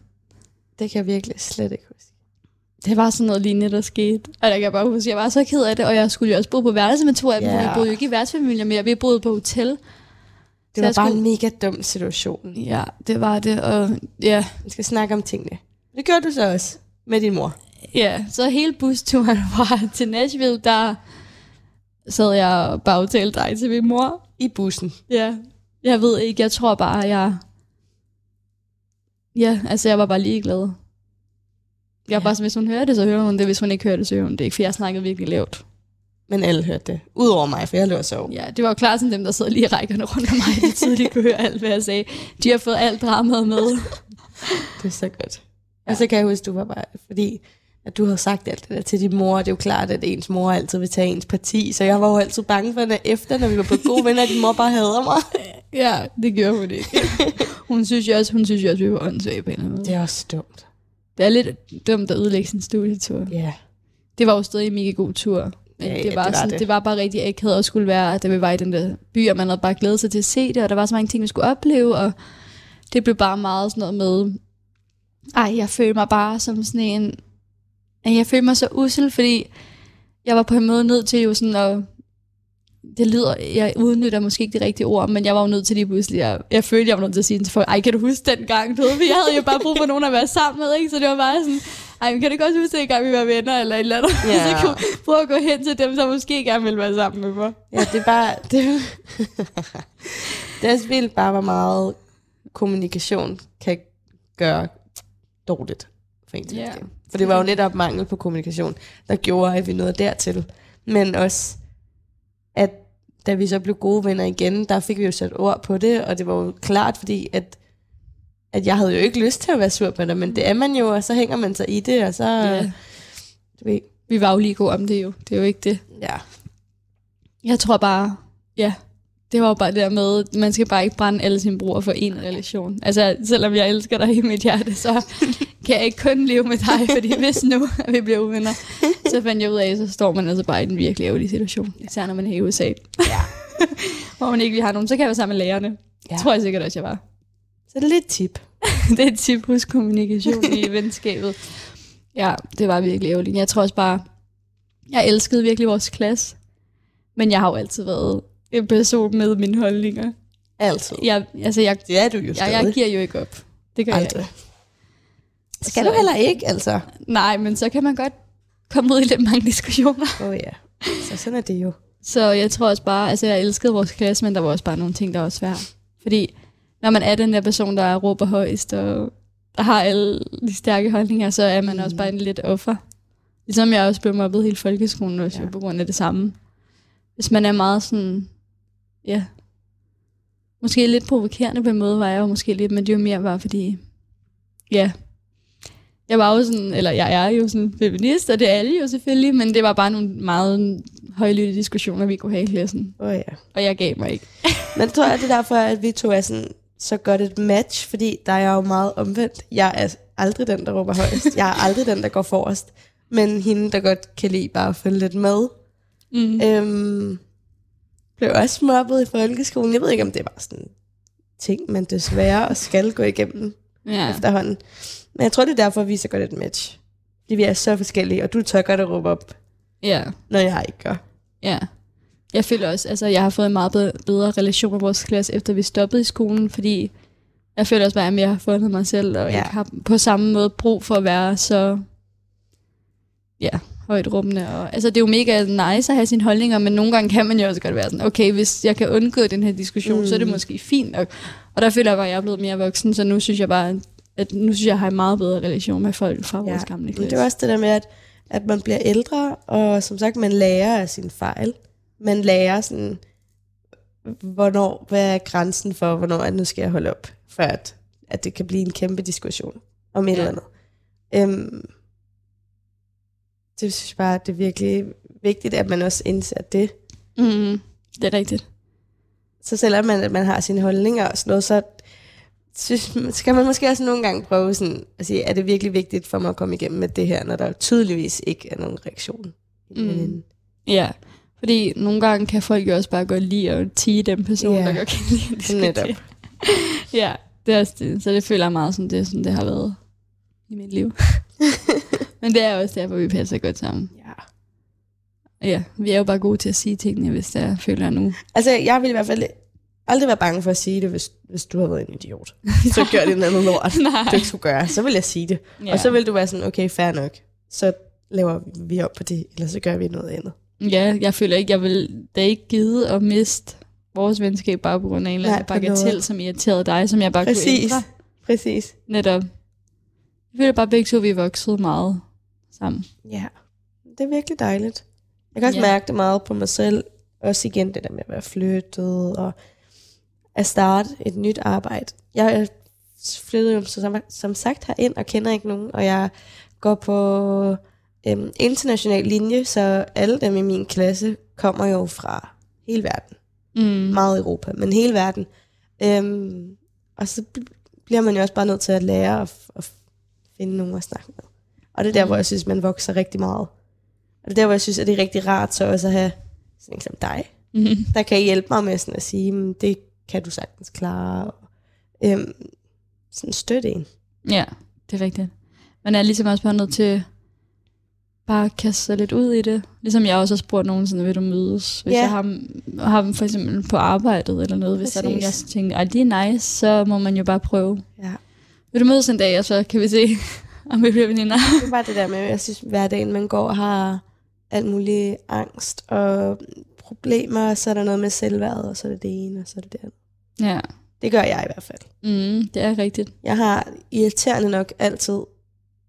det kan jeg virkelig slet ikke huske. Det var sådan noget lignende, der skete. Og jeg kan bare huske, jeg var så ked af det, og jeg skulle jo også bo på værelse med to af dem, yeah. vi boede jo ikke i værtsfamilier mere, vi boede på hotel. Det Så var jeg bare skulle- en mega dum situation. Ja, det var det, og ja, Vi skal snakke om tingene. Det gjorde du så også med din mor. ja. Så hele busturen fra til Nashville, der sad jeg og bagtalte dig til min mor. I bussen. Ja, jeg ved ikke, jeg tror bare, jeg... Ja, altså jeg var bare ligeglad. Jeg var Ja. bare sådan, hvis hun hører det, så hører hun det. Hvis hun ikke hører det, så hører hun det ikke, for jeg snakkede virkelig lavt. Men alle hørte det. Udover mig, for jeg lå og sov. Ja, det var jo klart sådan dem, der sad lige i rækkerne rundt om mig, de tidligt kunne høre alt, hvad jeg sagde. De har fået alt dramaet med. Det er så godt. Ja. Og så kan jeg huske, du var bare, fordi at du havde sagt alt det der til din mor, det er jo klart, at ens mor altid vil tage ens parti, så jeg var jo altid bange for, at efter, når vi var på gode venner, at din mor bare hader mig. Ja, det gjorde hun ikke. Hun synes jo også, hun synes jo også, vi var åndssvage på en eller anden måde. Det er også dumt. Det er lidt dumt at ødelægge sin studietur. Ja. Det var jo stadig en mega god tur. Men Ja, det, var det var sådan, det. det. var bare rigtig akavet at skulle være, at vi var i den der by, og man havde bare glædet sig til at se det, og der var så mange ting, vi skulle opleve, og det blev bare meget sådan noget med, ej, jeg følte mig bare som sådan en, jeg følte mig så usel, fordi jeg var på en måde nødt til jo sådan at, det lyder, jeg udnytter måske ikke det rigtige ord, men jeg var jo nødt til lige pludselig, jeg, jeg følte, jeg var nødt til at sige til folk, ej, kan du huske den gang, du ved, jeg havde jo bare brug for nogen at være sammen med, ikke? så det var bare sådan, ej, men kan du godt huske, den gang vi var venner, eller et eller andet, Ja. så kunne prøve at gå hen til dem, der måske gerne ville være sammen med mig. Ja, det er bare... Det, det er vildt bare, hvor meget kommunikation kan gøre dårligt for en Ja. For det var jo netop mangel på kommunikation, der gjorde, at vi nåede dertil. Men også, at da vi så blev gode venner igen, der fik vi jo sat ord på det, og det var jo klart, fordi at, at jeg havde jo ikke lyst til at være sur på dig, men det er man jo, og så hænger man sig i det, og så... Ja. Du ved, Vi var jo lige gode om det jo, det er jo ikke det. ja. Jeg tror bare, ja, det var jo bare der med, man skal bare ikke brænde alle sine bror for en relation. Altså, selvom jeg elsker dig i mit hjerte, så kan jeg ikke kun leve med dig, fordi hvis nu at vi bliver uvenner, så fandt jeg ud af, så står man altså bare i den virkelig ærgerlige situation. Især når man er i USA. Ja. Hvor man ikke lige har nogen, så kan jeg være sammen med lærerne. Ja. Tror jeg sikkert også, jeg var. Så det er lidt tip. det er et tip hos kommunikation i venskabet. Ja, det var virkelig ærgerligt. Jeg tror også bare, jeg elskede virkelig vores klasse. Men jeg har jo altid været en person med mine holdninger. Altid. Jeg, altså, jeg, Det er du jo jeg, stadig. jeg giver jo ikke op. Det gør jeg Aldrig. ikke. Skal Så- du heller ikke, altså? Nej, men så kan man godt komme ud i lidt mange diskussioner. Åh oh, ja. Så sådan er det jo. Så jeg tror også bare, altså jeg elskede vores klasse, men der var også bare nogle ting, der var svære. Fordi når man er den der person, der råber højst og der har alle de stærke holdninger, så er man mm. også bare en lidt offer. Ligesom jeg også blev mobbet hele folkeskolen også, ja. på grund af det samme. Hvis man er meget sådan, ja, måske lidt provokerende på en måde, var jeg jo måske lidt, men det var mere bare fordi, ja, jeg var jo sådan, eller jeg er jo sådan feminist, og det er alle jo selvfølgelig, men det var bare nogle meget højlytte diskussioner, vi kunne have i klassen. Åh oh, ja. Og jeg gav mig ikke. Men tror jeg, det er derfor, at vi to er sådan, så godt et match, fordi der er jeg jo meget omvendt. Jeg er aldrig den, der råber højst. Jeg er aldrig den, der går forrest. Men hende, der godt kan lide bare at følge lidt med. Mm. Øhm, blev også mobbet i folkeskolen. Jeg ved ikke, om det var sådan en ting, man desværre og skal gå igennem Ja. efterhånden. Men jeg tror, det er derfor, vi er så godt et match. Fordi vi er så forskellige, og du tør godt at råbe op, ja. når jeg ikke gør. Ja. Jeg føler også, altså jeg har fået en meget bedre, relation med vores klasse, efter vi stoppede i skolen, fordi jeg føler også bare, at jeg har fundet mig selv, og Ja. ikke har på samme måde brug for at være så ja, højt rummende. Og, altså det er jo mega nice at have sine holdninger, men nogle gange kan man jo også godt være sådan, okay, hvis jeg kan undgå den her diskussion, mm. så er det Mm. måske fint nok. Og der føler jeg bare, at jeg er blevet mere voksen, så nu synes jeg bare, at nu synes jeg, at jeg har en meget bedre relation med folk fra vores gamle klasse. det er også det der med, at, at man bliver ældre, og som sagt, man lærer af sine fejl. Man lærer sådan, hvornår, hvad er grænsen for, hvornår at nu skal jeg holde op, for at, at det kan blive en kæmpe diskussion om et Ja. eller andet. Øhm, det synes jeg bare, det er virkelig vigtigt, at man også indser det. Mm, det er rigtigt. Så selvom man, at man har sine holdninger og sådan noget, så synes, skal man måske også nogle gange prøve sådan at sige, er det virkelig vigtigt for mig at komme igennem med det her, når der tydeligvis ikke er nogen reaktion. Mm. Ja, fordi nogle gange kan folk jo også bare godt lide at tige den person, Ja. der godt kan lide at diskutere. Netop. ja, det er også det. Så det føler jeg meget som det, som det har været i mit liv. Men det er også derfor, vi passer godt sammen. Ja. Ja, vi er jo bare gode til at sige tingene, hvis det er, føler nu. Altså, jeg vil i hvert fald aldrig være bange for at sige det, hvis, hvis du har været en idiot. Så gør det noget lort, Nej. du ikke skulle gøre. Så vil jeg sige det. Ja. Og så vil du være sådan, okay, fair nok. Så laver vi op på det, eller så gør vi noget andet. Ja, jeg føler ikke, jeg vil da ikke gide at miste vores venskab bare på grund af en eller anden på bagatel, noget. som irriterede dig, som jeg bare kunne Præcis. ændre. Præcis. Netop. Jeg føler bare begge to, vi er vokset meget sammen. Ja, det er virkelig dejligt. Jeg kan også Ja. mærke det meget på mig selv. Også igen det der med at være flyttet og at starte et nyt arbejde. Jeg er flyttet jo som, som sagt herind og kender ikke nogen, og jeg går på øhm, international linje, så alle dem i min klasse kommer jo fra hele verden. Mm. Meget Europa, men hele verden. Øhm, og så bl- bliver man jo også bare nødt til at lære at, at finde nogen at snakke med. Og det er der, Mm. hvor jeg synes, man vokser rigtig meget. Og det er der, hvor jeg synes, at det er rigtig rart så også at have sådan en som dig, Mm. der kan hjælpe mig med sådan at sige, "Men det kan du sagtens klare. Og, øhm, sådan støtte en. Ja, det er rigtigt. Man er ligesom også bare nødt til bare at kaste sig lidt ud i det. Ligesom jeg også har spurgt nogen, sådan, vil du mødes? Hvis Ja. jeg har, har dem for eksempel på arbejdet eller noget, hvis der er nogen, jeg Præcis. tænker, at det er nice, så må man jo bare prøve. Ja. Vil du mødes en dag, og så kan vi se, om vi bliver veninder? Det er bare det der med, jeg synes, hverdagen man går og har alt muligt angst og problemer, og så er der noget med selvværd, og så er det det ene, og så er det det andet. Ja, Det gør jeg i hvert fald. mm, det er rigtigt. Jeg har irriterende nok altid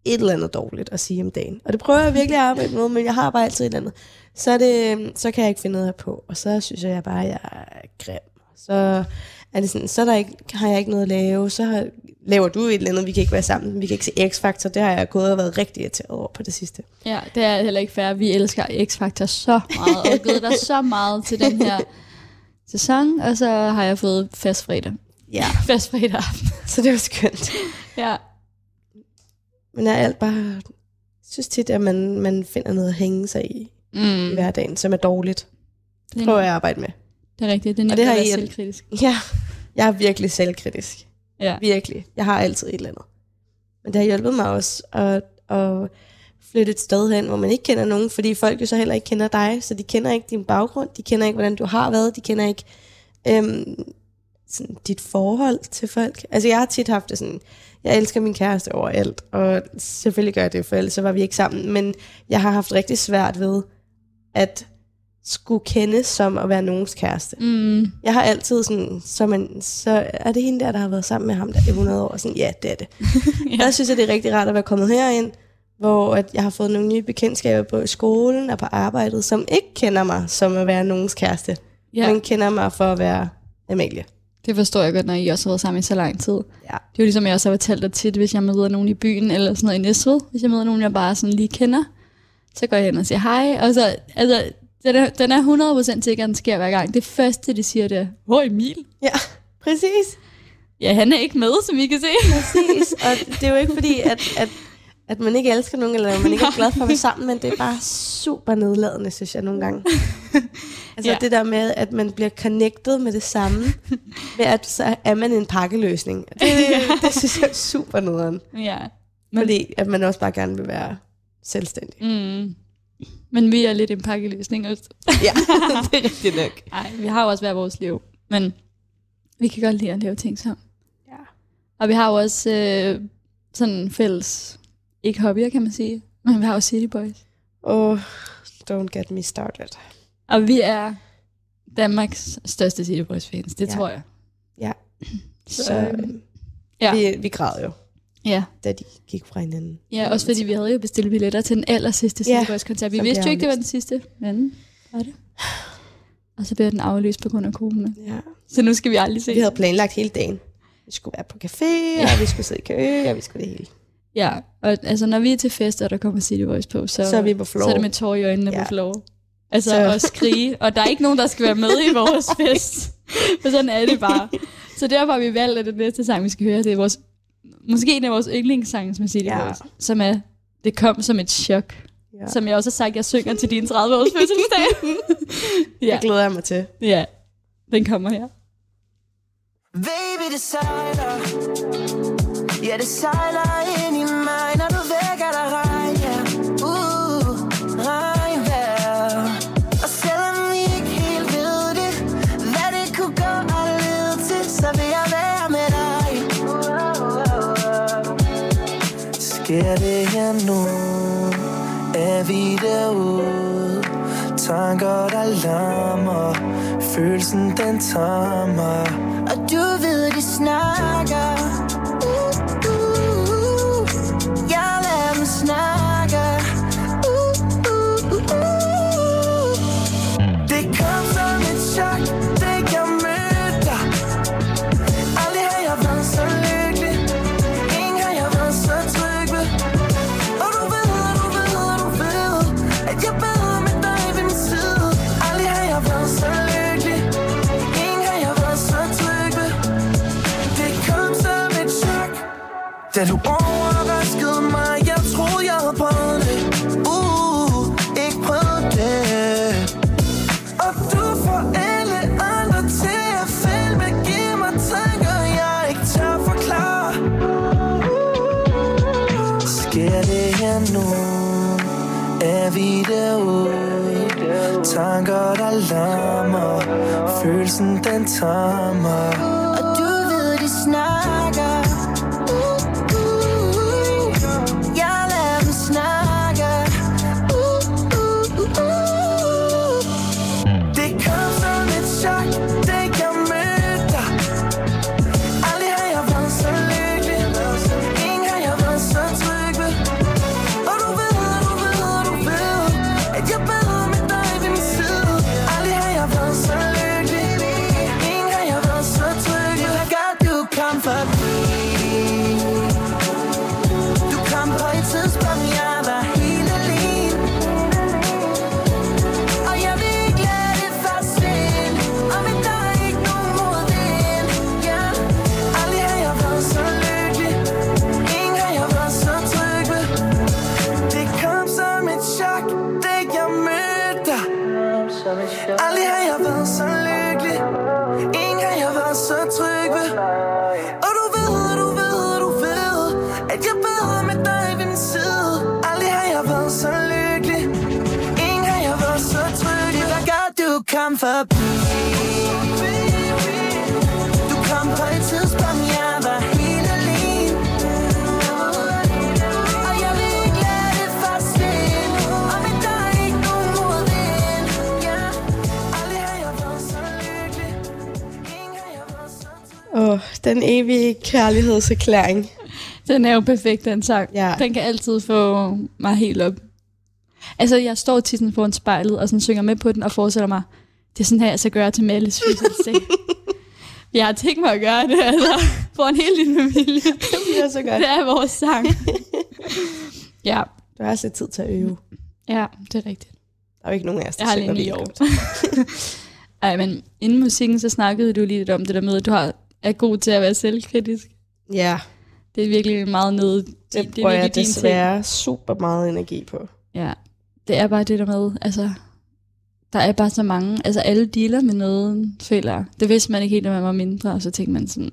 et eller andet dårligt at sige om dagen. Og det prøver jeg virkelig at arbejde med, men jeg har bare altid et eller andet. Så, det, så kan jeg ikke finde noget på, og så synes jeg bare, at jeg er grim. Så er det sådan, så er der ikke, har jeg ikke noget at lave, så har, laver du et eller andet, vi kan ikke være sammen, vi kan ikke se X-Factor, det har jeg gået og været rigtig irriteret over på det sidste. Ja, det er heller ikke fair. Vi elsker X-Factor så meget, og givet dig så meget til den her sæson, og så har jeg fået fast fredag. Ja, Fast fredag aften. så det var skønt. Ja. Men jeg er alt bare, synes tit, at man, man finder noget at hænge sig i, Mm. i hverdagen, som er dårligt. Det er- Prøver jeg at arbejde med. Det er rigtigt. Det er Og nemt det at være selvkritisk. Ja, jeg er virkelig selvkritisk. Ja. Virkelig. Jeg har altid et eller andet. Men det har hjulpet mig også at, at flytte et sted hen, hvor man ikke kender nogen, fordi folk jo så heller ikke kender dig, så de kender ikke din baggrund, de kender ikke, hvordan du har været, de kender ikke øhm, sådan dit forhold til folk. Altså jeg har tit haft det sådan, jeg elsker min kæreste overalt, og selvfølgelig gør jeg det, for ellers så var vi ikke sammen, men jeg har haft rigtig svært ved at skulle kendes som at være nogens kæreste. Mm. Jeg har altid sådan, så, man, så er det hende der, der har været sammen med ham der i 100 år. Sådan, ja, det er det. ja. Der synes jeg, det er rigtig rart at være kommet herind, hvor at jeg har fået nogle nye bekendtskaber på skolen og på arbejdet, som ikke kender mig som at være nogens kæreste, ja. men kender mig for at være Amalie. det forstår jeg godt, når I også har været sammen i så lang tid. Ja. Det er jo ligesom, jeg også har fortalt dig tit, hvis jeg møder nogen i byen, eller sådan noget i Næstved, hvis jeg møder nogen, jeg bare sådan lige kender, så går jeg hen og siger hej, og så, altså, den er, den er 100% sikker, at den sker hver gang. Det første, de siger, det er, hvor Emil? Ja, præcis. Ja, han er ikke med, som I kan se. Præcis. Og det er jo ikke fordi, at, at, at man ikke elsker nogen, eller man ikke er glad for at være sammen, men det er bare super nedladende, synes jeg nogle gange. Altså Ja. det der med, at man bliver connected med det samme, ved at så er man en pakkeløsning. Det, det synes jeg er super nederen. ja. Men, fordi at man også bare gerne vil være selvstændig. Mm. Men vi er lidt en pakkeløsning også. Ja, det er rigtigt nok. Nej, vi har jo også hver vores liv, men vi kan godt lide at lave ting sammen. Ja. Og vi har jo også øh, sådan fælles, ikke hobbyer kan man sige, men vi har jo City Boys. Oh, don't get me started. Og vi er Danmarks største City Boys fans, det Ja. tror jeg. Ja. Så, Så øh, øh, ja. vi, vi græd jo, ja. da de gik fra hinanden. ja, også fordi vi havde jo bestilt billetter til den aller sidste Ja, koncert. Vi vidste jo ikke, det var den sidste, men var det. Og så blev den aflyst på grund af corona. Ja. Så nu skal vi aldrig se Vi havde planlagt hele dagen. Vi skulle være på café, ja. og vi skulle sidde i kø, og vi skulle det hele. Ja, og altså, når vi er til fest, og der kommer City Voice på, så, Så er vi på floor. så er det med tår i øjnene Ja. på floor. Altså Så- at skrige, og der er ikke nogen, der skal være med i vores fest. For sådan er det bare. Så derfor har vi valgt, at det næste sang, vi skal høre, det er vores, måske en af vores yndlingssange med City Ja. ja. Som er Det kom som et chok. Ja. Som jeg også har sagt, jeg synger til din 30-års fødselsdag. ja, Det glæder jeg mig til. ja, den kommer her. Baby, det sejler Ja, det sejler ind i mig Sker det her nu. Er vi derude? Tanker, der larmer. Følelsen, den tager mig Og du ved, det snart Da du overraskede mig Jeg troede jeg havde prøvet det. Uh, ikke prøvet det. Og du får alle andre til at filme Giv mig tanker, jeg ikke tør forklare. Sker det her nu? Er vi derude? Tanker, der larmer. Følelsen, den tager mig den evige kærlighedserklæring. Den er jo perfekt, den sang. Ja. Den kan altid få mig helt op. Altså, jeg står tit sådan foran spejlet, og sådan synger med på den, og forestiller mig, det er sådan her, jeg skal gøre til Malles fødselsdag. jeg har tænkt mig at gøre det, altså, for en hel din familie. Det bliver så godt. Det er vores sang. ja, Du har også lidt tid til at øve. ja, det er rigtigt. Der er jo ikke nogen af os, der Jeg har synger lige. Ej, men inden musikken, så snakkede du lige lidt om det der med, at du har, er god til at være selvkritisk. Ja, Det er virkelig meget nede. det, det er det bruger jeg virkelig din ting. desværre super meget energi på. Ja, det er bare det der med, altså, der er bare så mange, altså alle dealer med noget, føler. Det vidste man ikke helt, når man var mindre, og så tænkte man sådan,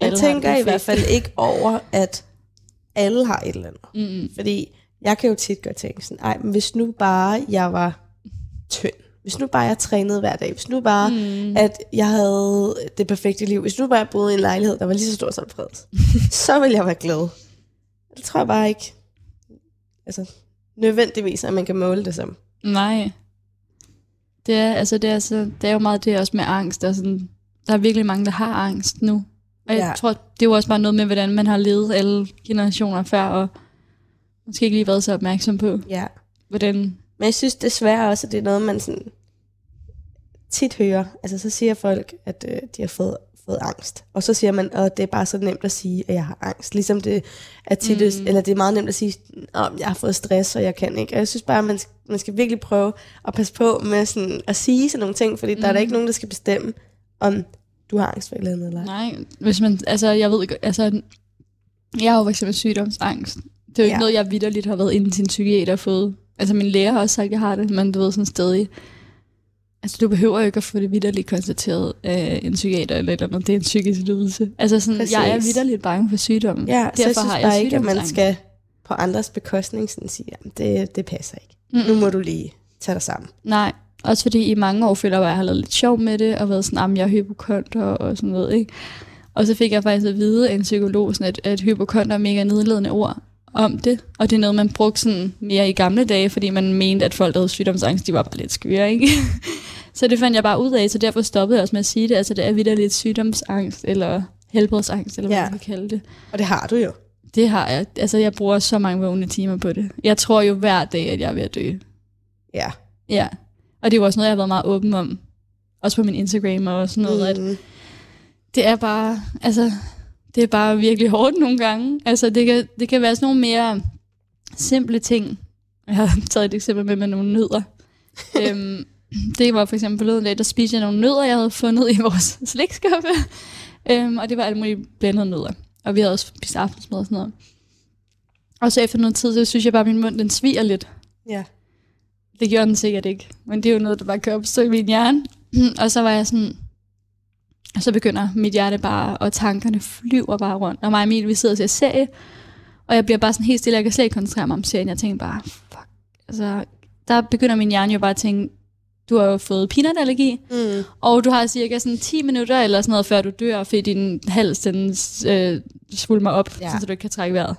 Jeg tænker i hvert fald ikke over, at alle har et eller andet. Mm, Fordi jeg kan jo tit godt tænke sådan, ej, men hvis nu bare jeg var tynd, hvis nu bare jeg trænede hver dag, hvis nu bare, mm. at jeg havde det perfekte liv, hvis nu bare jeg boede i en lejlighed, der var lige så stor som Freds, så ville jeg være glad. Det tror jeg bare ikke, altså nødvendigvis, at man kan måle det som. nej. Det er, altså, det, er så, det er jo meget det også med angst. Og sådan, der er virkelig mange, der har angst nu. Og jeg Ja. tror, det er jo også bare noget med, hvordan man har levet alle generationer før, og måske ikke lige været så opmærksom på, Ja. hvordan... Men jeg synes desværre også, at det er noget, man sådan tit hører. Altså så siger folk, at øh, de har fået fået angst. Og så siger man, at det er bare så nemt at sige, at jeg har angst. Ligesom det er tit, mm. eller det er meget nemt at sige, at jeg har fået stress, og jeg kan ikke. Og jeg synes bare, at man man skal virkelig prøve at passe på med sådan, at sige sådan nogle ting, fordi mm. der er der ikke nogen, der skal bestemme, om du har angst for et eller andet. Eller? Nej, hvis man, altså jeg ved ikke, altså jeg har jo for eksempel sygdomsangst. Det er jo ikke Ja. ja. noget, jeg vidderligt har været inde til en psykiater og fået. Altså min læge har også sagt, at jeg har det, men du ved sådan stadig. Altså du behøver jo ikke at få det vidderligt konstateret af en psykiater eller eller andet. Det er en psykisk lidelse. Altså sådan, Præcis. jeg er vidderligt bange for sygdommen. Ja, så jeg synes har bare ikke, at man skal på andres bekostning sådan sige, at det, det passer ikke. Mm-mm. Nu må du lige tage dig sammen. Nej, også fordi i mange år føler jeg, at jeg har lavet lidt sjov med det, og været sådan, at jeg er hypokonter og sådan noget, ikke? Og så fik jeg faktisk at vide af en psykolog, sådan at, at hypokonter er mega nedladende ord om det, og det er noget, man brugte sådan mere i gamle dage, fordi man mente, at folk, der havde sygdomsangst, de var bare lidt skøre, ikke? så det fandt jeg bare ud af, så derfor stoppede jeg også med at sige det, altså det er videre lidt sygdomsangst, eller helbredsangst, eller hvad Ja. man kan kalde det. Og det har du jo. Det har jeg, altså jeg bruger så mange vågne timer på det. Jeg tror jo hver dag, at jeg er ved at dø. Ja. Ja, og det er jo også noget, jeg har været meget åben om. Også på min Instagram og sådan noget, mm. at det er bare, altså, det er bare virkelig hårdt nogle gange. Altså, det kan, det kan være sådan nogle mere simple ting. Jeg har taget et eksempel med med nogle nødder. øhm, det var for eksempel forleden dag, der spiste jeg nogle nødder, jeg havde fundet i vores slikskuffe. øhm, og det var alle mulige blandede nødder. Og vi havde også spist aftensmad og sådan noget. Og så efter noget tid, så synes jeg bare, at min mund den sviger lidt. Ja. Det gjorde den sikkert ikke. Men det er jo noget, der bare kører op i min hjerne. og så var jeg sådan... Og så begynder mit hjerte bare, og tankerne flyver bare rundt. Og mig og Emil, vi sidder og ser serie. Og jeg bliver bare sådan helt stille, jeg kan slet ikke koncentrere mig om serien. Jeg tænker bare, fuck. Altså, der begynder min hjerne jo bare at tænke, du har jo fået peanut-allergi, Mm. og du har cirka sådan 10 minutter eller sådan noget, før du dør, fordi din hals den øh, svulmer op, Ja. ja. så du ikke kan trække vejret.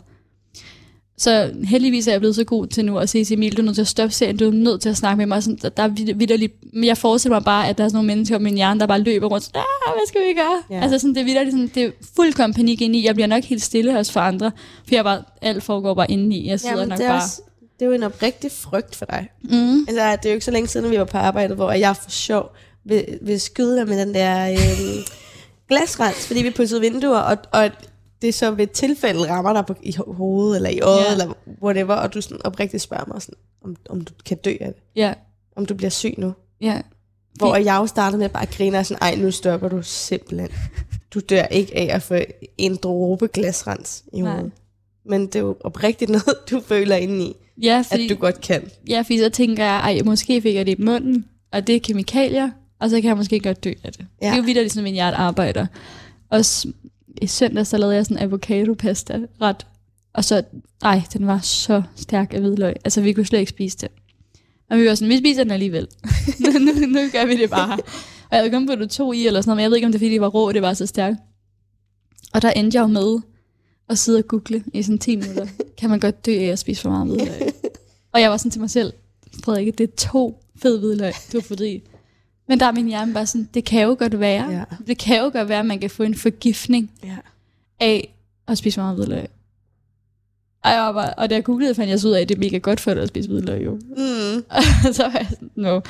Så heldigvis er jeg blevet så god til nu at sige til Emil, du er nødt til at stoppe serien, du er nødt til at snakke med mig. Sådan, der, der er vid- vitterligt, men jeg forestiller mig bare, at der er sådan nogle mennesker på min hjerne, der bare løber rundt. Sådan, ah, hvad skal vi gøre? Ja. Altså sådan, det er vitterligt sådan, det er fuldkommen panik ind i. Jeg bliver nok helt stille også for andre, for jeg bare, alt foregår bare inde i. Jeg sidder Jamen, nok det, er bare... også, det er jo en oprigtig frygt for dig. Mm. Altså, det er jo ikke så længe siden, vi var på arbejde, hvor jeg for sjov vil, vil skyde dig med den der øh, glasrens, fordi vi pudsede vinduer, og, og det så ved tilfælde rammer dig på, i ho- hovedet, eller i øjet, Ja. eller whatever, og du sådan oprigtigt spørger mig, sådan, om, om du kan dø af det. Ja, Om du bliver syg nu. ja. Hvor jeg jo startede med bare at grine og sådan, ej, nu stopper du simpelthen. Du dør ikke af at få en dråbe glasrens i Nej. hovedet. Men det er jo oprigtigt noget, du føler indeni, Ja, at fordi... du godt kan. Ja, fordi så tænker jeg, ej, måske fik jeg det i munden, og det er kemikalier, og så kan jeg måske godt dø af det. Ja. Det er jo vildt, ligesom min hjerte arbejder. Og i søndag, så lavede jeg sådan en avocado-pasta ret. Og så, ej, den var så stærk af hvidløg. Altså, vi kunne slet ikke spise det. Og vi var sådan, vi spiser den alligevel. nu, nu, gør vi det bare. Og jeg havde kun puttet to i eller sådan noget, men jeg ved ikke, om det er, fordi det var rå, det var så stærkt. Og der endte jeg jo med at sidde og google i sådan 10 minutter. Kan man godt dø af at spise for meget hvidløg? og jeg var sådan til mig selv, Frederikke, det er to fed hvidløg, du har fået i. Men der er min hjerne bare sådan, det kan jo godt være. Ja. Det kan jo godt være, at man kan få en forgiftning Ja. af at spise meget hvidløg. Og, jeg var bare, og da jeg googlede, fandt jeg så ud af, at det er mega godt for dig at spise hvidløg, jo. Mm. Og så var jeg sådan, no.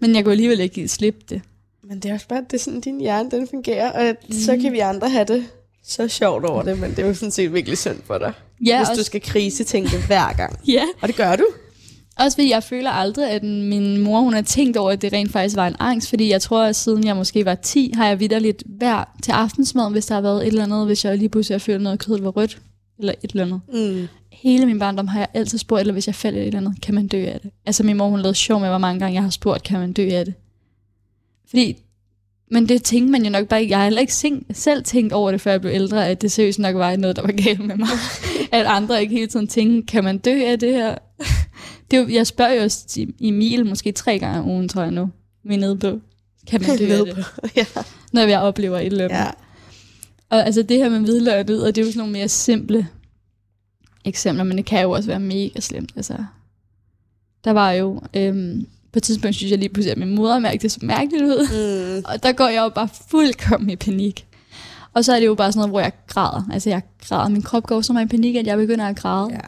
Men jeg kunne alligevel ikke slippe det. Men det er også bare, det er sådan, din hjerne den fungerer, og mm. så kan vi andre have det så sjovt over det, men det er jo sådan set virkelig synd for dig. Ja, hvis også, du skal krisetænke hver gang. ja, Og det gør du. Også fordi jeg føler aldrig, at min mor hun har tænkt over, at det rent faktisk var en angst, fordi jeg tror, at siden jeg måske var 10, har jeg vidderligt hver til aftensmad, hvis der har været et eller andet, hvis jeg lige pludselig har følt noget kød var rødt, eller et eller andet. Mm. Hele min barndom har jeg altid spurgt, eller hvis jeg falder i et eller andet, kan man dø af det? Altså min mor, hun lavede sjov med, hvor mange gange jeg har spurgt, kan man dø af det? Fordi, men det tænkte man jo nok bare ikke. Jeg har heller ikke selv tænkt over det, før jeg blev ældre, at det seriøst nok var noget, der var galt med mig. at andre ikke hele tiden tænkte, kan man dø af det her? Det er jo, jeg spørger jo også Emil måske tre gange om ugen, tror jeg nu. Nede på, kan man dø af det? ja. Når jeg oplever et eller andet. ja. Og altså det her med hvidløg og og det er jo sådan nogle mere simple eksempler, men det kan jo også være mega slemt. Altså, der var jo, øhm, på et tidspunkt synes jeg lige pludselig, at min modermærke det så mærkeligt ud. Mm. Og der går jeg jo bare fuldkommen i panik. Og så er det jo bare sådan noget, hvor jeg græder. Altså jeg græder. Min krop går så meget i panik, at jeg begynder at græde. ja.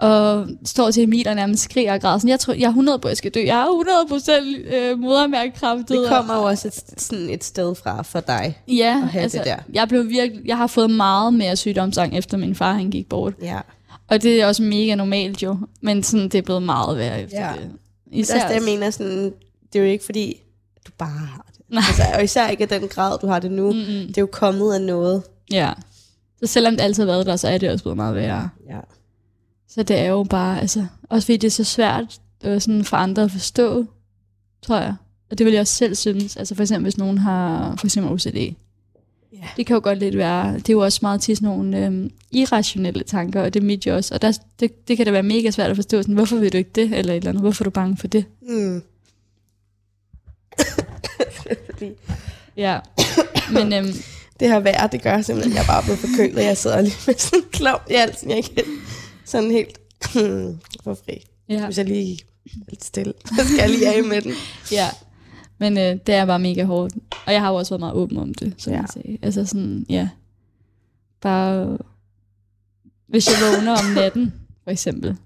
Og står til Emil og nærmest skriger og græder. Sådan, jeg tror, jeg er 100 på, jeg skal dø. Jeg er 100 procent øh, modermærkekræftet. Det kommer jo også et, sådan et sted fra for dig. ja, at have altså, det der. Jeg, blev virkelig, jeg har fået meget mere sygdomsang, efter min far han gik bort. Ja. Og det er også mega normalt jo. Men sådan, det er blevet meget værre efter Ja. det. Det er også det, jeg mener, sådan, det er jo ikke fordi, du bare har det. Nej. Altså, og især ikke den grad, du har det nu. Mm-mm. Det er jo kommet af noget. Ja. Så selvom det altid har været der, så er det også blevet meget værre. Ja. Så det er jo bare, altså, også fordi det er så svært øh, sådan for andre at forstå, tror jeg. Og det vil jeg også selv synes. Altså for eksempel, hvis nogen har for eksempel OCD. Ja. Det kan jo godt lidt være, det er jo også meget til sådan nogle øhm, irrationelle tanker, og det er mit jo også. Og der, det, det kan da være mega svært at forstå, sådan, hvorfor vil du ikke det, eller et eller andet, hvorfor er du bange for det? Mm. Fordi Ja, men øhm, det her vejr, det gør simpelthen, at jeg er bare blevet forkølet. Jeg sidder lige med sådan en klov i halsen. Jeg kan sådan helt for fri. ja, Hvis jeg lige er lidt stille, så skal jeg lige af med den. ja. Men øh, det er bare mega hårdt. Og jeg har jo også været meget åben om det, som Ja. jeg sagde. Altså sådan, ja. Bare, hvis jeg vågner om natten, for eksempel.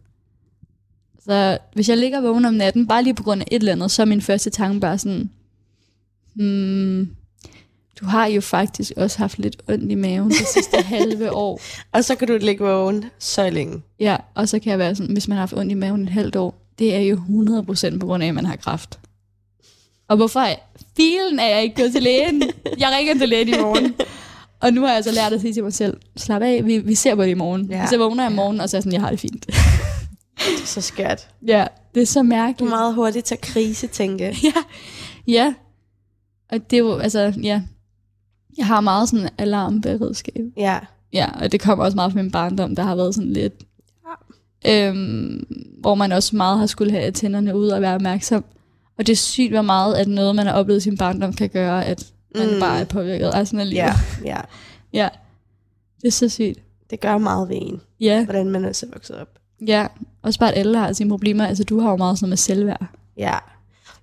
Så hvis jeg ligger og vågner om natten, bare lige på grund af et eller andet, så er min første tanke bare sådan, hmm, du har jo faktisk også haft lidt ondt i maven det sidste halve år. Og så kan du ligge vågen så længe. Ja, og så kan jeg være sådan, hvis man har haft ondt i maven et halvt år, det er jo 100% på grund af, at man har kræft. Og hvorfor filen er jeg ikke gået til lægen? Jeg ringer til lægen i morgen. Og nu har jeg så lært at sige til mig selv, slap af, vi, vi ser på det i morgen. Ja. Så vågner jeg i morgen, og så er jeg sådan, jeg har det fint. Det er så skørt. ja, det er så Du mærkeligt. er meget hurtigt til krise, tænke. Ja, ja. Og det er jo, altså, ja. Jeg har meget sådan alarmberedskab. Ja. Ja, og det kommer også meget fra min barndom, der har været sådan lidt... Øhm, hvor man også meget har skulle have tænderne ud og være opmærksom. Og det er sygt, hvor meget, at noget, man har oplevet i sin barndom, kan gøre, at man Mm. bare er påvirket af livet. Ja, ja. ja. Det er så sygt. Det gør meget ved en, Ja, hvordan man er så vokset op. ja. Også bare, at alle har sine problemer. Altså, du har jo meget sådan med selvværd. Ja.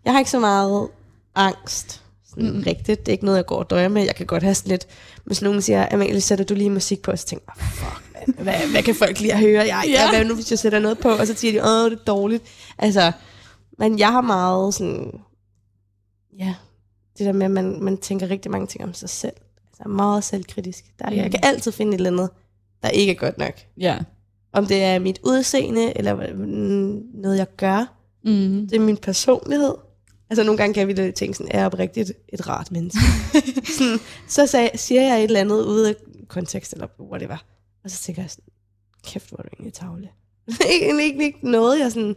Jeg har ikke så meget angst. Sådan Mm. rigtigt. Det er ikke noget, jeg går og døjer med. Jeg kan godt have sådan lidt... Hvis nogen siger, Amalie, sætter du lige musik på? Og så tænker jeg, oh, fuck, man. Hvad, hvad kan folk lige at høre? Jeg, Ja. Hvad nu, hvis jeg sætter noget på? Og så siger de, åh, det er dårligt. Altså, men jeg har meget sådan... Ja, det der med, at man, man tænker rigtig mange ting om sig selv. Altså meget selvkritisk. Der, mm. Jeg kan altid finde et eller andet, der ikke er godt nok. Ja. Om det er mit udseende, eller noget, jeg gør. Mm. Det er min personlighed. Altså nogle gange kan vi da tænke sådan, er jeg oprigtigt et rart menneske? sådan, så sag, siger jeg et eller andet ude af kontekst, eller whatever. Og så tænker jeg sådan, kæft, hvor er du egentlig tavle. ikke, ikke, ikke noget, jeg sådan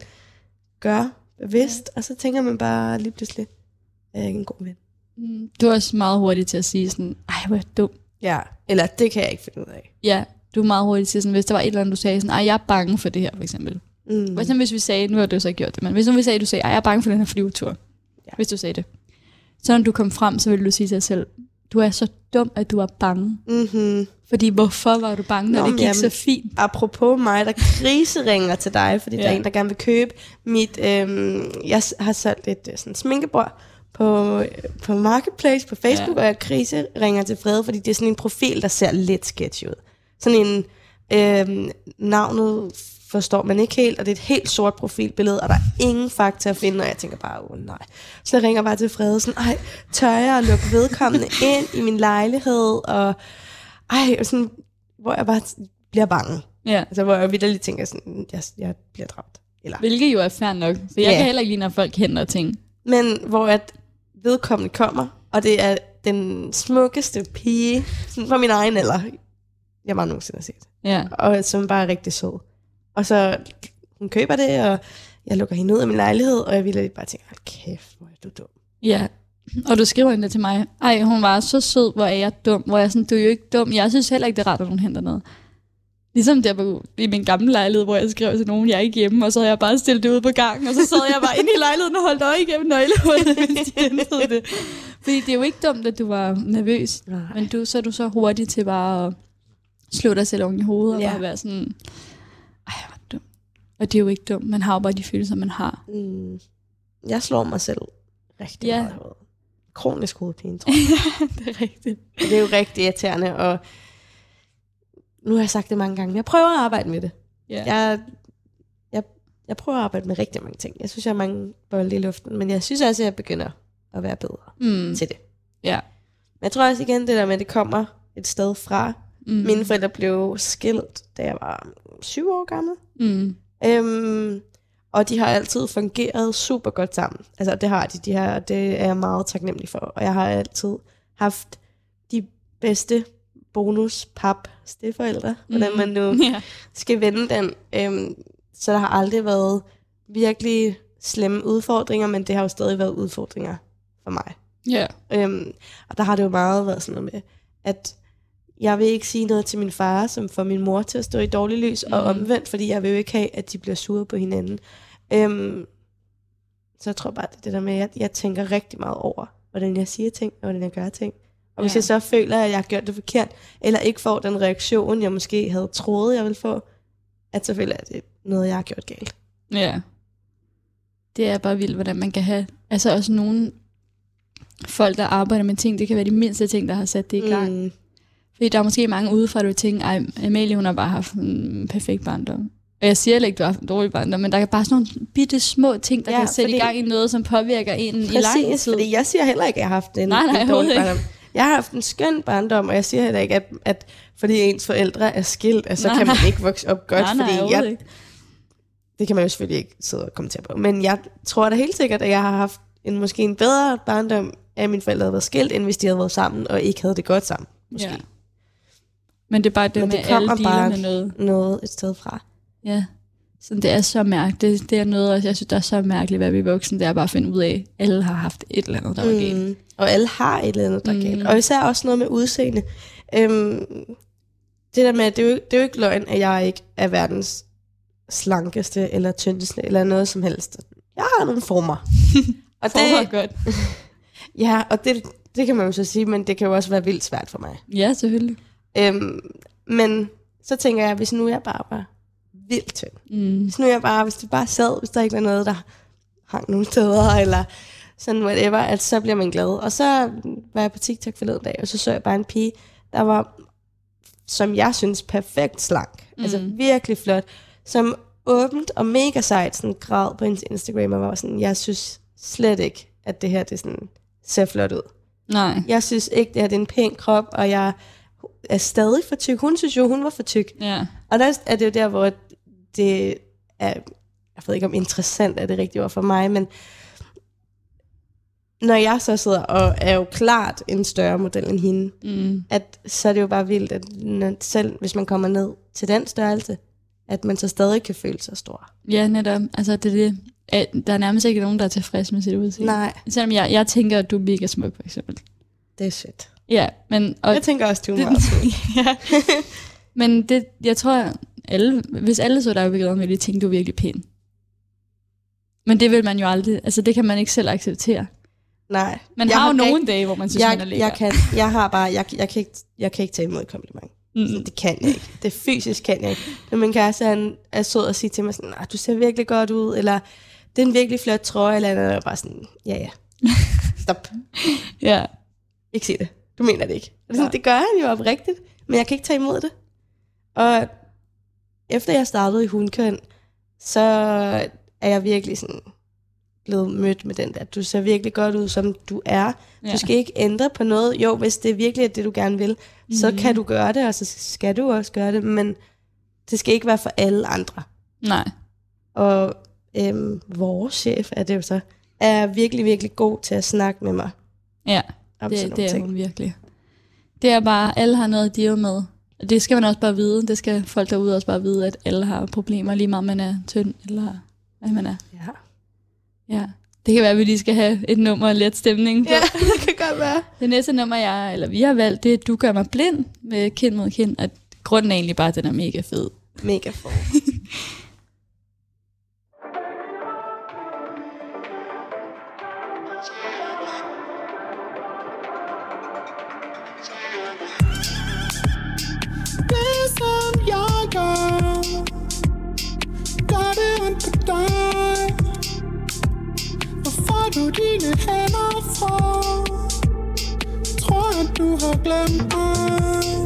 gør bevidst. Og så tænker man bare lige pludselig, er jeg ikke en god ven? Mm. Du er også meget hurtig til at sige sådan, ej, hvor er jeg dum. Ja, eller det kan jeg ikke finde ud af. Ja, du er meget hurtig til sådan, hvis der var et eller andet, du sagde sådan, ej, jeg er bange for det her, for eksempel. Mm. For eksempel hvis vi sagde, nu har du så ikke gjort det, men hvis nu vi sagde, du sagde, ej, jeg er bange for den her flyvetur. Ja. Hvis du sagde det. Så når du kom frem, så ville du sige til dig selv, du er så dum, at du er bange. Mm-hmm. Fordi hvorfor var du bange, når Nå, det gik jamen. så fint? apropos mig, der kriseringer til dig, fordi ja. der er en, der gerne vil købe mit... Øhm, jeg har solgt et øh, sådan sminkebord på, øh, på Marketplace på Facebook. Ja. og jeg kriseringer til Frede, fordi det er sådan en profil, der ser lidt sketchy ud. Sådan en... Øhm, navnet forstår man ikke helt, og det er et helt sort profilbillede, og der er ingen fakta at finde, og jeg tænker bare, åh nej. Så jeg ringer bare til Frede, sådan, ej, tør jeg at lukke vedkommende ind i min lejlighed, og ej, og sådan, hvor jeg bare bliver bange. Ja. Altså, hvor jeg vidderligt tænker sådan, jeg, jeg bliver dræbt. Eller. Hvilket jo er fair nok. Så jeg Ja. kan heller ikke lide, når folk henter ting. Men hvor at vedkommende kommer, og det er den smukkeste pige, sådan fra min egen alder, jeg bare nogensinde har set. Ja. Og som bare er rigtig sød. Og så hun køber det, og jeg lukker hende ud af min lejlighed, og jeg ville bare tænke, hold kæft, hvor er du dum. Ja. Og du skriver endda til mig, ej, hun var så sød, hvor er jeg dum. Hvor jeg sådan, du er jo ikke dum. Jeg synes heller ikke, det er rart, at hun henter noget. Ligesom der på, i min gamle lejlighed, hvor jeg skrev til nogen, jeg er ikke hjemme, og så havde jeg bare stillet det ud på gangen, og så sad jeg bare inde i lejligheden og holdt øje igennem nøglehullet, mens de hentede det. Fordi det er jo ikke dumt, at du var nervøs, Nej. men du, så er du så hurtig til bare at slå dig selv oven i hovedet, og Ja. bare være sådan. Og det er jo ikke dumt, man har jo bare de følelser, man har. Mm. Jeg slår mig selv rigtig Ja. meget. Kronisk hovedpine, tror jeg. det er rigtigt. Og det er jo rigtig irriterende, og nu har jeg sagt det mange gange, men jeg prøver at arbejde med det. Ja. Jeg jeg prøver at arbejde med rigtig mange ting. Jeg synes, jeg har mange bolde i luften, men jeg synes også, at jeg begynder at være bedre Mm. til det. Ja. Men jeg tror også igen, det der med, at det kommer et sted fra. Mm. Mine forældre blev skilt, da jeg var syv år gammel. Mm. Øhm, og de har altid fungeret super godt sammen. Altså det har de, de har, det er jeg meget taknemmelig for. Og jeg har altid haft de bedste bonus pap steforældre, hvordan man nu Ja. skal vende den. Øhm, så der har aldrig været virkelig slemme udfordringer, men det har jo stadig været udfordringer for mig. Ja. Øhm, og der har det jo meget været sådan noget med, at jeg vil ikke sige noget til min far, som får min mor til at stå i dårlig lys, mm. og omvendt, fordi jeg vil jo ikke have, at de bliver sure på hinanden. Øhm, så jeg tror bare, det det der med, at jeg, jeg tænker rigtig meget over, hvordan jeg siger ting, og hvordan jeg gør ting. Og hvis Ja. jeg så føler, at jeg har gjort det forkert, eller ikke får den reaktion, jeg måske havde troet, jeg ville få, at så føler jeg, at det er noget, jeg har gjort galt. Ja. Det er bare vildt, hvordan man kan have... Altså også nogle folk, der arbejder med ting, det kan være de mindste ting, der har sat det i gang. Mm. Fordi der er måske mange udefra, der vil tænke, ej, Amalie, hun har bare haft en perfekt barndom. Og jeg siger ikke, du har haft en dårlig barndom, men der er bare sådan nogle bitte små ting, der Ja, kan sætte fordi- i gang i noget, som påvirker en i lang Præcis, tid. fordi jeg siger heller ikke, at jeg har haft en, Nej, nej, en dårlig ikke. barndom. Jeg har haft en skøn barndom, og jeg siger heller ikke, at, at fordi ens forældre er skilt, at så Nej, kan man ikke vokse op godt, nej, nej, fordi jeg, ikke. det kan man jo selvfølgelig ikke sidde og kommentere på. Men jeg tror da helt sikkert, at jeg har haft en måske en bedre barndom, at mine forældre havde været skilt, end hvis de havde været sammen, og ikke havde det godt sammen. Måske. Ja. Men det er bare det Men med, det at alle bare- med noget. Noget et sted fra. Ja. Så det er så mærkeligt. Det, det er noget, også, jeg synes, der er så mærkeligt ved at blive voksen. Det er bare at finde ud af, at alle har haft et eller andet, der var galt. Mm. Og alle har et eller andet, der er Mm. galt. Og især også noget med udseende. Øhm, det der med, det er, jo, det er jo ikke løgn, at jeg ikke er verdens slankeste eller tyndeste eller noget som helst. Jeg har nogle former. og Former det, godt. ja, og det, det kan man jo så sige, men det kan jo også være vildt svært for mig. Ja, selvfølgelig. Øhm, men så tænker jeg, hvis nu jeg bare var vildt tynd. Mm. Hvis nu jeg bare, hvis det bare sad, hvis der ikke var noget, der hang nogle steder, eller sådan whatever, at så bliver man glad. Og så var jeg på TikTok forleden dag, og så så jeg bare en pige, der var, som jeg synes, perfekt slank. Mm. Altså virkelig flot. Som åbent og mega sejt sådan græd på hendes Instagram, og var sådan, jeg synes slet ikke, at det her det sådan, ser flot ud. Nej. Jeg synes ikke, det her det er en pæn krop, og jeg er stadig for tyk. Hun synes jo, hun var for tyk. Ja. Og der er det jo der, hvor det er, jeg ved ikke om interessant er det rigtige ord for mig, men når jeg så sidder og er jo klart en større model end hende, Mm. at så er det jo bare vildt, at når, selv hvis man kommer ned til den størrelse, at man så stadig kan føle sig stor. Ja, netop. Altså, det er det. At Der er nærmest ikke nogen, der er tilfreds med sit udseende. Nej, Selvom jeg, jeg tænker, at du er mega smuk, for eksempel. det er shit. Ja, men... Og, Jeg tænker også, det, meget ja. Men det, jeg tror, alle, hvis alle så dig i gaden, ville de tænke, du er virkelig pæn. Men det vil man jo aldrig, altså det kan man ikke selv acceptere. Nej. Man Jeg har jo har nogle rigt- dage, hvor man synes, man er Jeg, lækker. jeg, kan, jeg har bare, jeg, jeg, kan ikke, jeg kan ikke tage imod et kompliment. Mm. Så det kan jeg ikke. Det fysisk kan jeg ikke. Når min kæreste han er sød og siger til mig sådan, "Ah, du ser virkelig godt ud, eller det er en virkelig flot trøje, eller andet, og jeg er bare sådan, ja ja, stop, Ja. ikke sig det. Du mener det ikke. Og det, er sådan, det gør han jo oprigtigt, men jeg kan ikke tage imod det. Og efter jeg startede i hundkøn, så er jeg virkelig sådan blevet mødt med den der, du ser virkelig godt ud, som du er. Ja. Du skal ikke ændre på noget. Jo, hvis det virkelig er det, du gerne vil, mm. så Mhm. kan du gøre det, og så skal du også gøre det, men det skal ikke være for alle andre. Nej. Og øhm, vores chef er det jo så, er virkelig, virkelig god til at snakke med mig Ja, sådan det, det er ting. hun virkelig. Det er bare, alle har noget at deal med. Og Det skal man også bare vide. Det skal folk derude også bare vide, at alle har problemer, lige meget man er tynd, eller hvad man er. Ja. Ja. Det kan være, at vi lige skal have et nummer og let stemning på. ja, det kan godt være. Det næste nummer, jeg, eller vi har valgt, det er Du gør mig blind med kind mod kind. Og grunden er egentlig bare, at den er mega fed. Mega fed. Du dine hænder fra Tror at du har glemt mig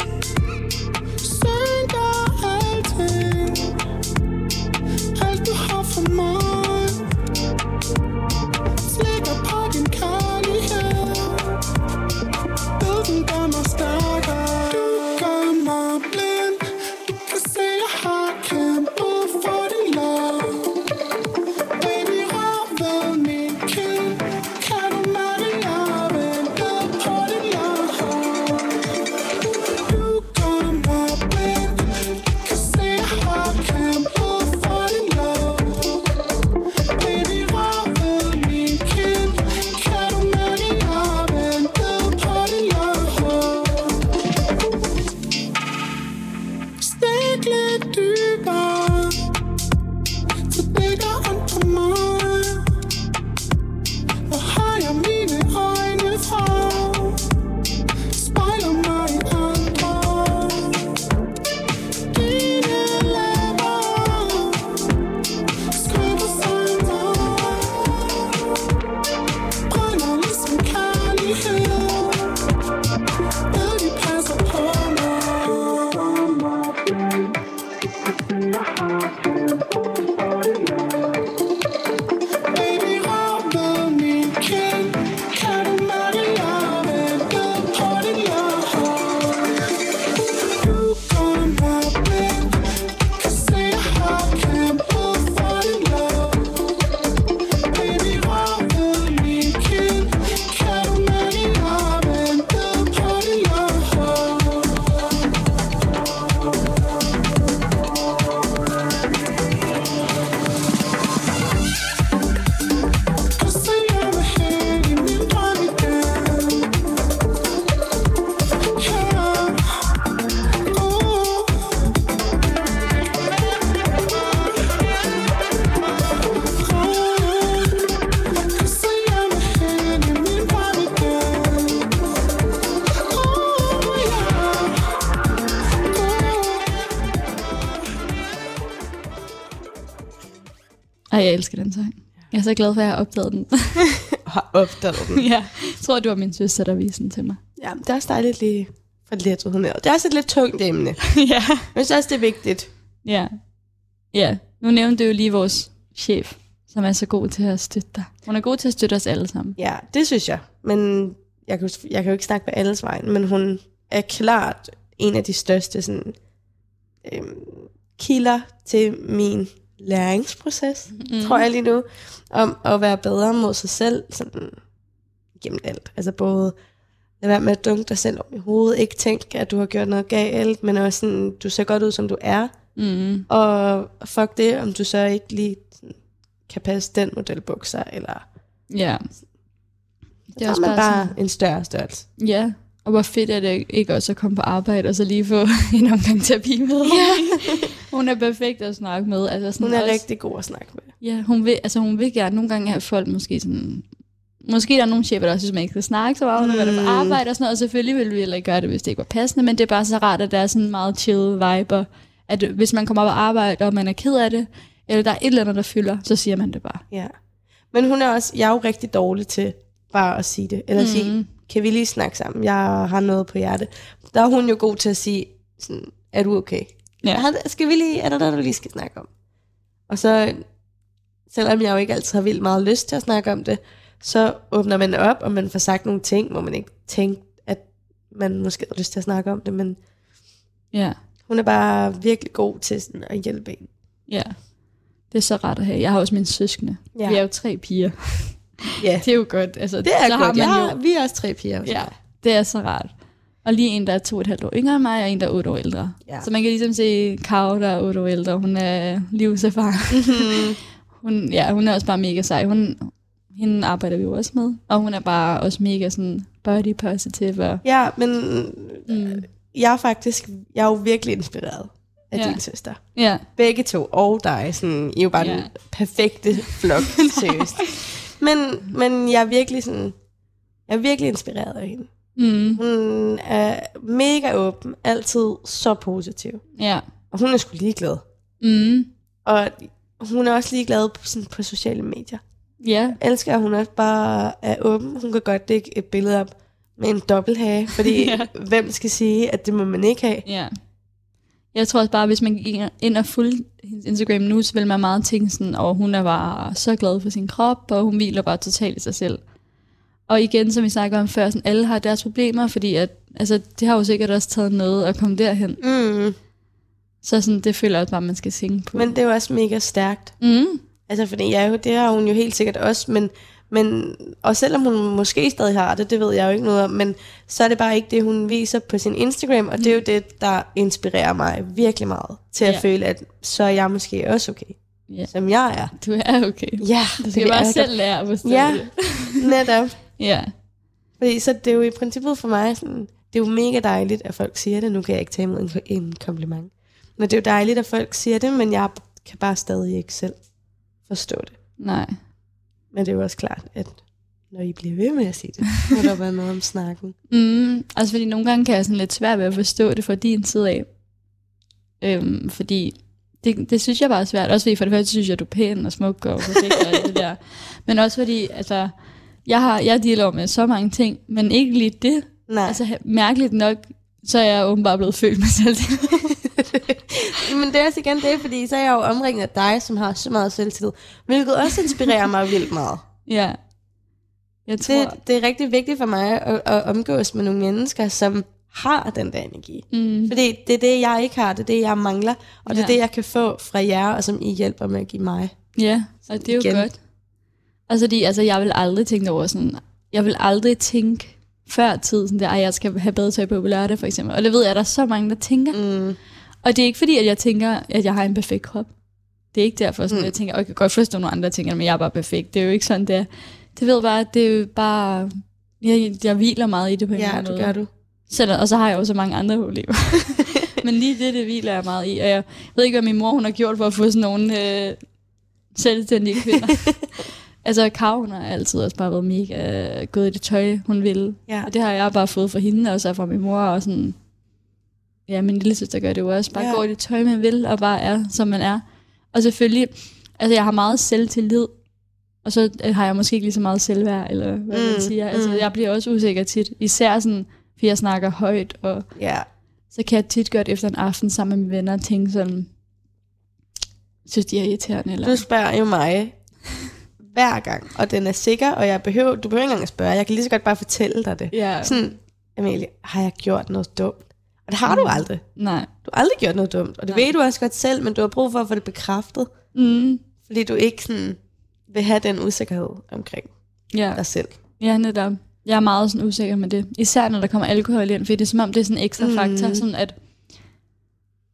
så glad for, at jeg har opdaget den. Har opdaget den. ja. Jeg tror, det var min søster, der viste den til mig. Ja, det er også dejligt lige for lidt ud Det er også et lidt tungt emne. ja. Men synes også, det er vigtigt. Ja. Ja. Nu nævnte du jo lige vores chef, som er så god til at støtte dig. Hun er god til at støtte os alle sammen. Ja, det synes jeg. Men jeg kan, jeg kan jo ikke snakke på alles vejen, men hun er klart en af de største sådan, øhm, kilder til min læringsproces, mm. tror jeg lige nu, om at være bedre mod sig selv, sådan gennem alt. Altså både lad være med at dunke dig selv om i hovedet, ikke tænke, at du har gjort noget galt, men også sådan, du ser godt ud, som du er, Mm. og fuck det, om du så ikke lige kan passe den model bukser, eller Ja. det er også man bare sådan... en større størrelse. Ja, og hvor fedt er det ikke også at komme på arbejde og så lige få en omgang terapi med. Ja. hun er perfekt at snakke med. Altså sådan Hun er også, rigtig god at snakke med. Ja, hun vil, altså hun vil gerne nogle gange have folk måske sådan... Måske der er nogle chefer, der også synes, man ikke skal snakke så meget, når man er på Mm. arbejde og sådan noget, og selvfølgelig ville vi heller ikke gøre det, hvis det ikke var passende, men det er bare så rart, at der er sådan en meget chill vibe, og at hvis man kommer op og arbejde, og man er ked af det, eller der er et eller andet, der fylder, så siger man det bare. Ja. Men hun er også, jeg er jo rigtig dårlig til bare at sige det. Eller mm. sige, kan vi lige snakke sammen? Jeg har noget på hjerte. Der er hun jo god til at sige, sådan, er du okay? Ja. Skal vi lige, er der noget, du lige skal snakke om? Og så, selvom jeg jo ikke altid har vildt meget lyst til at snakke om det, så åbner man op, og man får sagt nogle ting, hvor man ikke tænkte, at man måske har lyst til at snakke om det, men Ja, hun er bare virkelig god til sådan at hjælpe en. ja. Det er så rart at have. Jeg har også mine søskende. Ja. Vi er jo tre piger. Ja, Det er jo godt. Altså, det er så godt. Har man jo, har, vi er også tre piger. Ja, det er så rart. Og lige en, der er to og et halvt år yngre end mig, og en, der er otte år ældre. Ja. Så man kan ligesom se Karo, der er otte år ældre. Hun er livserfaren. Mhm. hun, ja, hun er også bare mega sej. Hun, hende arbejder vi jo også med. Og hun er bare også mega sådan body positive. Og, Ja, men mm, jeg er faktisk, jeg er jo virkelig inspireret af Ja. din søster. ja, Begge to, og dig, sådan, I er jo bare Ja. den perfekte flok, seriøst. Men, men jeg er virkelig sådan, jeg er virkelig inspireret af hende. mm, Hun er mega åben, altid så positiv. ja, Og hun er sgu ligeglad. mm, Og hun er også ligeglad på, sådan, på sociale medier. ja, Jeg elsker, at hun også bare er åben. Hun kan godt dække et billede op med en dobbelthage, fordi Ja. hvem skal sige, at det må man ikke have? ja. Jeg tror også bare, hvis man gik ind og fulgte hendes Instagram nu, så ville man meget tænke sådan, og hun er bare så glad for sin krop, og hun hviler bare totalt i sig selv. Og igen, som vi snakker om før, sådan, alle har deres problemer, fordi at, altså, det har jo sikkert også taget noget at komme derhen. Mm. Så sådan, det føler jeg også bare, man skal tænke på. Men det er jo også mega stærkt. mm, Altså, fordi ja, det har hun jo helt sikkert også, men, men, og selvom hun måske stadig har det, det ved jeg jo ikke noget om, men så er det bare ikke det, hun viser på sin Instagram, og det er jo det, der inspirerer mig virkelig meget til at Ja. føle, at så er jeg måske også okay, ja, som jeg er. du er okay. Ja, Du skal bare selv lære at forstå Ja. det. Netop. Ja, Fordi så det er jo i princippet for mig sådan, det er jo mega dejligt, at folk siger det. Nu kan jeg ikke tage imod en, en kompliment. Men det er jo dejligt, at folk siger det, men jeg kan bare stadig ikke selv forstå det. nej. Men det er jo også klart, at når I bliver ved med at sige det, må der være noget om snakken. Mm, altså fordi nogle gange kan jeg sådan lidt svært ved at forstå det fra din side af. Øhm, fordi det, det synes jeg bare er svært. Også fordi for det første synes jeg, at du er pæn og smuk og perfekt og alt det der. Men også fordi, altså, jeg, har, jeg dealer med så mange ting, men ikke lige det. Nej, Altså mærkeligt nok, så er jeg åbenbart blevet født med selv. men det er også igen det, fordi så er jeg jo omringet af dig, som har så meget selvtillid, hvilket også inspirerer mig vildt meget. ja. Jeg tror... Det, det er rigtig vigtigt for mig at, at omgås med nogle mennesker, som har den der energi. mm, Fordi det er det, jeg ikke har, det er det, jeg mangler, og det er Ja. det, jeg kan få fra jer, og som I hjælper med at give mig. Ja, og det er jo igen. godt. Altså, fordi, altså, jeg vil aldrig tænke over sådan, jeg vil aldrig tænke før tid, sådan der, "Ej, jeg skal have bedre tøj på på lørdag, for eksempel. Og det ved jeg, at der er så mange, der tænker. Mm. Og det er ikke fordi, at jeg tænker, at jeg har en perfekt krop. Det er ikke derfor, sådan, Mm. jeg tænker, og jeg kan godt forstå, nogle andre tænker, men jeg er bare perfekt. Det er jo ikke sådan, det er. Det ved bare, at det er jo bare... Jeg, jeg hviler meget i det på en Ja, anden det måde. gør du. Selv, og så har jeg jo så mange andre problemer. Men lige det, det hviler jeg meget i. Og jeg ved ikke, hvad min mor hun har gjort for at få sådan nogle øh, selvstændige kvinder. altså, Karo, hun har altid også bare været mega gået i det tøj, hun ville. Ja. Og det har jeg bare fået fra hende, og så fra min mor, og sådan... Ja, min lille søster gør det jo også. Bare Ja. går i det tøj, man vil, og bare er, som man er. Og selvfølgelig, Altså, jeg har meget selvtillid, og så øh, har jeg måske ikke lige så meget selvværd, eller hvad mm, man siger. Altså, mm. jeg bliver også usikker tit. Især sådan, fordi jeg snakker højt, og Ja. så kan jeg tit godt efter en aften sammen med mine venner tænke sådan, synes de er irriterende, eller... Du spørger jo mig hver gang, og den er sikker, og jeg behøver, du behøver ikke engang at spørge. Jeg kan lige så godt bare fortælle dig det. Ja, Sådan, Amalie, har jeg gjort noget dumt? Og det har du aldrig. nej. Du har aldrig gjort noget dumt, og det Nej. ved du også godt selv, men du har brug for at få det bekræftet, Mm, fordi du ikke sådan vil have den usikkerhed omkring ja. dig selv. ja, netop. Jeg er meget sådan usikker med det. Især når der kommer alkohol ind, fordi det er som om, det er sådan en ekstra Mm. faktor, sådan at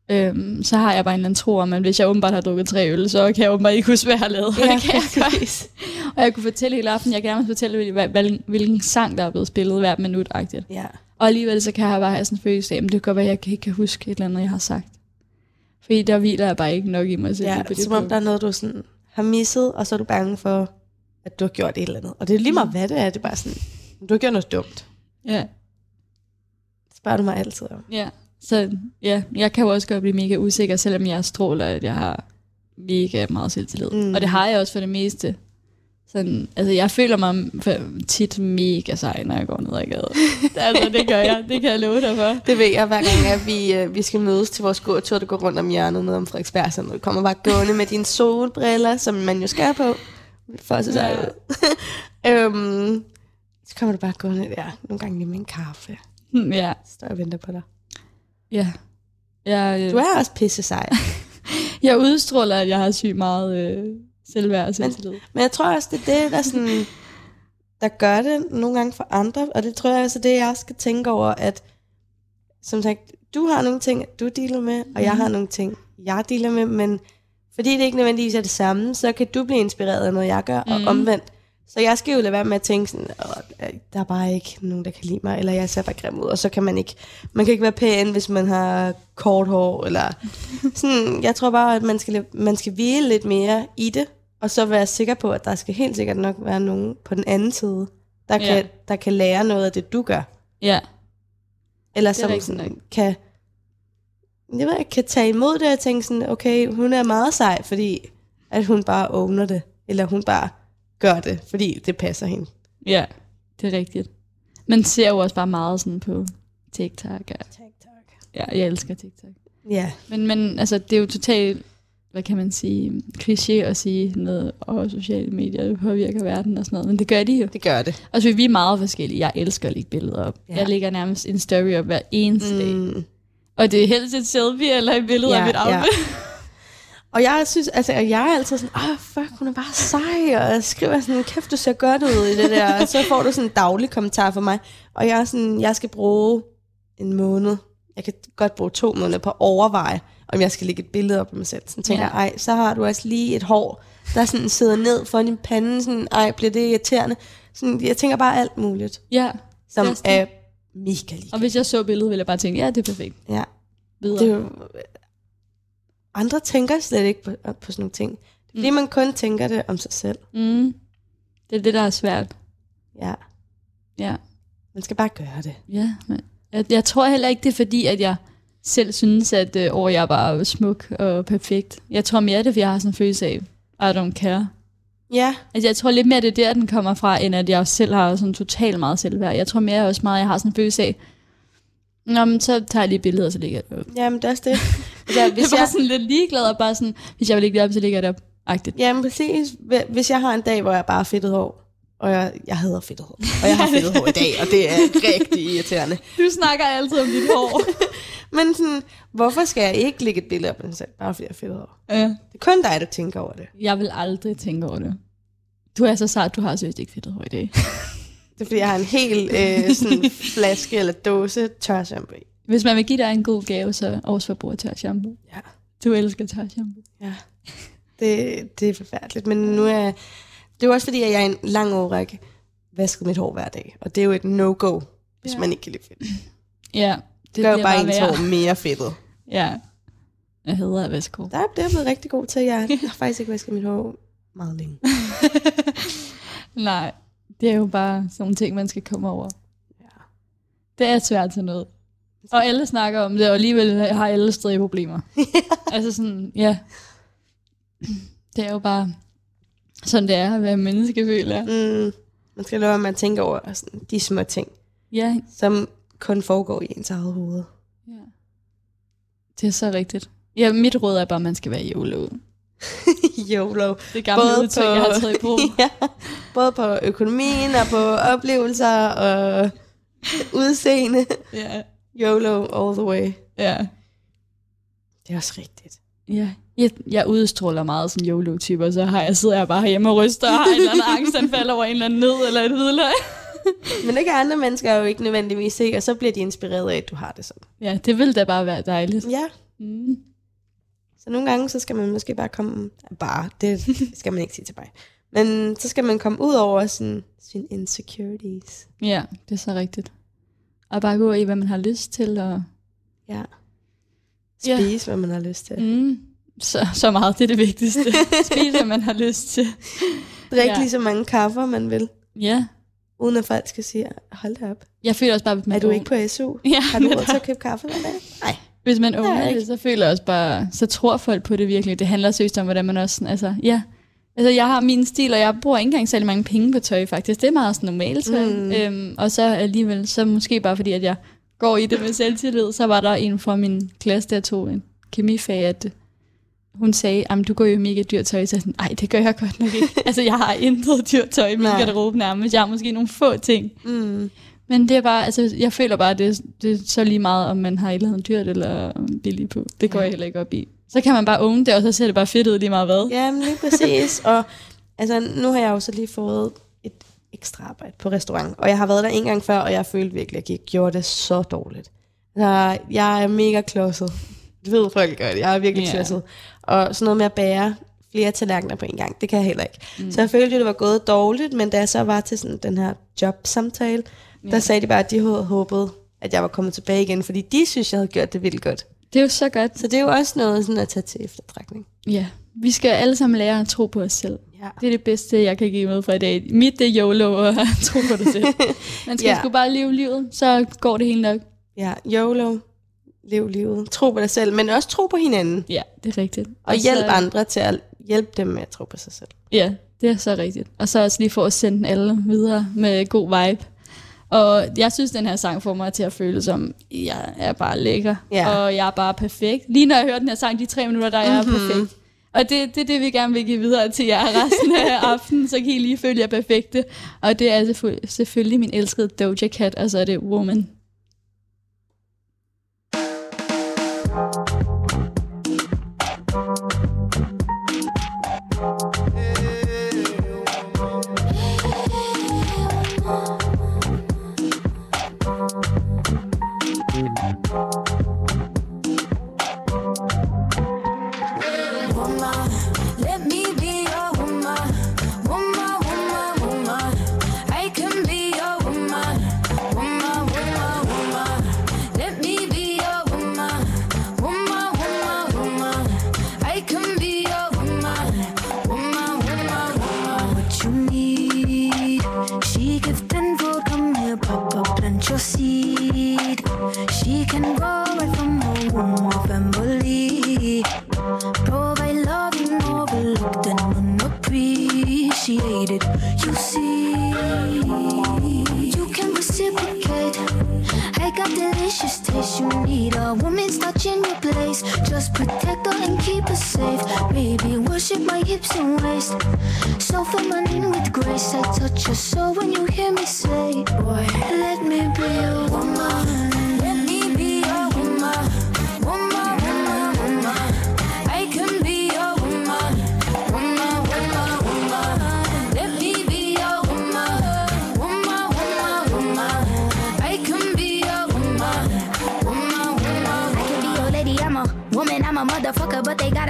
Øhm, så har jeg bare en eller anden tro om, at hvis jeg åbenbart har drukket tre øl, så kan jeg åbenbart ikke huske, hvad jeg har lavet. Ja, det kan jeg godt. Og jeg kunne fortælle hele aften, jeg gerne vil fortælle, hvil- hvil- hvilken sang, der er blevet spillet hver minut -agtigt. Ja. Og alligevel så kan jeg bare have sådan en følelse af, at det kan godt være, at jeg ikke kan huske et eller andet, jeg har sagt. Fordi der hviler jeg bare ikke nok i mig selv. ja, på det som om punkt. der er noget, du sådan har misset, og så er du bange for, at du har gjort et eller andet. Og det er lige meget, hvad det er. Det er bare sådan, du har gjort noget dumt. Ja, Det spørger du mig altid om. ja. Så ja, jeg kan jo også godt blive mega usikker, selvom jeg stråler, at jeg har mega meget selvtillid. Mm. Og det har jeg også for det meste. Sådan, altså, jeg føler mig tit mega sej, når jeg går ned ad gaden. altså, det gør jeg. Det kan jeg love dig for. Det ved jeg, hver gang at vi, øh, vi skal mødes til vores gåtur, der går rundt om hjørnet nede om Frederiksberg. Så du kommer bare gående med dine solbriller, som man jo skal på. For at se Ja. ud. øhm, så kommer du bare gående der. Nogle gange lige med en kaffe. Ja, Så står jeg og venter på dig. Ja. Jeg, øh, Du er også pisse sej. jeg udstråler, at jeg har sygt meget øh, selvværd og selvtillid. Men jeg tror også, det er det, der, sådan, der gør det nogle gange for andre. Og det tror jeg også er det, jeg skal tænke over, at som sagt, du har nogle ting, du dealer med, og jeg har nogle ting, jeg dealer med, men fordi det ikke nødvendigvis er det samme, så kan du blive inspireret af noget, jeg gør, og Mhm. omvendt. Så jeg skal jo lade være med at tænke sådan, Åh, der er bare ikke nogen, der kan lide mig, eller jeg ser bare grim ud, og så kan man ikke, man kan ikke være pæn, hvis man har kort hår, eller sådan, jeg tror bare, at man skal, man skal hvile lidt mere i det, og så være sikker på, at der skal helt sikkert nok være nogen på den anden side, der, Ja. kan, der kan lære noget af det, du gør. Ja, Eller er som sådan, kan, jeg ved, kan tage imod det og tænke sådan, okay, hun er meget sej, fordi at hun bare owner det, eller hun bare gør det, fordi det passer hende. ja, det er rigtigt. Man ser jo også bare meget sådan på TikTok. Og, TikTok. ja, jeg elsker TikTok. Ja, Men, men altså, det er jo totalt, hvad kan man sige, kliché at sige noget, og sociale medier påvirker verden og sådan noget, men det gør de jo. det gør det. Altså, vi er meget forskellige. Jeg elsker at lægge billeder op. Ja. Ja. Jeg lægger nærmest en story op hver eneste mm. dag. Og det er helst et selfie eller et billede Ja, af mit ja. Og jeg synes, altså, og jeg er altid sådan, åh, fuck, hun er bare sej, og jeg skriver sådan, kæft, du ser godt ud i det der, og så får du sådan en daglig kommentar fra mig, og jeg er sådan, jeg skal bruge en måned, jeg kan godt bruge to måneder på at overveje, om jeg skal lægge et billede op af mig selv. Sådan tænker Ja. jeg, ej, så har du også lige et hår, der sådan sidder ned for din pande, sådan, ej, bliver det irriterende. Sådan, jeg tænker bare alt muligt, Ja. som er mega lige. Og hvis jeg så billedet, ville jeg bare tænke, ja, det er perfekt. Ja. Videre. Det andre tænker slet ikke på, på sådan nogle ting. Det er, fordi Mm. man kun tænker det om sig selv. Mm. Det er det, der er svært. Ja, Ja. man skal bare gøre det. Ja, men jeg, jeg tror heller ikke, det er fordi, at jeg selv synes, at øh, åh, jeg er bare smuk og perfekt. Jeg tror mere, det er, fordi jeg har sådan en følelse af, I don't care. Ja, Altså, jeg tror lidt mere, det er der, den kommer fra, end at jeg selv har sådan totalt meget selvværd. Jeg tror mere også meget, at jeg har sådan en følelse af, Nå, men så tager jeg lige billeder, og så lægger jeg det op. jamen det er også det. Altså, Hvis jeg er jeg, sådan lidt ligeglad, og bare sådan, hvis jeg vil lægge det op, så lægger jeg det op. Agtigt. jamen præcis. Hvis jeg har en dag, hvor jeg bare har fedtet hår, og jeg, jeg hader fedtet hår, og jeg har fedtet hår i dag, og det er rigtig irriterende. Du snakker altid om dit hår. Men sådan, hvorfor skal jeg ikke lægge et billede op selv, bare fordi jeg har fedtet hår? ja. Det er kun dig, der tænker over det. Jeg vil aldrig tænke over det. Du er så sart, du har seriøst ikke fedtet hår i dag. Det er fordi, jeg har en hel øh, sådan, flaske eller dåse tør shampoo i. Hvis man vil give dig en god gave, så årsforbrug tør shampoo. Ja. Du elsker tør shampoo. Ja, det, det er forfærdeligt. Men nu er det er jo også fordi, at jeg i en lang årrække vasket mit hår hver dag. Og det er jo et no-go, hvis Ja. man ikke kan lide fedt. Ja, det gør jo bare ens hår mere fedtet. Ja. Jeg hedder at vaske hår. Der er det er jeg blevet rigtig god til. Jeg har faktisk ikke vasket mit hår meget længe. Nej, det er jo bare sådan nogle ting, man skal komme over. Ja. Det er svært til noget. Og alle snakker om det, og alligevel har alle stadig problemer. altså sådan, ja. Det er jo bare sådan, det er at være menneske, føler. Mm, man skal lade være med at tænke over sådan, de små ting, Ja, som kun foregår i ens eget hoved. ja. Det er så rigtigt. Ja, mit råd er bare, at man skal være YOLO. YOLO. Det gamle Både udtryk, jeg har taget i brug. ja, både på økonomien og på oplevelser og udseende. Ja. YOLO all the way. Ja. Det er også rigtigt. Ja. Jeg, jeg udstråler meget sådan YOLO-typer, så har jeg, sidder jeg bare hjemme og ryster og har en eller anden angstanfald over en eller anden ned eller et hvidløg. Men det kan andre mennesker jo ikke nødvendigvis se, og så bliver de inspireret af, at du har det sådan. Ja, det ville da bare være dejligt. Ja, Mm. Så nogle gange, så skal man måske bare komme... Bare, det skal man ikke sige til mig. Men så skal man komme ud over sådan, sine insecurities. Ja, det er så rigtigt. Og bare gå i, hvad man har lyst til. Og, Ja. Ja. Spise, hvad man har lyst til. mm, så, så meget, det er det vigtigste. Spis, hvad man har lyst til. Drik Ja. lige så mange kaffer, man vil. Ja, Uden at folk skal sige, hold da op. jeg føler også bare, at man Er du ikke på SU? Ja, Har du råd til at købe kaffe hver dag? Nej. Hvis man ikke. det, så føler jeg også bare, så tror folk på det virkelig. Det handler seriøst om, hvordan man også sådan, altså, ja. Altså, jeg har min stil, og jeg bruger ikke engang særlig mange penge på tøj, faktisk. Det er meget sådan normalt tøj. Mm. Øhm, og så alligevel, så måske bare fordi, at jeg går i det med selvtillid, så var der en fra min klasse, der tog en kemifag, at hun sagde, at du går jo mega dyrt tøj. Så jeg sådan, nej, det gør jeg godt nok ikke. altså, jeg har intet dyrt tøj i min garderobe nærmest. Jeg har måske nogle få ting. Mm. Men det er bare, altså, jeg føler bare, at det, det er så lige meget, om man har et eller andet dyrt eller billigt på. Det går Ja. jeg heller ikke op i. Så kan man bare own det, og så ser det bare fedt ud lige meget hvad. Ja, men lige præcis. og altså, nu har jeg jo så lige fået et ekstra arbejde på restaurant. Og jeg har været der en gang før, og jeg følte virkelig, at jeg gjorde det så dårligt. Så jeg er mega klodset. Det ved folk godt. Jeg er virkelig yeah. klodset. Og sådan noget med at bære flere tallerkener på en gang, det kan jeg heller ikke. Mm. Så jeg følte jo, det var gået dårligt, men da jeg så var til sådan den her jobsamtale, ja. der sagde de bare, at de havde håbet, at jeg var kommet tilbage igen, fordi de synes, jeg havde gjort det vildt godt. Det er jo så godt. Så det er jo også noget sådan at tage til eftertrækning. Ja, vi skal alle sammen lære at tro på os selv. Ja. Det er det bedste, jeg kan give med fra i dag. Mit det er YOLO og at tro på dig selv. Man skal Ja. sgu bare leve livet, så går det helt nok. Ja, YOLO. Lev livet. Tro på dig selv, men også tro på hinanden. Ja, det er rigtigt. Og så- hjælp andre til at hjælpe dem med at tro på sig selv. Ja, det er så rigtigt. Og så også lige for at sende alle videre med god vibe. Og jeg synes, den her sang får mig til at føle som, jeg er bare lækker. Ja. Og jeg er bare perfekt. Lige når jeg hører den her sang, de tre minutter, der er jeg Mhm. perfekt. Og det, det er det, vi gerne vil give videre til jer resten af aftenen, så kan I lige føle jer perfekte. Og det er selvfø- selvfølgelig min elskede Doja Cat, og så er det. Woman, You need a woman's touch in your place. Just protect her and keep her safe. Baby, worship my hips and waist. So feminine with grace. I touch your soul when you hear me say, Boy, let me be your woman.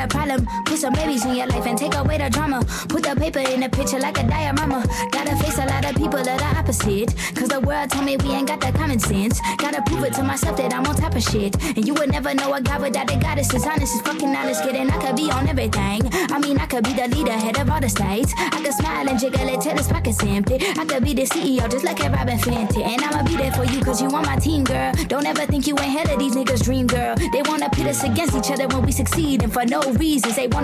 A problem. Some babies in your life and take away the drama. Put the paper in the picture like a diorama. Gotta face a lot of people that are opposite. Cause the world told me we ain't got that common sense. Gotta prove it to myself that I'm on top of shit. And you would never know a guy without a goddess is honest as fucking honest. Kidding, I could be on everything. I mean, I could be the leader, head of all the states. I could smile and jiggle it till his pockets empty. I could be the CEO just like a Robin Fenty. And I'ma be there for you cause you on my team, girl. Don't ever think you ain't hell of these niggas' dream, girl. They wanna pit us against each other when we succeed. And for no reasons, they wanna